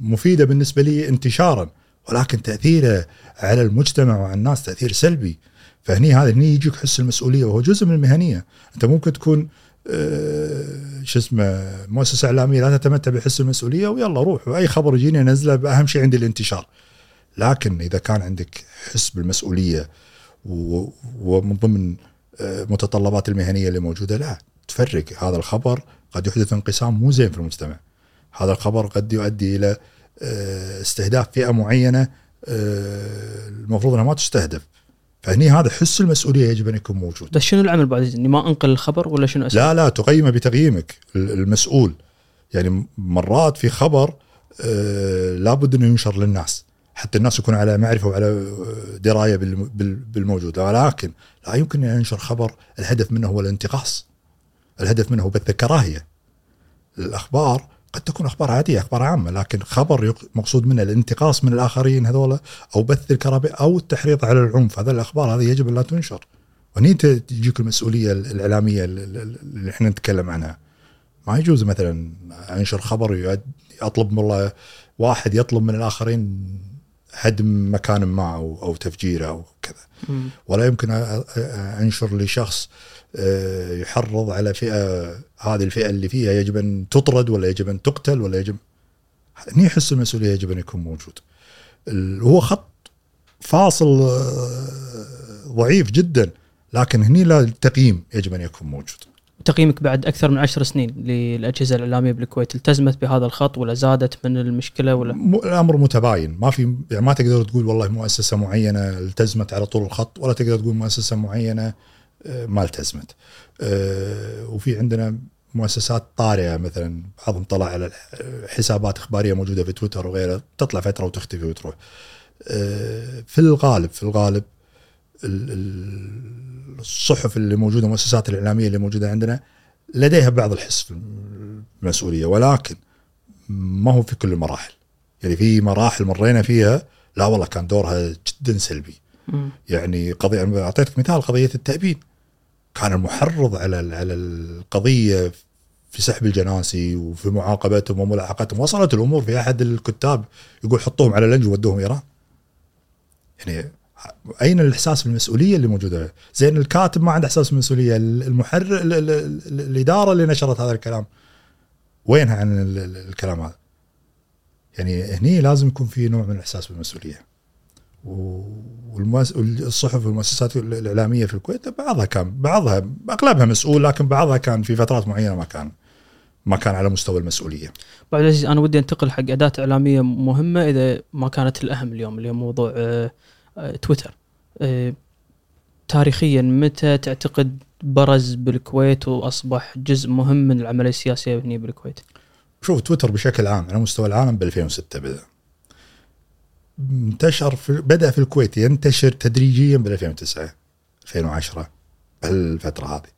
مفيدة بالنسبة لي انتشارا ولكن تأثيره على المجتمع وعلى الناس تأثير سلبي. فهني هذا هني يجيك حس المسؤولية وهو جزء من المهنية. أنت ممكن تكون آه، شو اسمه مؤسسة إعلامية لا تتمتع بحس المسؤولية ويلا روح وأي خبر يجيني أنزله أهم شيء عندي الانتشار. لكن إذا كان عندك حس بالمسؤولية ومن ضمن آه، متطلبات المهنية اللي موجودة لا تفرق. هذا الخبر قد يحدث انقسام مو زين في المجتمع. هذا الخبر قد يؤدي إلى آه، استهداف فئة معينة آه، المفروض إنها ما تستهدف. فهني هذا حس المسؤولية يجب أن يكون موجود. بس شنو العمل بعد؟ إني ما أنقل الخبر ولا شنو أسوي؟ لا لا تقيمه بتقييمك ال- المسؤول. يعني مرات في خبر لابد إنه ينشر للناس. حتى الناس يكون على معرفة وعلى دراية بال- بال- بالموجود. ولكن لا يمكن أن ينشر خبر الهدف منه هو الانتقاص. الهدف منه بث الكراهية. الأخبار قد تكون أخبار عادية أخبار عامة لكن خبر مقصود منه الانتقاص من الآخرين هذولا أو بث الكراهية أو التحريض على العنف. هذا الأخبار هذه يجب أن لا تنشر. وهني تجيك المسؤولية الإعلامية ال- ال- اللي إحنا نتكلم عنها. ما يجوز مثلا أنشر خبر اطلب والله واحد يطلب من الآخرين هدم مكان ما أو أو تفجيره أو كذا. ولا يمكن أنشر لشخص آه، يحرض على فئة هذه الفئة اللي فيها يجب أن تطرد ولا يجب أن تقتل ولا يجب هني حس المسؤولية يجب أن يكون موجود. هو خط فاصل آه، ضعيف جدا لكن هني لا التقييم يجب أن يكون موجود. تقييمك بعد أكثر من عشر سنين للأجهزة الإعلامية بالكويت التزمت بهذا الخط ولا زادت من المشكلة ولا؟ م- الأمر متباين. ما في يعني ما تقدر تقول والله مؤسسة معينة التزمت على طول الخط ولا تقدر تقول مؤسسة معينة آه، ما التزمت. آه، وفي عندنا مؤسسات طارئة مثلا بعضهم طلع على حسابات إخبارية موجودة في تويتر وغيره تطلع فترة وتختفي وتروح. آه، في الغالب في الغالب ال- ال- الصحف اللي موجودة المؤسسات الإعلامية اللي موجودة عندنا لديها بعض الحس في المسؤولية ولكن ما هو في كل المراحل. يعني في مراحل مرينا فيها لا والله كان دورها جدا سلبي. يعني قضية أعطيتك مثال قضية التأبين. كان المحرض على على القضية في سحب الجناسي وفي معاقبتهم وملاحقتهم وصلت الأمور في أحد الكتاب يقول حطوهم على لنج ودوهم إيران. يعني أين الإحساس بالمسؤولية اللي موجودة؟ زين الكاتب ما عنده إحساس بالمسؤولية المحرر ال- ال- ال- الإدارة اللي نشرت هذا الكلام. وينها عن ال- ال- الكلام هذا؟ يعني هني لازم يكون في نوع من الإحساس بالمسؤولية. والصحف والمؤسسات الإعلامية في الكويت بعضها كان بعضها أغلبها مسؤول لكن بعضها كان في فترات معينة ما كان ما كان على مستوى المسؤولية. بعد أنا ودي أنتقل حق أداة إعلامية مهمة إذا ما كانت الأهم اليوم اللي هو موضوع آه، تويتر. آه، تاريخيا متى تعتقد برز بالكويت وأصبح جزء مهم من العملية السياسية هنا بالكويت؟ شوف تويتر بشكل عام على مستوى العالم ب 2006 بدأ. انتشر في بدأ في الكويت ينتشر تدريجيا بال 2009 2010 بهالفترة هذه.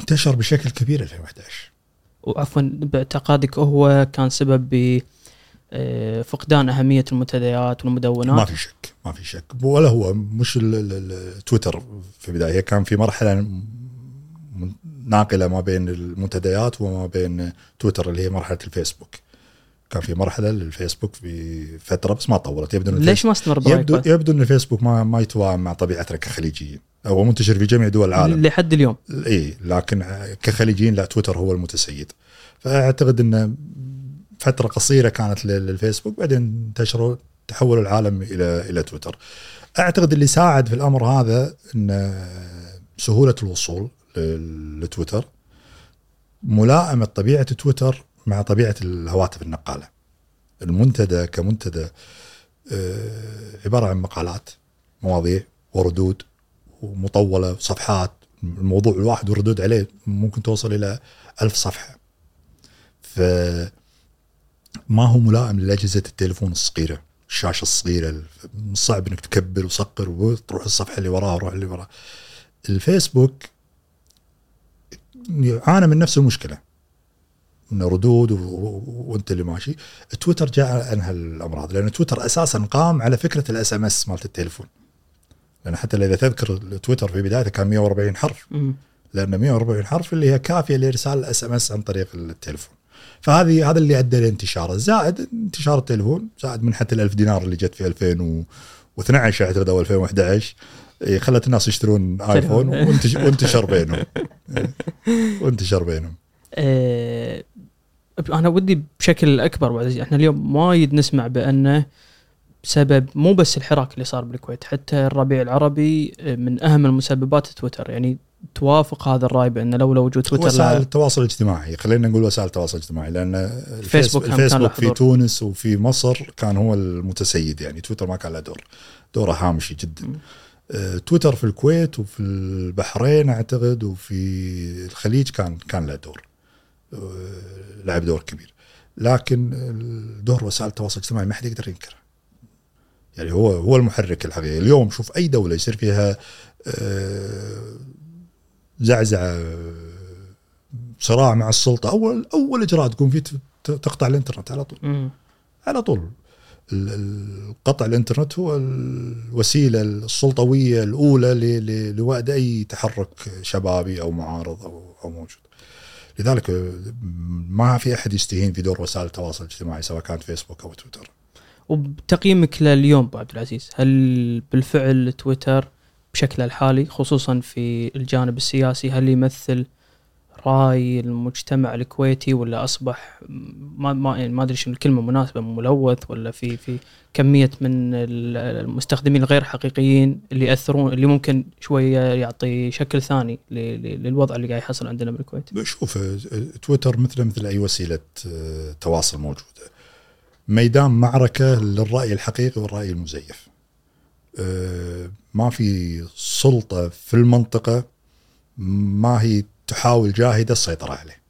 انتشر بشكل كبير 2011 وعفوا باعتقادك هو كان سبب ب فقدان أهمية المنتديات والمدونات. ما في شك ما في شك. ولا هو مش تويتر في البداية كان في مرحلة ناقلة ما بين المنتديات وما بين تويتر اللي هي مرحلة الفيسبوك. كان في مرحلة للفيسبوك في فترة بس ما طولت. يبدو ليش ما استمر يبدو؟ يبدو إن الفيسبوك ما ما يتوائم مع طبيعتنا كخليجيين هو منتشر في جميع دول العالم. لحد اليوم. اي لكن كخليجيين لا تويتر هو المتسيد. فأعتقد إن فترة قصيرة كانت لل- للفيسبوك بعدين انتشروا تحول العالم إلى إلى تويتر. أعتقد اللي ساعد في الأمر هذا إن سهولة الوصول لتويتر ملائمة طبيعة تويتر مع طبيعة الهواتف النقالة. المنتدى كمنتدى آه، عبارة عن مقالات مواضيع وردود ومطولة وصفحات الموضوع الواحد والردود عليه ممكن توصل إلى ألف صفحة. ف ما هو ملائم لاجهزه التليفون الصغيرة الشاشة الصغيرة صعب إنك تكبر وتصغر وتروح الصفحة اللي وراها وروح اللي وراها. الفيسبوك يعانى من نفس المشكلة من ردود وأنت اللي ماشي. تويتر جاء انهى الامر هذا لأن تويتر أساسا قام على فكرة ال SMS مالت التليفون. لأن حتى إذا تذكر تويتر في بدايته كان 140 حرف. لأن 140 حرف اللي هي كافية لإرسال ال SMS عن طريق التليفون. فهذه هذا اللي ادى لانتشاره زائد انتشار التليفون زائد منحه الألف دينار اللي جت في 2012 اعتقد أو 2011 إيه، خلت الناس يشترون آيفون وانتش- وانتشر بينهم. [LAUGHS] وانتشر بينهم. آه، أنا ودي بشكل أكبر بعد إحنا اليوم وايد نسمع بأنه بسبب مو بس الحراك اللي صار بالكويت حتى الربيع العربي من أهم المسببات تويتر. يعني توافق هذا الرأي بأن لولا وجود تويتر وسائل التواصل الاجتماعي. خلينا نقول وسائل التواصل الاجتماعي لأن الفيسبوك الفيسبوك في. تونس وفي مصر كان هو المتسيد يعني. تويتر ما كان له دور. دوره هامشي جدا. مم. آه، تويتر في الكويت وفي البحرين أعتقد وفي الخليج كان كان له دور. آه، لعب دور كبير. لكن دور وسائل التواصل الاجتماعي ما حد يقدر ينكره. يعني هو هو المحرك الحقيقي. اليوم شوف أي دولة يصير فيها آه، زعزعه آه، صراع مع السلطة أول أول إجراء تقوم فيه تقطع الإنترنت على طول مم. على طول قطع الإنترنت هو الوسيلة السلطوية الأولى لوأد أي تحرك شبابي أو معارض أو أو موجود. لذلك ما في أحد يستهين في دور وسائل التواصل الاجتماعي سواء كانت فيسبوك أو تويتر. وبتقييمك لليوم أبو عبد العزيز هل بالفعل تويتر بشكله الحالي خصوصا في الجانب السياسي هل يمثل رأي المجتمع الكويتي ولا أصبح ما ما يعني ما أدري شنو الكلمة مناسبة ملوث ولا في في كمية من ال- المستخدمين الغير حقيقيين اللي يأثرون اللي ممكن شوية يعطي شكل ثاني للوضع اللي قاعد يحصل عندنا بالكويت. شوف تويتر مثل مثل أي وسيلة آه، تواصل موجودة. ميدان معركة للرأي الحقيقي والرأي المزيف. آه، ما في سلطة في المنطقة ما هي تحاول جاهدة السيطرة عليه.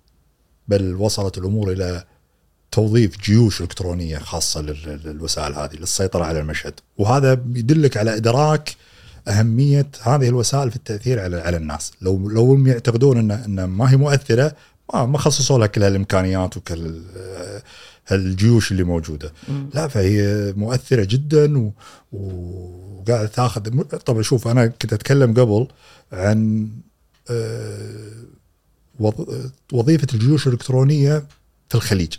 بل وصلت الأمور إلى توظيف جيوش إلكترونية خاصة لل- للوسائل هذه للسيطرة على المشهد، وهذا يدلك على إدراك أهمية هذه الوسائل في التأثير على على الناس، لو لو هم يعتقدون ان إن ما هي مؤثرة ما ما خصصوا لها كل هالإمكانيات وكل آه، هالجيوش اللي موجودة. مم. لا فهي مؤثرة جدا و... وقاعده تاخذ طبعا شوف أنا كنت أتكلم قبل عن آه، وظ- وظيفة الجيوش الإلكترونية في الخليج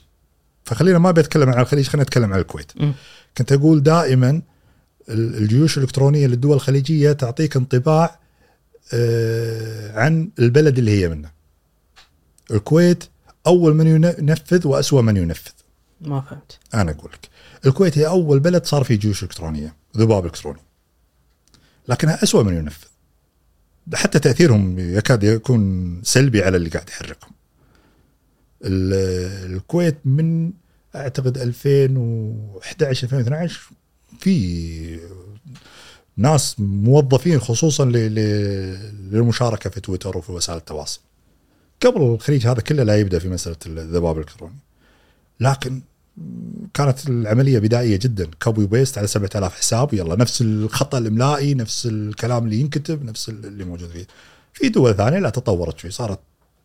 فخلينا ما بتكلم عن الخليج خلينا نتكلم عن الكويت مم. كنت أقول دائما ال- الجيوش الإلكترونية للدول الخليجية تعطيك انطباع آه، عن البلد اللي هي منه الكويت أول من ينفذ وأسوأ من ينفذ ما فهمت. أنا أقول لك الكويت هي أول بلد صار فيه جيوش إلكترونية ذباب إلكتروني. لكنها اسوء من ينفذ. حتى تأثيرهم يكاد يكون سلبي على اللي قاعد يحركهم ال- الكويت من أعتقد 2011 2012 في ناس موظفين خصوصا للمشاركة في تويتر وفي وسائل التواصل. قبل الخليج هذا كله لا يبدأ في مسألة الذباب الالكتروني لكن كانت العملية بدائية جدا. copy paste على 7000 حساب يلا نفس الخطأ الإملائي نفس الكلام اللي ينكتب نفس اللي موجود فيه. في دول ثانية لا تطورت شوي صارت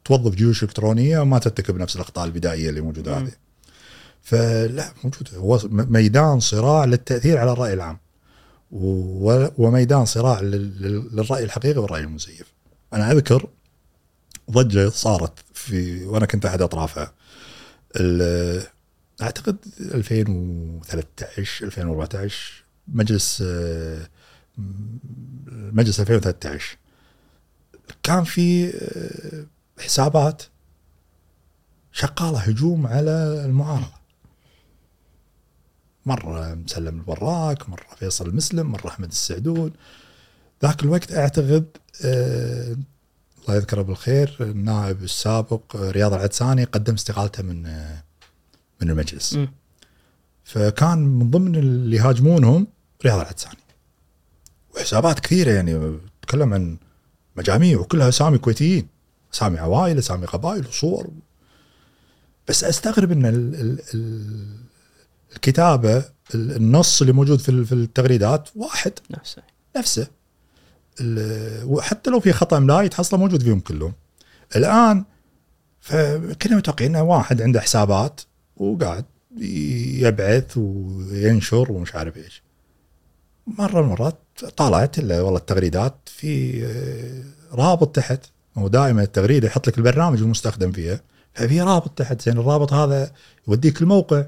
توظف جيوش إلكترونية وما ترتكب نفس الأخطاء البدائية اللي موجودة. هذه. فلا موجود. هو ميدان صراع للتأثير على الرأي العام. وميدان صراع لل- لل- للرأي الحقيقي والرأي المزيف. أنا أذكر ضجة صارت في وأنا كنت أحد أطرافها. أعتقد 2013 2014 مجلس آه، مجلس 2013 كان في آه، حسابات شغالة هجوم على المعارضة. مرة مسلم البراك مرة فيصل المسلم مرة أحمد السعدون. ذاك الوقت أعتقد آه، الله يذكره بالخير النائب السابق رياض العدساني قدم استقالته من من المجلس. مم. فكان من ضمن اللي يهاجمونهم رياض العدساني. وحسابات كثيرة يعني تكلم عن مجاميع وكلها أسامي كويتيين. أسامي عوائل أسامي قبائل وصور. بس أستغرب إن ال ال ال الكتابة ال- النص اللي موجود في ال- في التغريدات واحد. نفسه. نفسه. وحتى لو في خطأ املائي تحصله موجود فيهم كلهم. الآن فكنا متوقعين انه واحد عنده حسابات وقاعد يبعث وينشر ومش عارف إيش. مرة من المرات طالعت والله التغريدات في آه، رابط تحت. هو دائما التغريده يحط لك البرنامج المستخدم فيها. ففي رابط تحت زين الرابط هذا يوديك الموقع.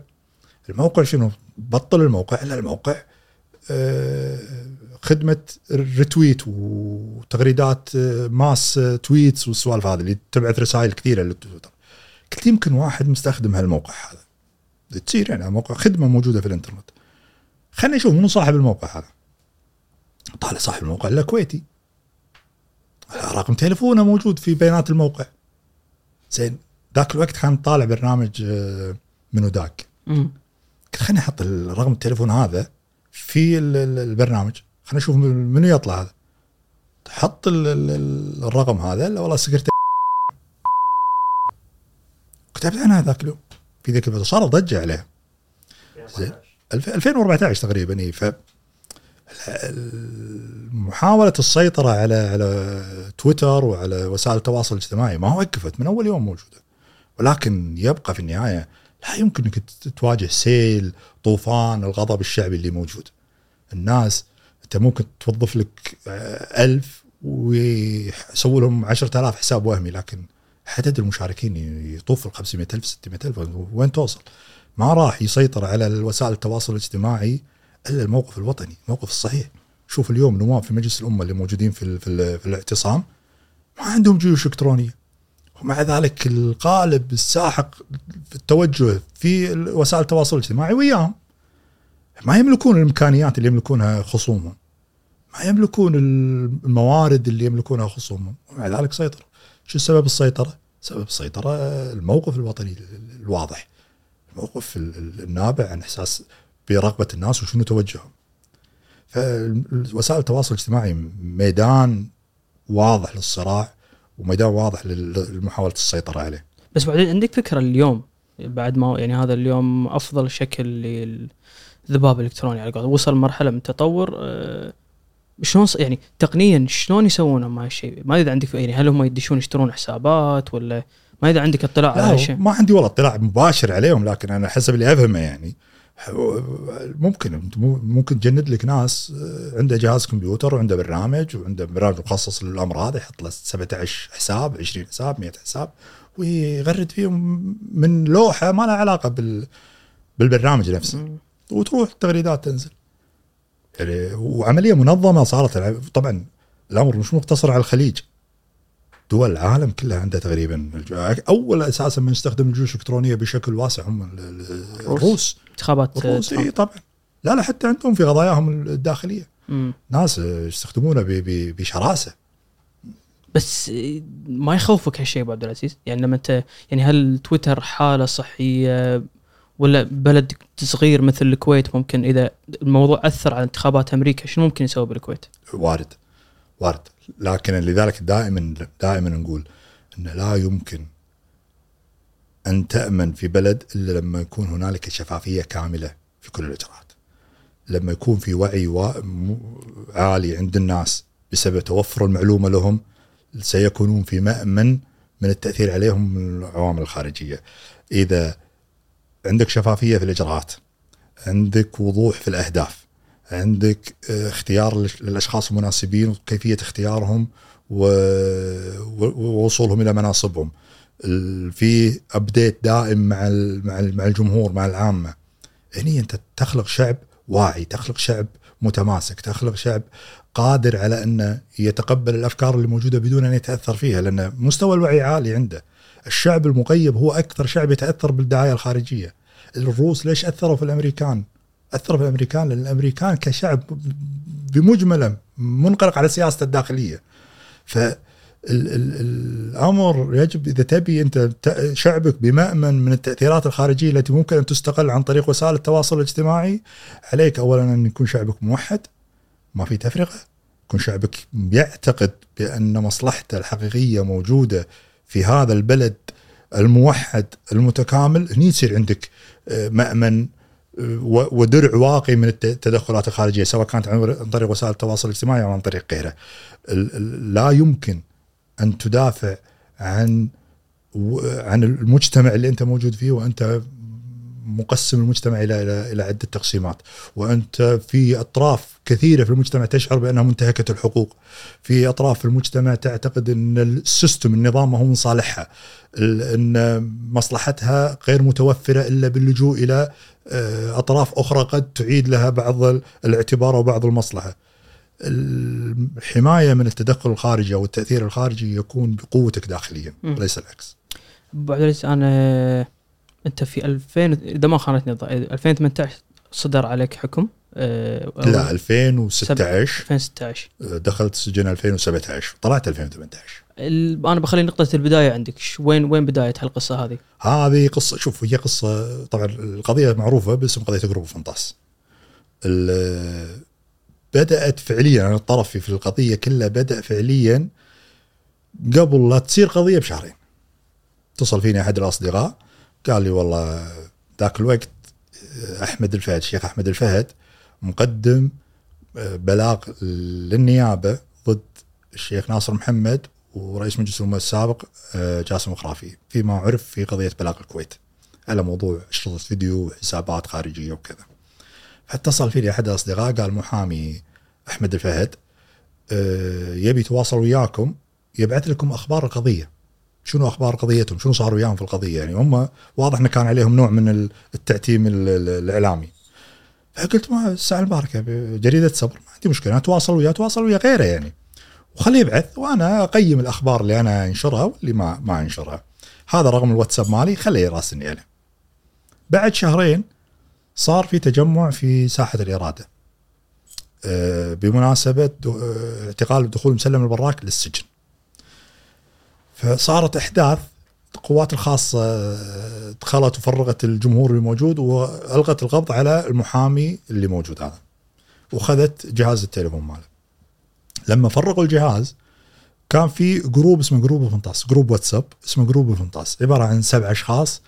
الموقع شنو؟ بطل الموقع. إلا الموقع آه، خدمة ال retweet وتغريدات mass آه، tweets والسوالف هذه اللي تبعث رسائل كثيرة للتويتر قلت يمكن واحد مستخدم هالموقع هذا. تصير يعني موقع خدمة موجودة في الإنترنت. خلينا نشوف منو صاحب الموقع هذا. طالع صاحب الموقع الا كويتي. رقم تليفونه موجود في بيانات الموقع. زين ذاك الوقت كان طالع برنامج آه، منو داك. قلت خليني أحط الرقم التليفون هذا في ال- ال- البرنامج. خلينا نشوف منو يطلع هذا؟ حط ال- ال- ال- الرقم هذا لا والله سكرت كتبت عنها ذاك اليوم. في ذيك الفترة صارت ضجة ألف- 2014 تقريبا إي ف محاولة السيطرة على على تويتر وعلى وسائل التواصل الاجتماعي ما وقفت من أول يوم موجودة. ولكن يبقى في النهاية لا يمكن إنك تواجه سيل طوفان الغضب الشعبي اللي موجود. الناس انت ممكن توظف لك آه، ألف ويسووا لهم عشرة آلاف حساب وهمي لكن عدد المشاركين يطوف ال 500 ألف 600 ألف وين توصل؟ ما راح يسيطر على وسائل التواصل الاجتماعي إلا الموقف الوطني الموقف الصحيح. شوف اليوم نواب في مجلس الأمة اللي موجودين في في, في الاعتصام ما عندهم جيوش إلكترونية. ومع ذلك القالب الساحق في التوجه في وسائل التواصل الاجتماعي وياهم. ما يملكون الإمكانيات اللي يملكونها خصومهم. ما يملكون الموارد اللي يملكونها خصومهم ومع ذلك سيطروا شو سبب السيطرة؟ سبب السيطره الموقف الوطني ال- الواضح. الموقف ال- ال- النابع عن إحساس برغبة الناس وشنو توجههم. فوسائل التواصل الاجتماعي ميدان واضح للصراع وميدان واضح لمحاولة السيطرة عليه. بس بعدين عندك فكرة اليوم بعد ما يعني هذا اليوم أفضل شكل للذباب الالكتروني على قولتهم. وصل مرحلة من التطور آه، شلون يعني تقنيا شلون يسوون مع الشيء ما ادري اذا عندك يعني هل هم يدشون يشترون حسابات ولا ما ادري عندك اطلاع على هالشيء ما عندي والله اطلاع مباشر عليهم لكن أنا حسب اللي أفهمه يعني. ممكن ممكن تجند لك ناس عنده جهاز كمبيوتر وعنده برنامج وعنده برنامج مخصص للأمر هذا يحط له 17 حساب 20 حساب 100 حساب ويغرد فيهم من لوحة ما لها علاقة بال بالبرنامج نفسه. وتروح التغريدات تنزل. وعملية منظمة صارت طبعا الأمر مش مقتصر على الخليج. دول العالم كلها عندها تقريبا أول أساسا من يستخدم الجيوش الإلكترونية بشكل واسع هم ال- ال- الروس. انتخابات الروس. إي طبعا. لا لا حتى عندهم في قضاياهم الداخلية. مم. ناس يستخدمونه بشراسة. بس ما يخوفك هالشيء أبو عبد العزيز؟ يعني لما انت يعني هل تويتر حالة صحية ولا بلد صغير مثل الكويت ممكن إذا الموضوع أثر على انتخابات أمريكا شنو ممكن يسوي بالكويت؟ وارد وارد لكن لذلك دائما دائما نقول انه لا يمكن أن تأمن في بلد إلا لما يكون هنالك شفافية كاملة في كل الإجراءات. لما يكون في وعي عالي عند الناس بسبب توفر المعلومة لهم سيكونون في مأمن من التأثير عليهم من العوامل الخارجية. إذا عندك شفافية في الإجراءات، عندك وضوح في الأهداف، عندك آه، اختيار للأشخاص المناسبين وكيفية اختيارهم ووصولهم إلى مناصبهم. في ابديت دائم مع مع الجمهور مع العامة. هني أنت تخلق شعب واعي، تخلق شعب متماسك، تخلق شعب قادر على أنه يتقبل الأفكار اللي موجودة بدون أن يتأثر فيها لأن مستوى الوعي عالي عنده. الشعب المقيب هو أكثر شعب يتأثر بالدعاية الخارجية. الروس ليش أثروا في الأمريكان؟ أثروا في الأمريكان لأن الأمريكان كشعب بمجملة منقلق على سياسته الداخلية. ف ال- ال- الأمر يجب إذا تبي أنت شعبك بمأمن من التأثيرات الخارجية التي ممكن أن تستقل عن طريق وسائل التواصل الاجتماعي عليك اولا أن يكون شعبك موحد ما في تفرقة يكون شعبك يعتقد بأن مصلحته الحقيقية موجودة في هذا البلد الموحد المتكامل هني يصير عندك آه، مأمن آه، ودرع واقي من الت- التدخلات الخارجية سواء كانت عن طريق وسائل التواصل الاجتماعي أو عن طريق ال- لا يمكن أن تدافع عن عن المجتمع اللي أنت موجود فيه وأنت مقسم المجتمع إلى إلى إلى عدة تقسيمات. وأنت في أطراف كثيرة في المجتمع تشعر بأنها منتهكة الحقوق. في أطراف في المجتمع تعتقد إن السيستم النظام ما هو من صالحها. ال- إن مصلحتها غير متوفرة إلا باللجوء إلى آه، أطراف أخرى قد تعيد لها بعض الاعتبار وبعض المصلحة. الحماية من التدخل الخارجي أو التأثير الخارجي يكون بقوتك داخليا مم. ليس العكس. أبو عبد أنا أنت في 2000 إذا ما خانتني الض- 2018 صدر عليك حكم آه، أو- لا 2016 2016 دخلت السجن 2017 طلعت 2018 ال- أنا بخلي نقطة البداية عندك وين وين بداية هالقصة هذه؟ هذه قصة شوف هي قصة طبعا القضية معروفة باسم قضية جروب فنطاس بدأت فعليا أنا طرفي في القضية كلها بدأ فعليا قبل لا تصير قضية بشهرين. اتصل فيني أحد الأصدقاء قال لي والله ذاك الوقت أحمد الفهد الشيخ أحمد الفهد مقدم بلاغ للنيابة ضد الشيخ ناصر محمد ورئيس مجلس الامه السابق آه، جاسم خرافي فيما عرف في قضية بلاغ الكويت على موضوع اشرطه فيديو وحسابات خارجية وكذا. فاتصل فيني احد الأصدقاء قال محامي أحمد الفهد آه، يبي يتواصل وياكم يبعث لكم أخبار القضية. شنو أخبار قضيتهم؟ شنو صار وياهم في القضية؟ يعني هم واضح إنه كان عليهم نوع من التعتيم ال- ال- الإعلامي. فقلت ما الساعة المباركة بجريده صبر ما عندي مشكلة أتواصل وياه أتواصل ويا غيره يعني. وخليه يبعث وأنا أقيم الأخبار اللي أنا أنشرها واللي ما ما أنشرها. هذا رقم الواتساب مالي خليه يراسلني عليه بعد شهرين صار في تجمع في ساحة الإرادة. آه، بمناسبة آه، اعتقال دخول مسلم البراك للسجن. فصارت أحداث القوات الخاصه آه، دخلت وفرغت الجمهور اللي موجود وألقت القبض على المحامي اللي موجود هذا وخذت جهاز التليفون ماله. لما فرغوا الجهاز كان في group اسمه group الفنطاس group واتساب اسمه group الفنطاس عبارة عن سبع أشخاص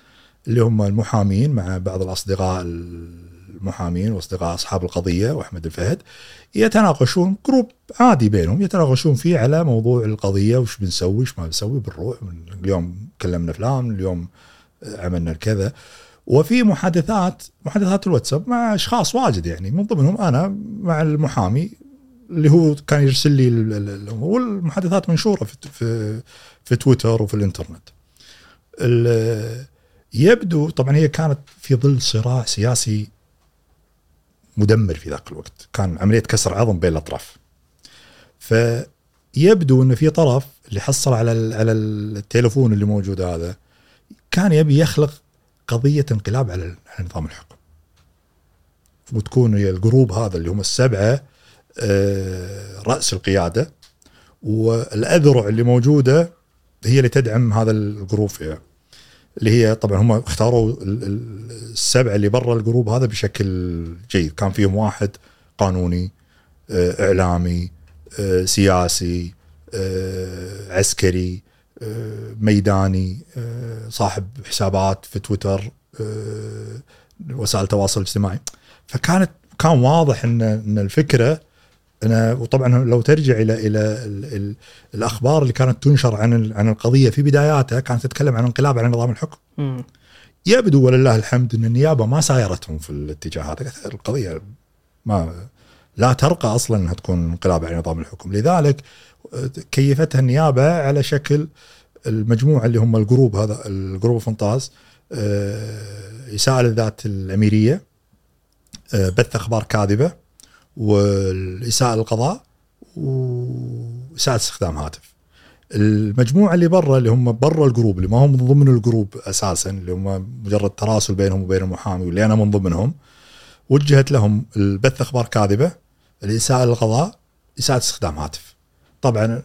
اللي هم المحامين مع بعض الأصدقاء المحامين وأصدقاء أصحاب القضية وأحمد الفهد يتناقشون جروب عادي بينهم يتناقشون فيه على موضوع القضية وش بنسوي وش ما بنسوي بنروح اليوم كلمنا فلان اليوم عملنا كذا وفي محادثات محادثات الواتساب مع أشخاص واجد يعني من ضمنهم أنا مع المحامي اللي هو كان يرسل لي ال- ال- الأمور والمحادثات منشورة في في في تويتر وفي الإنترنت. ال- يبدو طبعا هي كانت في ظل صراع سياسي مدمر في ذاك الوقت، كان عملية كسر عظم بين الأطراف. فيبدو إنه في طرف اللي حصل على على التليفون اللي موجود هذا كان يبي يخلق قضية انقلاب على نظام الحكم. وتكون الجروب هذا اللي هم السبعة آه، رأس القيادة والأذرع اللي موجودة هي اللي تدعم هذا ال group فيها اللي هي طبعا هم اختاروا ال- ال- السبعه اللي برا ال group هذا بشكل جيد. كان فيهم واحد قانوني آه، إعلامي آه، سياسي آه، عسكري ميداني صاحب حسابات في تويتر وسائل التواصل الاجتماعي. فكانت كان واضح ان إن الفكرة أنا وطبعا لو ترجع إلى إلى ال ال الأخبار اللي كانت تنشر عن عن القضية في بداياتها كانت تتكلم عن انقلاب على نظام الحكم. مم. يبدو ولله الحمد إن النيابة ما سايرتهم في الاتجاه هذا. القضية ما لا ترقى أصلا إنها تكون انقلاب على نظام الحكم. لذلك آه، كيفتها النيابة على شكل المجموعة اللي هم ال group هذا ال group فنطاس آه، اساءه للذات الأميرية آه، بث أخبار كاذبة والإساءة للقضاء وإساءة استخدام هاتف. المجموعة اللي برا اللي هم برا ال group اللي ما هم من ضمن ال group أساسا اللي هم مجرد تراسل بينهم وبين المحامي واللي أنا من ضمنهم وجهت لهم البث أخبار كاذبة الإساءة للقضاء إساءة استخدام هاتف. طبعا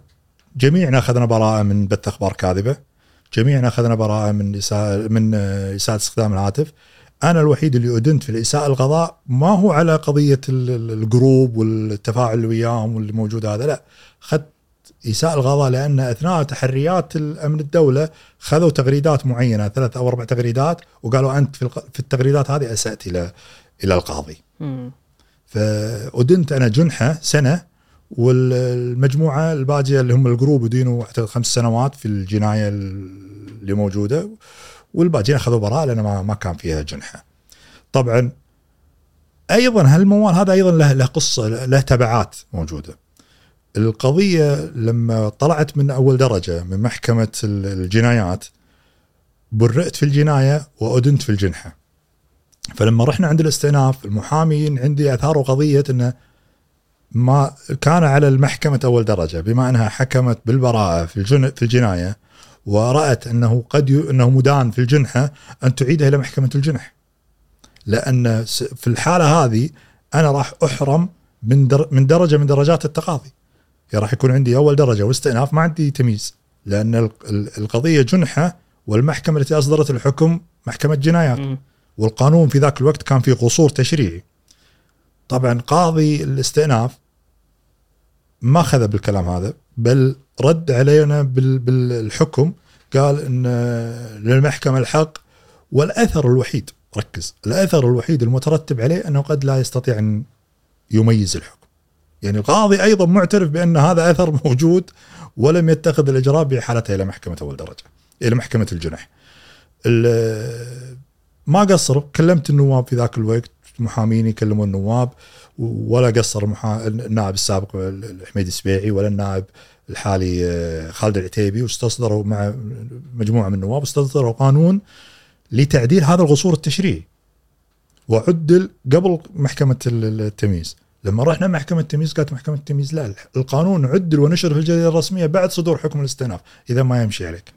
جميعنا أخذنا براءة من بث أخبار كاذبة جميعنا أخذنا براءة من إساءة من إساءة استخدام الهاتف أنا الوحيد اللي أدنت في الإساءة القضاء. ما هو على قضية ال- ال- ال group والتفاعل اللي وياهم واللي موجود هذا لا. أخذت إساءة القضاء لأن أثناء تحريات الأمن الدولة خذوا تغريدات معينة ثلاث أو أربع تغريدات وقالوا أنت في التغريدات هذه أسأت إلى إلى القاضي. فأدنت أنا جنحة سنة والمجموعة الباقية اللي هم ال group يدينوا أعتقد خمس سنوات في الجناية اللي موجودة. والباقيين أخذوا براءة لأن ما, كان فيها جنحة طبعا أيضا هالموال هذا أيضا له, له قصة له تبعات موجودة. القضية لما طلعت من أول درجة من محكمة الجنايات برئت في الجناية وأدنت في الجنحة فلما رحنا عند الاستئناف المحامين عندي أثاروا قضية إنه ما كان على المحكمة أول درجة بما أنها حكمت بالبراءة في في الجناية ورأت أنه قد ي... أنه مدان في الجنحة أن تعيده إلى محكمة الجنح. لأن في الحالة هذه أنا راح أحرم من در... من درجة من درجات التقاضي. يعني راح يكون عندي أول درجة واستئناف ما عندي تمييز. لأن ال- ال- القضية جنحة والمحكمة التي أصدرت الحكم محكمة جنايات. والقانون في ذاك الوقت كان فيه قصور تشريعي. طبعا قاضي الاستئناف ما خذ بالكلام هذا بل رد علينا بال- بالحكم قال إن للمحكمة الحق والأثر الوحيد ركز الأثر الوحيد المترتب عليه أنه قد لا يستطيع أن يميز الحكم. يعني القاضي أيضا معترف بأن هذا أثر موجود ولم يتخذ الاجراء بإحالته إلى محكمة أول درجة إلى محكمة الجنح ال- ما قصر كلمت النواب في ذاك الوقت محامين يكلموا النواب ولا قصر المحا... النائب السابق الحميد السبيعي ولا النائب الحالي آه، خالد العتيبي واستصدروا مع مجموعة من النواب استصدروا قانون لتعديل هذا القصور التشريعي. وعدل قبل محكمة ال- التمييز. لما رحنا محكمة التمييز قالت محكمة التمييز لا القانون عدل ونشر في الجريدة الرسمية بعد صدور حكم الاستئناف إذا ما يمشي عليك.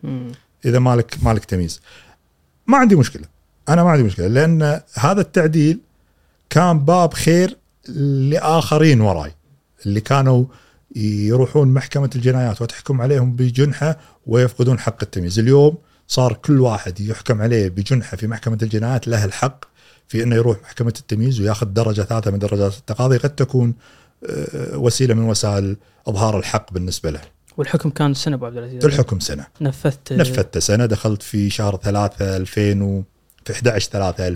إذا مالك مالك تمييز. ما عندي مشكلة. أنا ما عندي مشكلة لأن هذا التعديل كان باب خير لآخرين وراي اللي كانوا يروحون محكمة الجنايات وتحكم عليهم بجنحة ويفقدون حق التمييز. اليوم صار كل واحد يحكم عليه بجنحة في محكمة الجنايات له الحق في إنه يروح محكمة التمييز وياخذ درجة ثالثة من درجات التقاضي قد تكون آه، وسيلة من وسائل إظهار الحق بالنسبة له. والحكم كان سنة أبو عبد العزيز. الحكم سنة. نفذت نفذت سنة دخلت في شهر 3 2000 و في 11 3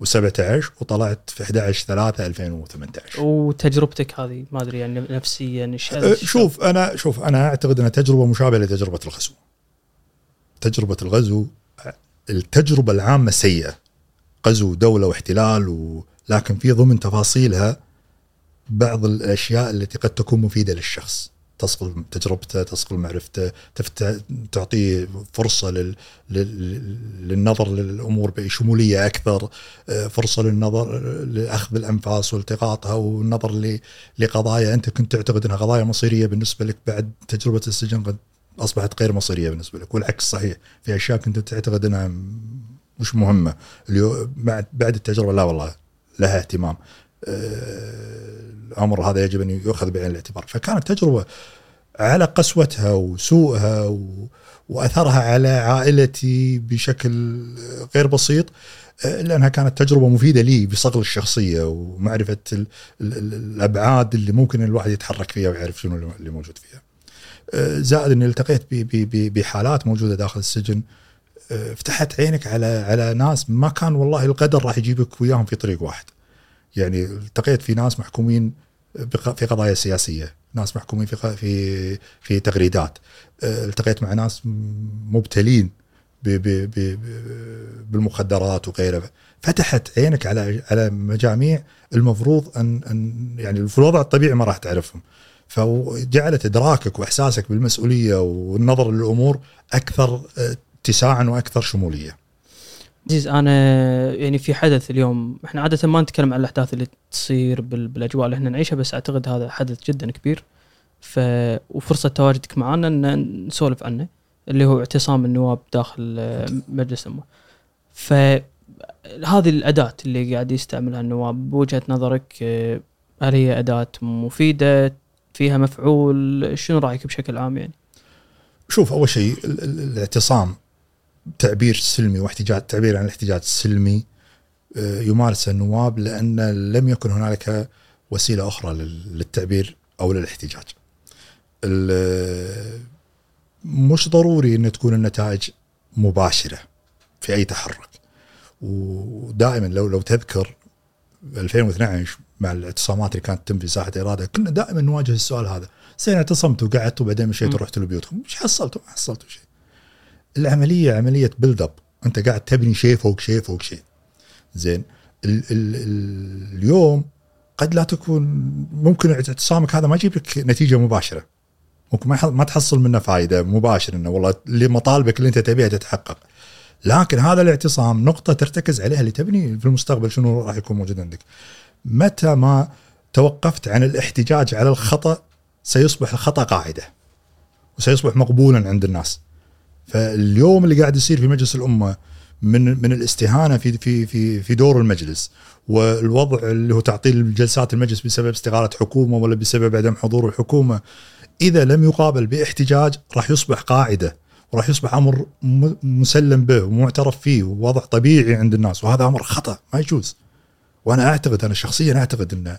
2017 وطلعت في 11 3 2018 وتجربتك هذه ما أدري يعني نفسيا أه، شوف أنا شوف أنا أعتقد إنها تجربة مشابهة لتجربة الغزو. تجربة الغزو التجربة العامة سيئة. غزو دولة واحتلال ولكن في ضمن تفاصيلها بعض الأشياء التي قد تكون مفيدة للشخص. تصقل تجربته، تصقل معرفته،. تعطيه فرصة لل... لل... للنظر للأمور بشموليه أكثر، أه، فرصة للنظر لأخذ الأنفاس والتقاطها والنظر. لقضايا أنت كنت تعتقد إنها قضايا مصيرية بالنسبة لك بعد تجربة السجن قد أصبحت غير مصيرية بالنسبة لك والعكس صحيح في أشياء كنت تعتقد إنها م- مش مهمة اليوم بعد التجربة لا والله لها اهتمام آه، الأمر هذا يجب أن يؤخذ بعين الاعتبار فكانت تجربة على قسوتها وسوءها و... وأثرها على عائلتي بشكل غير بسيط آه، لأنها كانت تجربة مفيدة لي بصقل الشخصية ومعرفة ال... ال... ال- الأبعاد اللي ممكن الواحد يتحرك فيها ويعرف شنو اللي موجود فيها. آه، زائد أني التقيت ب- ب- ب- بحالات موجودة داخل السجن آه، فتحت عينك على على ناس ما كان والله القدر راح يجيبك وياهم في طريق واحد. يعني التقيت في ناس محكومين في قضايا سياسية، ناس محكومين في في في تغريدات، آه، التقيت مع ناس مبتلين بالمخدرات وغيره. فتحت عينك على على مجاميع المفروض أن أن يعني في الوضع الطبيعي ما راح تعرفهم. فجعلت إدراكك وإحساسك بالمسؤولية والنظر للأمور أكثر آه، اتساعا وأكثر شمولية. عزيز أنا يعني في حدث اليوم إحنا عادة ما نتكلم عن الأحداث اللي تصير بال- بالأجواء اللي إحنا نعيشها بس أعتقد هذا حدث جدا كبير. ف وفرصة تواجدك معنا ان نسولف عنه اللي هو اعتصام النواب داخل مجلس الأمة. فهذه الأداة اللي قاعد يستعملها النواب بوجهة نظرك هل هي أداة مفيدة؟ فيها مفعول؟ شنو رأيك بشكل عام يعني؟ شوف أول شيء ال- ال- الاعتصام تعبير سلمي واحتجاج تعبير عن الاحتجاج السلمي آه، يمارسه النواب لأن لم يكن هنالك وسيلة أخرى لل- للتعبير أو للاحتجاج. مش ضروري إن تكون النتائج مباشرة في أي تحرك. ودائما لو لو تذكر 2012 مع الاعتصامات اللي كانت تتم في ساحة إرادة كنا دائما نواجه السؤال هذا زين اعتصمتوا وقعدتوا وبعدين مشيتوا. رحتوا لبيوتكم إيش حصلتوا؟ ما حصلتوا شيء. العملية عملية بيلد اب أنت قاعد تبني شيء فوق شيء فوق شيء. زين ال ال ال اليوم قد لا تكون ممكن اعتصامك هذا ما يجيب لك نتيجة مباشرة. ممكن ما تحصل منه فائده مباشره إنه والله اللي مطالبك اللي أنت تبيها تتحقق. لكن هذا الاعتصام نقطة ترتكز عليها اللي تبني في المستقبل شنو راح يكون موجود عندك. متى ما توقفت عن الاحتجاج على الخطأ سيصبح الخطأ قاعدة وسيصبح مقبولا عند الناس فاليوم اللي قاعد يصير في مجلس الأمة من من الاستهانة في في في في دور المجلس والوضع اللي هو تعطيل جلسات المجلس بسبب استقاله حكومة ولا بسبب عدم حضور الحكومة إذا لم يقابل باحتجاج راح يصبح قاعدة وراح يصبح أمر مسلم به ومعترف فيه ووضع طبيعي عند الناس وهذا أمر خطأ ما يجوز. وأنا أعتقد أنا شخصيا أعتقد إن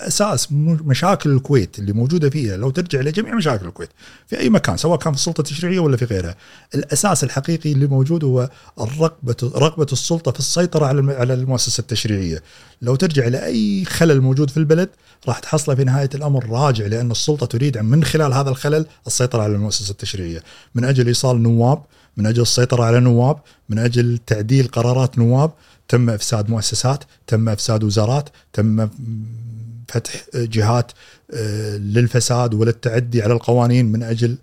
أساس مشاكل الكويت اللي موجودة فيها لو ترجع لجميع مشاكل الكويت في أي مكان سواء كان في السلطة التشريعية ولا في غيرها الأساس الحقيقي اللي موجود هو الرغبة رغبة السلطة في السيطرة على على المؤسسة التشريعية. لو ترجع لاي خلل موجود في البلد راح تحصله في نهاية الأمر راجع لأن السلطة تريد من خلال هذا الخلل السيطرة على المؤسسة التشريعية. من أجل إيصال نواب من أجل السيطرة على نواب من أجل تعديل قرارات نواب تم إفساد مؤسسات تم إفساد وزارات تم فتح جهات آه، للفساد وللتعدي على القوانين من أجل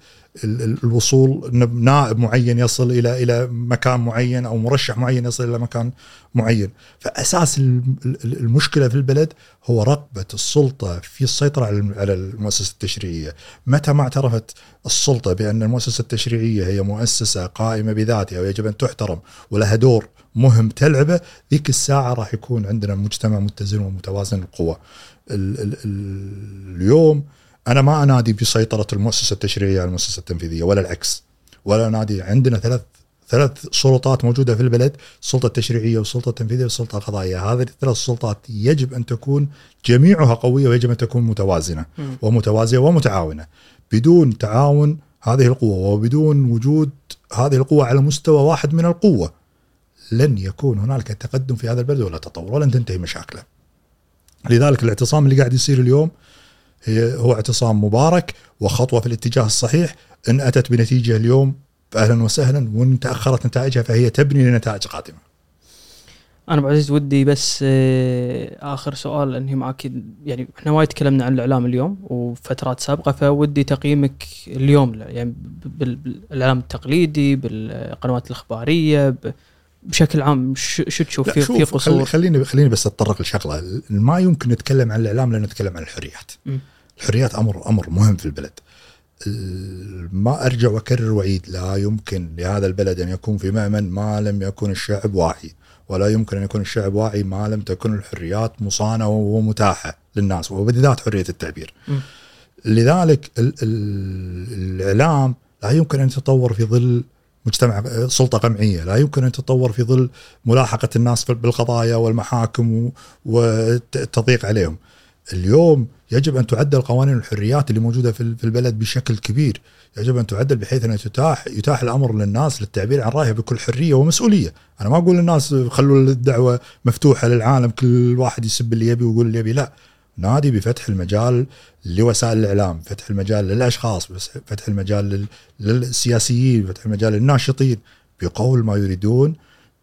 الوصول نائب معين يصل إلى إلى مكان معين أو مرشح معين يصل إلى مكان معين. فأساس ال- ال- المشكلة في البلد هو رغبه السلطة في السيطرة على الم- على المؤسسة التشريعية. متى ما اعترفت السلطة بأن المؤسسة التشريعية هي مؤسسة قائمة بذاتها ويجب أن تحترم ولها دور مهم تلعبه ذيك الساعة راح يكون عندنا مجتمع متزن ومتوازن القوى. ال ال ال اليوم أنا ما أنادي بسيطرة المؤسسة التشريعية على المؤسسة التنفيذية ولا العكس. ولا أنادي عندنا ثلاث ثلاث سلطات موجودة في البلد السلطة التشريعية والسلطة التنفيذية والسلطة القضائية. هذه الثلاث سلطات يجب أن تكون جميعها قوية ويجب أن تكون متوازنة. ومتوازية ومتعاونة. بدون تعاون هذه القوة وبدون وجود هذه القوة على مستوى واحد من القوة لن يكون هنالك تقدم في هذا البلد ولا تطور ولن تنتهي مشاكله. لذلك الاعتصام اللي قاعد يصير اليوم هو اعتصام مبارك وخطوة في الاتجاه الصحيح إن أتت بنتيجة اليوم فاهلا وسهلا وإن تأخرت نتائجها فهي تبني لنتائج قادمة. أنا أبو عزيز ودي بس آه، آخر سؤال انهي معك يعني إحنا وايد تكلمنا عن الإعلام اليوم وفترات سابقة فودي تقييمك اليوم يعني بالإعلام التقليدي بالقنوات الإخبارية بشكل عام شو تشوف في, في قصور خليني خليني بس أتطرق لشغلة ما يمكن نتكلم عن الإعلام لأن نتكلم عن الحريات. م. الحريات أمر أمر مهم في البلد. ال- ما أرجع وأكرر واعيد لا يمكن لهذا البلد أن يكون في مأمن ما لم يكن الشعب واعي ولا يمكن أن يكون الشعب واعي ما لم تكن الحريات مصانة ومتاحة للناس وبالذات حرية التعبير. م. لذلك ال ال الإعلام لا يمكن أن يتطور في ظل مجتمع سلطة قمعيه، لا يمكن أن يتطور في ظل ملاحقة الناس بالقضايا والمحاكم والتضييق عليهم. اليوم يجب أن تعدل قوانين الحريات اللي موجودة في البلد بشكل كبير، يجب أن تعدل بحيث أن تتاح يتاح الأمر للناس للتعبير عن رايه بكل حرية ومسؤولية، أنا ما أقول للناس خلوا الدعوة مفتوحة للعالم كل واحد يسب اللي يبي ويقول اللي يبي، لا. نادي بفتح المجال لوسائل الإعلام، فتح المجال للأشخاص، فتح المجال للسياسيين، فتح المجال للناشطين بقول ما يريدون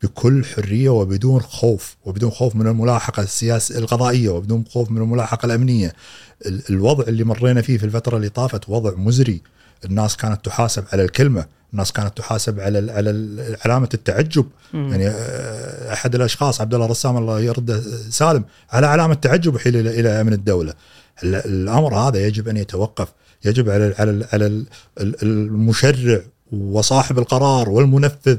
بكل حرية وبدون خوف وبدون خوف من الملاحقة السياسيه القضائية وبدون خوف من الملاحقة الأمنية. الوضع اللي مرينا فيه في الفترة اللي طافت وضع مزري. الناس كانت تحاسب على الكلمة الناس كانت تحاسب على على علامة التعجب. مم. يعني آه، أحد الأشخاص عبد الله رسام الله يرده سالم على علامة تعجب حين إلى إلى أمن الدولة. الأمر هذا يجب أن يتوقف. يجب على على على المشرع وصاحب القرار والمنفذ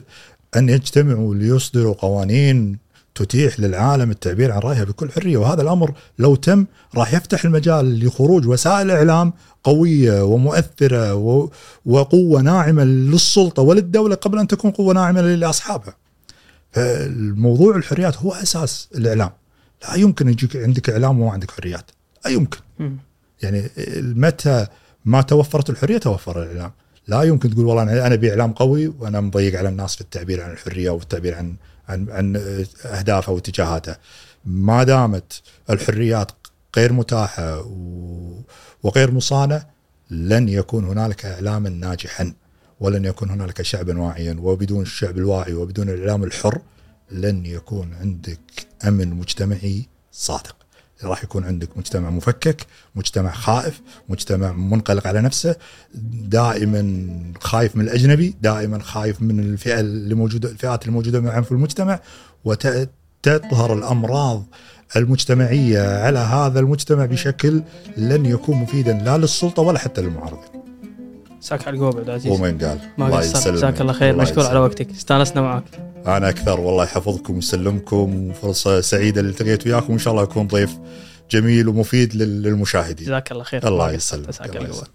أن يجتمعوا ليصدروا قوانين تتيح للعالم التعبير عن رأيها بكل حرية وهذا الأمر لو تم راح يفتح المجال لخروج وسائل إعلام قوية ومؤثرة وقوة ناعمة للسلطة وللدولة قبل أن تكون قوة ناعمة لأصحابها. فالموضوع الحريات هو أساس الإعلام. لا يمكن يجيك عندك إعلام وما عندك حريات. لا يمكن. يعني متى ما توفرت الحرية توفر الإعلام. لا يمكن تقول والله أنا ابي إعلام قوي وأنا مضيق على الناس في التعبير عن الحرية والتعبير عن عن عن أهدافه واتجاهاته. ما دامت الحريات غير متاحة وغير مصانة لن يكون هنالك إعلاما ناجحا ولن يكون هنالك شعبا واعيا وبدون الشعب الواعي وبدون الإعلام الحر لن يكون عندك أمن مجتمعي صادق. راح يكون عندك مجتمع مفكك مجتمع خائف مجتمع منقلق على نفسه دائما خايف من الأجنبي دائما خايف من الفئة اللي موجوده الفئات الموجوده معهم في المجتمع وتظهر الأمراض المجتمعية على هذا المجتمع بشكل لن يكون مفيدا لا للسلطة ولا حتى للمعارضين. ساك على القوة عبد العزيز ومن قال. الله يسلمك. جزاك الله خير. مشكور على وقتك. استانسنا معك. أنا أكثر. والله يحفظكم ويسلمكم. وفرصه سعيدة اللي التقيت وياكم. وان شاء الله اكون ضيف جميل ومفيد للمشاهدين. جزاك الله خير. الله يسلمك.